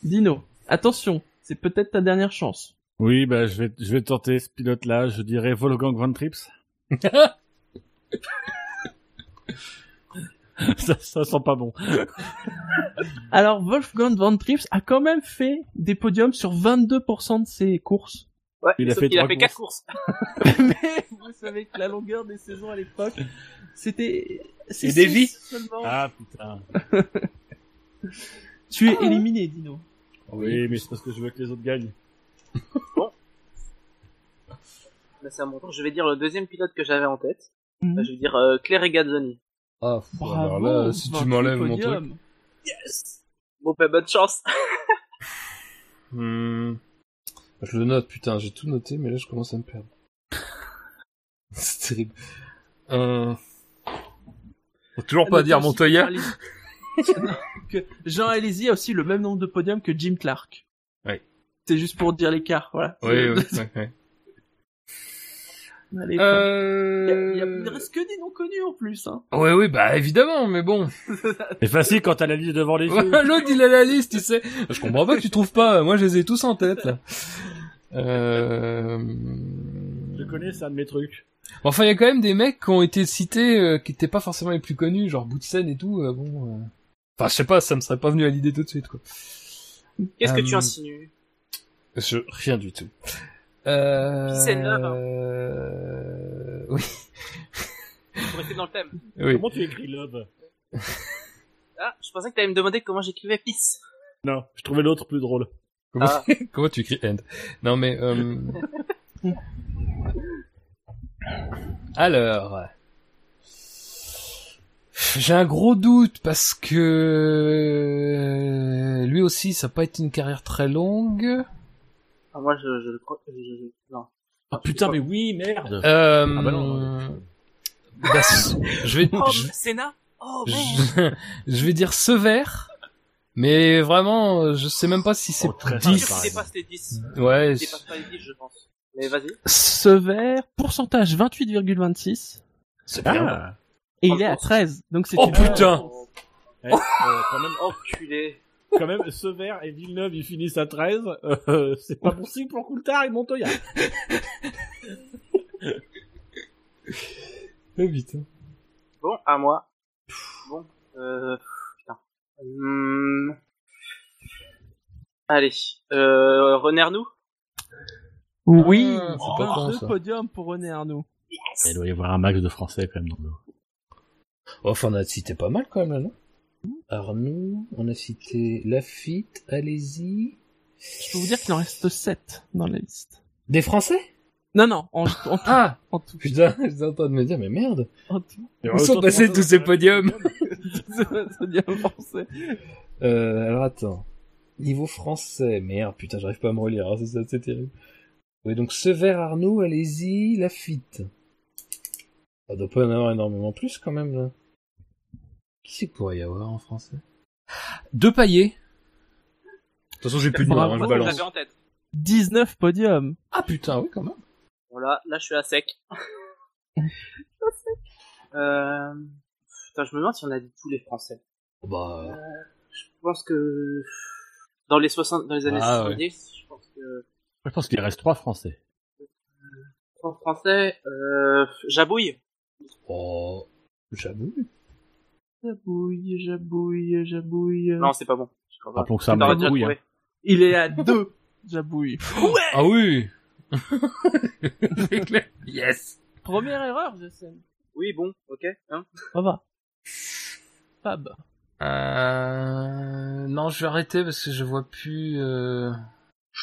Dino, attention, c'est peut-être ta dernière chance. Oui, bah, je vais, je vais tenter ce pilote-là. Je dirais Wolfgang Van Trips. (laughs) ça, ça sent pas bon. (laughs) Alors, Wolfgang Van Trips a quand même fait des podiums sur 22% de ses courses. Ouais, Il a fait qu'il a fait quatre courses. (laughs) Mais vous savez que la longueur des saisons à l'époque, c'était... c'est Et des vies. seulement. Ah, putain. Tu es éliminé, Dino. Oui, mais c'est parce que je veux que les autres gagnent. (laughs) Là, c'est à mon tour. Je vais dire le deuxième pilote que j'avais en tête. Mhm. Je vais dire euh, Claire Regazzoni. Ah, Bravo, alors là, si tu 28 m'enlèves mon truc. Yes Bon, bah, bonne chance. (laughs) Hmm. Je le note, putain, j'ai tout noté, mais là je commence à me perdre. (laughs) C'est terrible. Euh... Faut toujours pas Notez dire Montoya. Jean Alési a aussi le même nombre de podiums que Jim Clark. Ouais. C'est juste pour dire l'écart, voilà. Oui, oui, (laughs) oui, Euh... Il y a- reste que des non connus en plus. Hein. Ouais, oui, bah évidemment, mais bon. (laughs) C'est facile quand t'as la liste devant les yeux. (laughs) L'autre, il a la liste, tu sais. Je comprends pas que tu trouves pas. Moi, je les ai tous en tête, là. Euh... Je connais, c'est un de mes trucs. Bon, Enfin, il y a quand même des mecs qui ont été cités, euh, qui étaient pas forcément les plus connus, genre Boutsen et tout. euh, bon, euh... enfin, je sais pas, ça me serait pas venu à l'idée tout de suite, quoi. Qu'est-ce que tu Euh, insinues? Je rien du tout. Euh... Pissenlove, hein. euh... (laughs) Oui, Pour rester dans le thème. oui. Comment tu écris love? Ah, je pensais que t'allais me demander comment j'écrivais Peace. Non, je trouvais l'autre plus drôle. Comment, Ah. (laughs) comment tu écris end? Non mais euh... (laughs) alors j'ai un gros doute parce que lui aussi ça n'a pas été une carrière très longue. Ah, moi, je, je crois. Je, je- non. Ah putain, mais oui, merde. Euh... Ah bah non. bah, c- (laughs) je vais Oh, je, Senna Oh, merde je, (laughs) je vais dire Sever, mais vraiment je sais même pas si c'est Oh, très Je suis 10. sûr qu'il dépasse les 10. Ouais, dépasse pas les 10, je pense. Mais vas-y. Sever, pourcentage 28,26. c'est Ah. Et Oh, il est à bon. 13. Donc c'est Oh, putain. Oh, Eh, euh, quand même, enculé. Quand même, Sever et Villeneuve, ils finissent à 13. Euh, c'est pas possible pour Coulthard et Montoya. (laughs) Oh, putain. Bon, à moi. Bon, euh... Putain. Hum... Allez. Euh... René Arnoux? Oui, Ah, c'est pas con, deux ça. podiums pour René Arnaud. Il doit y avoir un max de français quand même dans le. Oh, Enfin, on a cité pas mal quand même là, non? Arnoux, on a cité Lafitte, allez-y. Je peux vous dire qu'il en reste 7 dans la liste. Des Français? Non, non, en, en tout. Ah En tout. Putain, j'étais en train de me dire, mais merde En tout. Où sont passés (laughs) tous ces podiums? français. Euh, alors attends. Niveau français, merde, putain, j'arrive pas à me relire, hein, c'est ça, c'est terrible. Oui, donc Sever Arnoux, allez-y, Lafitte. Ça doit pas en avoir énormément plus quand même, là. Qui c'est qu'il pourrait y avoir en français? Deux paillets. De toute façon, j'ai plus de nom, hein, je je balance. l'avais en tête. 19 podiums. Ah putain, oui, quand même. Voilà, là, je suis à sec. (laughs) euh... Putain, je me demande si on a dit tous les Français. Bah, Je pense que... Dans les 60... Dans les années Ah, ouais. 70, je pense que... Je pense qu'il reste trois français. En français, euh... Jabouille. oh, j'avoue. Jabouille, jabouille, jabouille. Non, c'est pas bon. Rappelons que ça m'a trouvé. Il est à 2. Jabouille. Ah oui C'est clair. (laughs) Yes Première erreur, Jason. Oui, bon, ok. Hein Ça va. Fab. Euh... Non, je vais arrêter parce que je vois plus... Euh...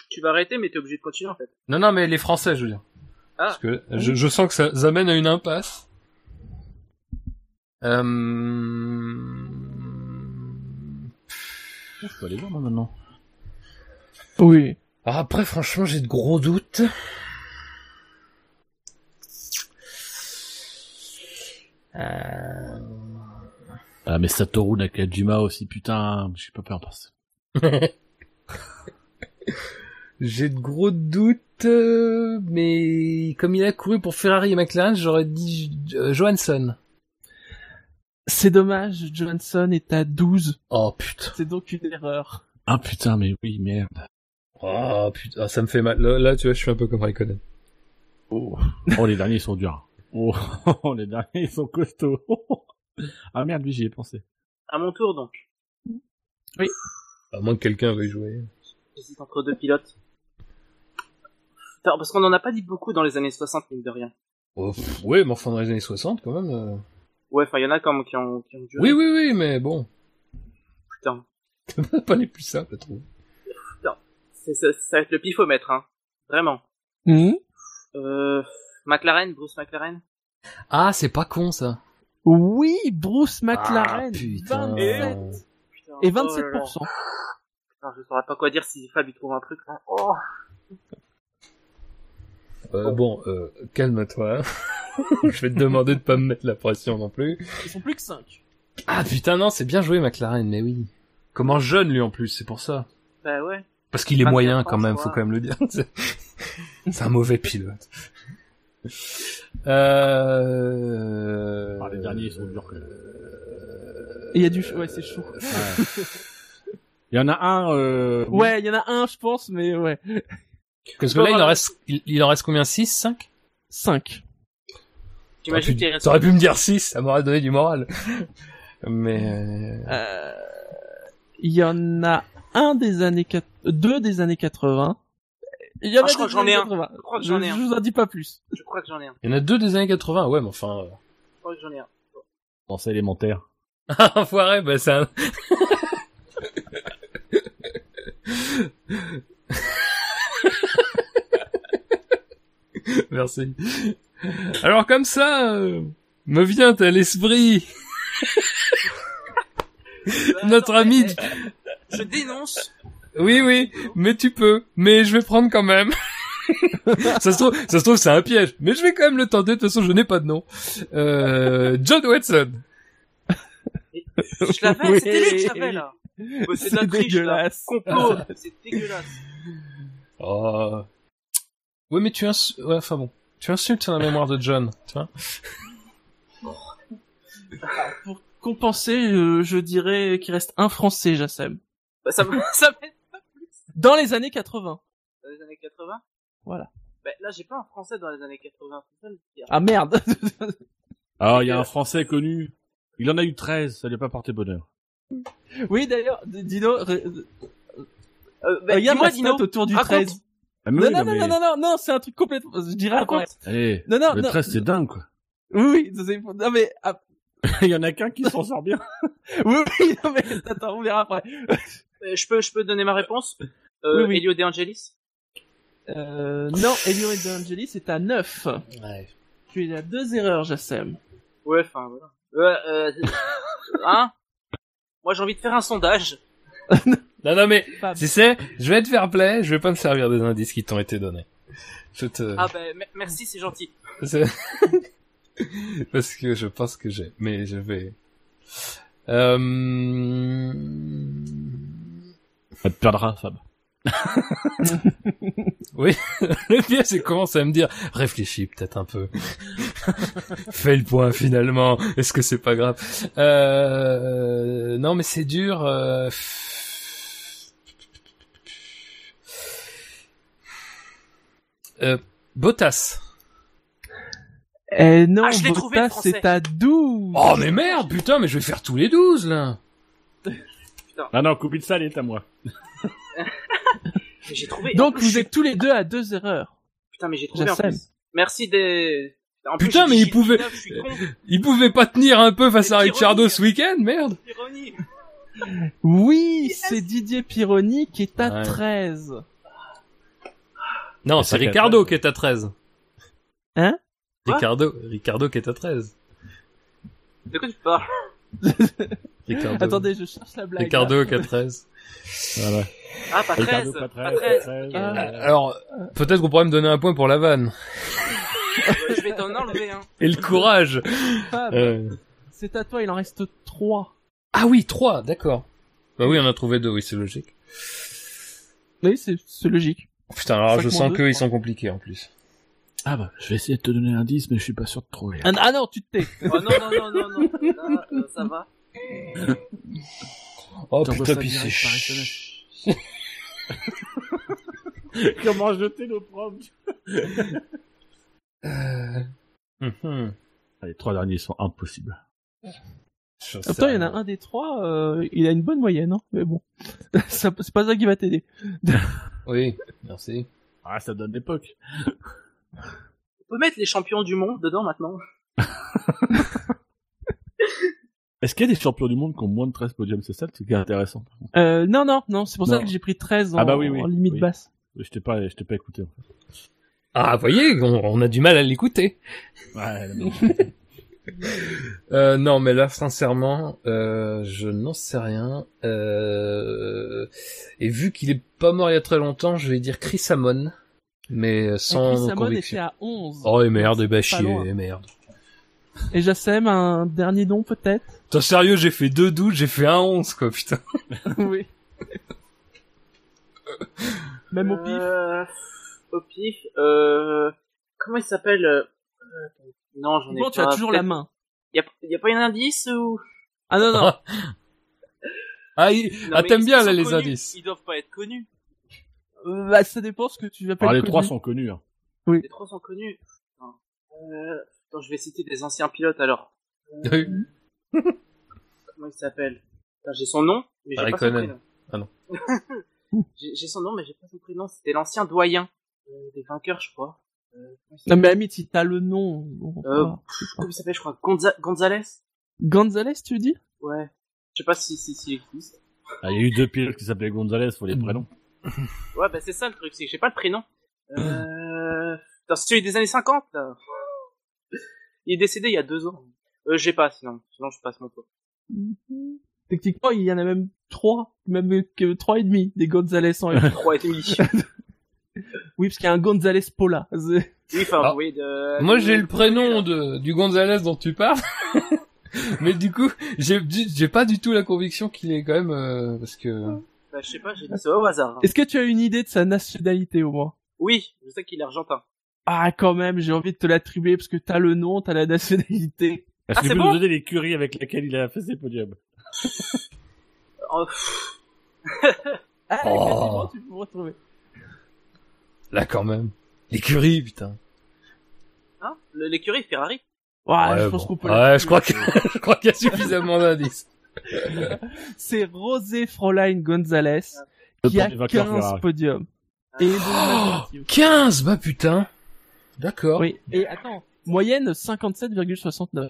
tu vas arrêter, mais t'es obligé de continuer, en fait. Non, non, mais les Français, je veux dire. Ah. Parce que je, je sens que ça, ça mène à une impasse. Euh... Je peux aller voir moi, maintenant. Oui. Alors après, franchement, j'ai de gros doutes. Euh... Ah, mais Satoru Nakajima aussi, putain, je sais pas peur en passer. (laughs) J'ai de gros doutes, euh, mais comme il a couru pour Ferrari et McLaren, j'aurais dit euh, Johansson. C'est dommage, Johansson est à 12. Oh putain. C'est donc une erreur. Ah putain, mais oui, merde. Oh putain, ah, ça me fait mal. Là, là, tu vois, je suis un peu comme Raikkonen. Oh, oh les derniers sont durs. Oh, (laughs) les derniers ils sont costauds. (laughs) ah merde, oui, j'y ai pensé. À mon tour donc. À moins que quelqu'un veuille jouer. J'hésite entre deux pilotes. Parce qu'on en a pas dit beaucoup dans les années 60, mine de rien. Oh, pff, ouais, mais enfin dans les années 60 quand même. euh. Ouais, enfin, il y en a quand même qui ont, qui ont duré. Oui, oui, oui, mais bon. Putain. (laughs) pas les plus simples, je trouve. C'est, ça, ça va être le pifomètre, hein. Vraiment. Hmm? Euh, McLaren, Bruce McLaren. Ah, c'est pas con ça. oui, Bruce McLaren. Ah, putain. 27 Putain, et oh là là. 27%. Putain, je saurais pas quoi dire si Fab il trouve un truc, là. Oh. Euh, bon, euh, calme-toi. (laughs) je vais te demander de pas me mettre la pression non plus. Ils sont plus que 5. Ah putain, non, c'est bien joué McLaren, mais oui. Comment jeune lui en plus, c'est pour ça. Bah ouais. Parce qu'il est 24 moyen quand même, faut quand même le dire. (laughs) C'est- un mauvais pilote. Euh... Ah, les derniers ils sont durs quand même. Et il y a du... Ouais, c'est chaud. (laughs) Il y en a un. Euh... Ouais, il y en a un, je pense, mais ouais. Parce que là, il en reste, il, il en reste combien? 6, 5 5. J'imagine qu'il reste... T'aurais pu me dire 6, ça m'aurait donné du moral. Mais... Euh, Il y en a un des années... Deux des années 80. Il y en Ah, a je crois que j'en ai un. 80. Je crois que j'en ai Je un. vous en dis pas plus. Je crois que j'en ai un. Il y en a deux des années 80, ouais, mais enfin... euh, Je crois que j'en ai un. Pensée élémentaire. Ah, (laughs) enfoiré, bah c'est un... (laughs) Merci. (laughs) Alors comme ça, euh, me vient à l'esprit (laughs) notre ami... Je dénonce. Oui, oui, mais tu peux, mais je vais prendre quand même. (laughs) ça se trouve, ça se trouve c'est un piège, mais je vais quand même le tenter, de toute façon je n'ai pas de nom. Euh, John Watson. Je l'avais, Oui. c'était lui que je l'avais, là. Bah, c'est de la triche, dégueulasse. Complot. C'est dégueulasse. Oh. Oui, mais tu ins... ouais, enfin bon. Tu insultes la mémoire de John, tu vois. Pour compenser, euh, je dirais qu'il reste un Français, Jassem. Bah, ça me, (laughs) ça m'aide Dans les années 80. dans les années 80. Voilà. Bah, là, j'ai pas un français dans les années 80. C'est ça le pire. Ah merde (laughs) Ah, il y a un Français connu. Il en a eu 13, ça lui a pas porté bonheur. Oui, d'ailleurs, Dino, Euh, bah, regarde dis-moi, la Dino. stat autour du raconte. 13. Ah, mais Non, oui, non, non, mais- non, non, non, non, c'est un truc complètement... Je dirais après. Allez, Non, non, le non. 13 c'est dingue quoi. Oui, oui, c'est- non mais... ah, (laughs) il y en a qu'un qui s'en sort bien. (laughs) oui, oui, non mais... Attends, on verra après. Euh, je peux, je peux donner ma réponse? Euh, Oui, oui. Elio De Angelis? Euh, non, Elio De Angelis est à 9. Ouais. Tu es à deux erreurs, Jassem. Ouais, enfin, voilà. Ouais, euh, (laughs) hein? Moi, j'ai envie de faire un sondage. Non, non, mais, tu sais, je vais te faire play, je vais pas me servir des indices qui t'ont été donnés. Je te... Ah, bah, me- merci, c'est gentil. (laughs) Parce que je pense que j'ai, mais je vais... Euh... Ça te perdra, Fab. (laughs) Oui, (laughs) le pire c'est commence à me dire, réfléchis peut-être un peu. Fais le point finalement, est-ce que c'est pas grave? Euh... Non mais c'est dur. Euh... Euh, Bottas. Eh non, Ah, je trouvé, Bottas c'est à 12. Oh mais merde, putain, mais je vais faire tous les 12 là. Ah non, Coupe de salle est à moi. (laughs) J'ai trouvé. Donc plus, vous suis- êtes tous les deux à deux erreurs. Putain, mais j'ai trouvé en plus. Merci des. En Putain, mais il pouvait- 19, Je suis con. Il pouvait pas tenir un peu face à. Ricciardo ce week-end, merde. Oui, c'est Didier Pironi qui est à Ouais. 13. Non, c'est Ricardo 13. qui est à 13. Hein? Ricardo, Ricardo qui est à 13. De quoi tu parles? (laughs) Ricardo. Attendez, je cherche la blague. Ricardo qui est à 13. Voilà. Ah, pas 13. Ricardo, pas Pas 13, 13. pas 13, Ah. euh, Alors, peut-être qu'on pourrait me donner un point pour la vanne. Ouais, je vais t'en enlever, hein. Et le courage. Fab, Euh, C'est à toi, il en reste 3. Ah oui, 3, d'accord. Bah oui, on a trouvé deux, oui, c'est logique. Oui, c'est logique. Putain, alors je sens qu'ils sont compliqués en plus. Ah bah, je vais essayer de te donner un indice, mais je suis pas sûr de trouver. Ah, ah non, tu te tais. Oh non, non, non, non, non. Là, euh, ça va. Oh T'envoies putain, puis c'est ch- (laughs) Comment jeter nos propres Mhm. Les trois derniers sont impossibles. Temps, il y en a rien. un des trois, euh, il a une bonne moyenne, hein. Mais bon. (laughs) C'est pas ça qui va t'aider. (laughs) Oui, merci. Ah, ça donne l'époque. On peut mettre les champions du monde dedans maintenant. (laughs) Est-ce qu'il y a des champions du monde qui ont moins de 13 podiums C'est ça le truc intéressant. Euh, non, non, non, c'est pour ça que j'ai pris 13 en, Ah bah oui, oui, en limite oui. basse. Je t'ai pas, je t'ai pas écouté. En Ah, vous voyez, on, on a du mal à l'écouter. fait. Ouais. (laughs) Euh, non, mais là, sincèrement, euh, je n'en sais rien. Euh, et vu qu'il est pas mort il y a très longtemps, je vais dire Chris Amon, mais sans Chris Samon était à 11. Oh, et merde, et bah chier, et merde. Et Jassem, un dernier nom peut-être? Toi, sérieux, j'ai fait deux doutes, j'ai fait un 11, quoi, putain. (laughs) Oui. Même au pif Euh, au pif. Euh, comment il s'appelle euh, attends. Non, j'en ai Bon, pas. tu as toujours la main. Y a, y a pas un indice ou? Ah non, non. (laughs) Ah, il- Non, ah t'aimes bien, là, les connus. indices. Ils doivent pas être connus. Euh, bah, ça dépend ce que tu appelles Alors, les connu. trois sont connus. Hein. Les trois sont connus. Euh, attends, je vais citer des anciens pilotes alors. Oui. (laughs) Comment il s'appelle? J'ai son nom, mais j'ai pas son prénom. Ah non. (laughs) j'ai j'ai son nom, mais j'ai pas son prénom. C'était l'ancien doyen euh, des vainqueurs, je crois. Non, mais Amit, si t'as le nom. bon, Euh, Comment il s'appelle, je crois Gonza Gonzalez? Gonzalez, tu dis? Ouais. Je sais pas si si s'il existe. Ah, il y a eu deux pilotes qui s'appelaient Gonzalez, faut les prénoms. (laughs) Ouais, bah c'est ça le truc, c'est que j'ai pas le prénom. Euh... C'est celui des années 50, là. Il est décédé il y a deux ans. Euh, j'ai pas, sinon. Sinon, je passe mon tour. Techniquement, il y en a même trois, même que trois et demi des Gonzalez en F1. (laughs) Trois et demi. (laughs) Oui, parce qu'il y a un Gonzalez Pola. (laughs) Oui, enfin, oui, de... Moi, j'ai le prénom de, du Gonzalez dont tu parles. (laughs) mais du coup, j'ai, pas du tout la conviction qu'il est quand même, euh, parce que... Bah, je sais pas, j'ai dit ça au hasard. hein. Est-ce que tu as une idée de sa nationalité au moins? Oui, je sais qu'il est argentin. Ah, quand même, j'ai envie de te l'attribuer parce que t'as le nom, t'as la nationalité. Est-ce Ah, que c'est tu peux bon nous donner l'écurie avec laquelle il a fait ses podiums (laughs) Oh, Ah, Oh. tu peux me retrouver. Là, quand même. L'écurie, putain. hein Le- L'écurie Ferrari Ouais, je pense bon. qu'on peut Ouais, je crois que, (laughs) je crois qu'il y a suffisamment d'indices. (laughs) C'est Rosé Fräulein Gonzalez Le qui a premier vainqueur 15 Ferrari. podiums. Et de nationalité aussi. 15, bah putain. D'accord. Oui, et attends, moyenne 57,69.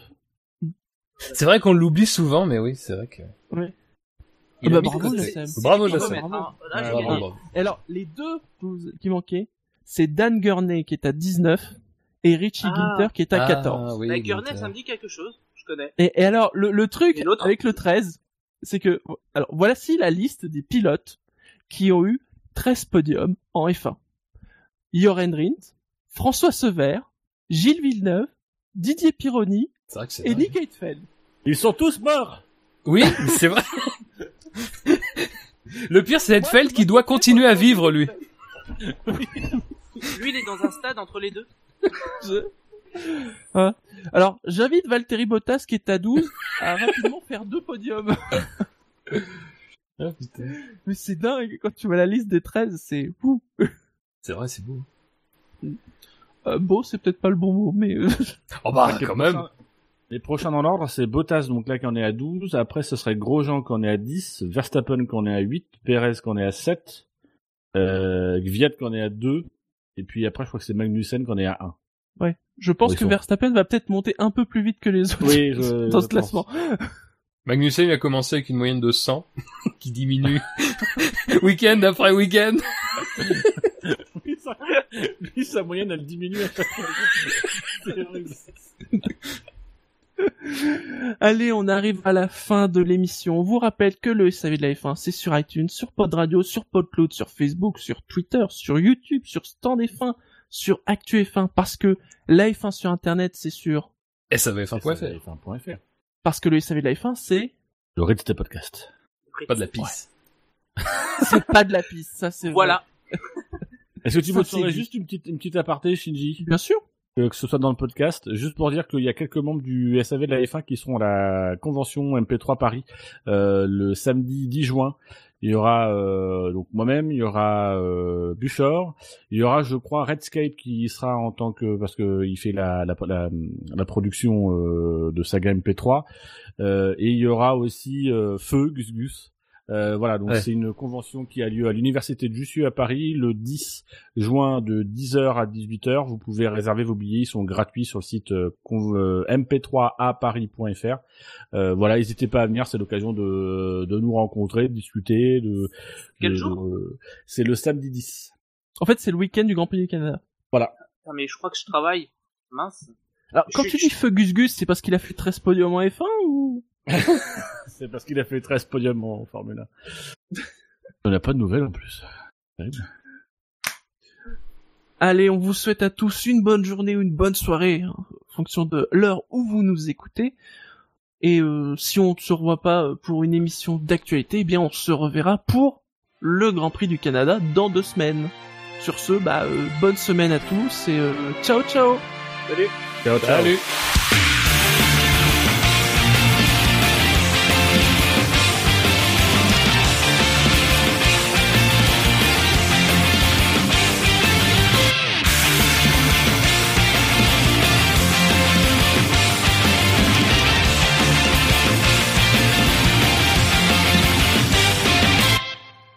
C'est vrai qu'on l'oublie souvent, mais oui, c'est vrai que... Il Ah a bah bravo. Jassem. Bravo, Jassem. ah, alors, les deux qui manquaient, c'est Dan Gurney qui est à 19 et Richie Ah. Ginter qui est à Ah, 14. oui, La donc, Gurney, ça me dit quelque chose. Je connais. Et, et alors, le, le truc Et l'autre avec le 13, c'est que, alors, voici la liste des pilotes qui ont eu 13 podiums en F1. Joren Rindt, François Sever, Gilles Villeneuve, Didier Pironi et vrai. Nick Heidfeld. Ils sont tous morts Oui, c'est vrai. (laughs) Le pire, c'est Edfeld qui doit continuer à vivre, lui. Lui, il est dans un stade entre les deux. Je- Hein Alors, j'invite Valtteri Bottas qui est à 12 à rapidement faire deux podiums. Ah, putain. Mais c'est dingue, quand tu vois la liste des 13, c'est fou. C'est vrai, c'est beau. Euh, beau, c'est peut-être pas le bon mot, mais... euh, Oh bah, quand même. Prochain- Les prochains dans l'ordre, c'est Bottas, donc là, qu'on est à 12. Après, ce serait Grosjean, qu'on est à 10. Verstappen, qu'on est à 8. Perez, qu'on est à 7. Euh, Gviat, qu'on est à 2. Et puis après, je crois que c'est Magnussen, qu'on est à 1. ouais. Je pense que sont- Verstappen va peut-être monter un peu plus vite que les autres Oui, (laughs) je- dans je ce classement. Magnussen il a commencé avec une moyenne de 100, (laughs) qui diminue (laughs) week-end après week-end. Lui, sa... moyenne, elle diminue à chaque fois. (laughs) Allez, on arrive à la fin de l'émission. On vous rappelle que le SAV de la F1, c'est sur iTunes, sur Pod Radio, sur PodCloud, sur Facebook, sur Twitter, sur YouTube, sur Stand F1, sur Actu F1, parce que la F1 sur Internet, c'est sur... Et ça va être un point Ça, fait. c'est un point FR. Parce que le SAV de la F1, c'est... Le Red Step Podcast. Pas de la pisse. (laughs) c'est pas de la piste, ça c'est Voilà. Est-ce que tu Ça, ferais dit. juste une petite, une petite aparté, Shinji? Bien sûr. Euh, que ce soit dans le podcast, juste pour dire qu'il y a quelques membres du SAV de la F1 qui seront à la convention MP3 Paris euh, le samedi 10 juin. Il y aura euh, donc moi-même, il y aura euh, il y aura, je crois, Redscape qui sera en tant que parce que il fait la la, la, production de saga MP3, euh, et il y aura aussi Feu Gus Gus. Euh, voilà, donc Ouais. c'est une convention qui a lieu à l'université de Jussieu à Paris le 10 juin de 10h à 18h. Vous pouvez réserver vos billets, ils sont gratuits sur le site euh, euh, mp3aparis.fr. Euh, voilà, n'hésitez pas à venir, c'est l'occasion de, de nous rencontrer, de discuter. De, Quel de- jour de- C'est le samedi 10. En fait, c'est le week-end du Grand Prix du Canada. Putain, mais je crois que je travaille. Mince. Alors, quand Je- tu dis feu Gus Gus, c'est parce qu'il a fait 13 podiums en F1 ou? C'est parce qu'il a fait 13 podiums en Formule 1. On n'a pas de nouvelles en plus. Terrible. Allez, on vous souhaite à tous une bonne journée ou une bonne soirée, hein, en fonction de l'heure où vous nous écoutez. Et euh, si on ne se revoit pas euh, pour une émission d'actualité, eh bien on se reverra pour le Grand Prix du Canada dans deux semaines. Sur ce, bah, euh, bonne semaine à tous et euh, ciao ciao Salut. Ciao, ciao. Salut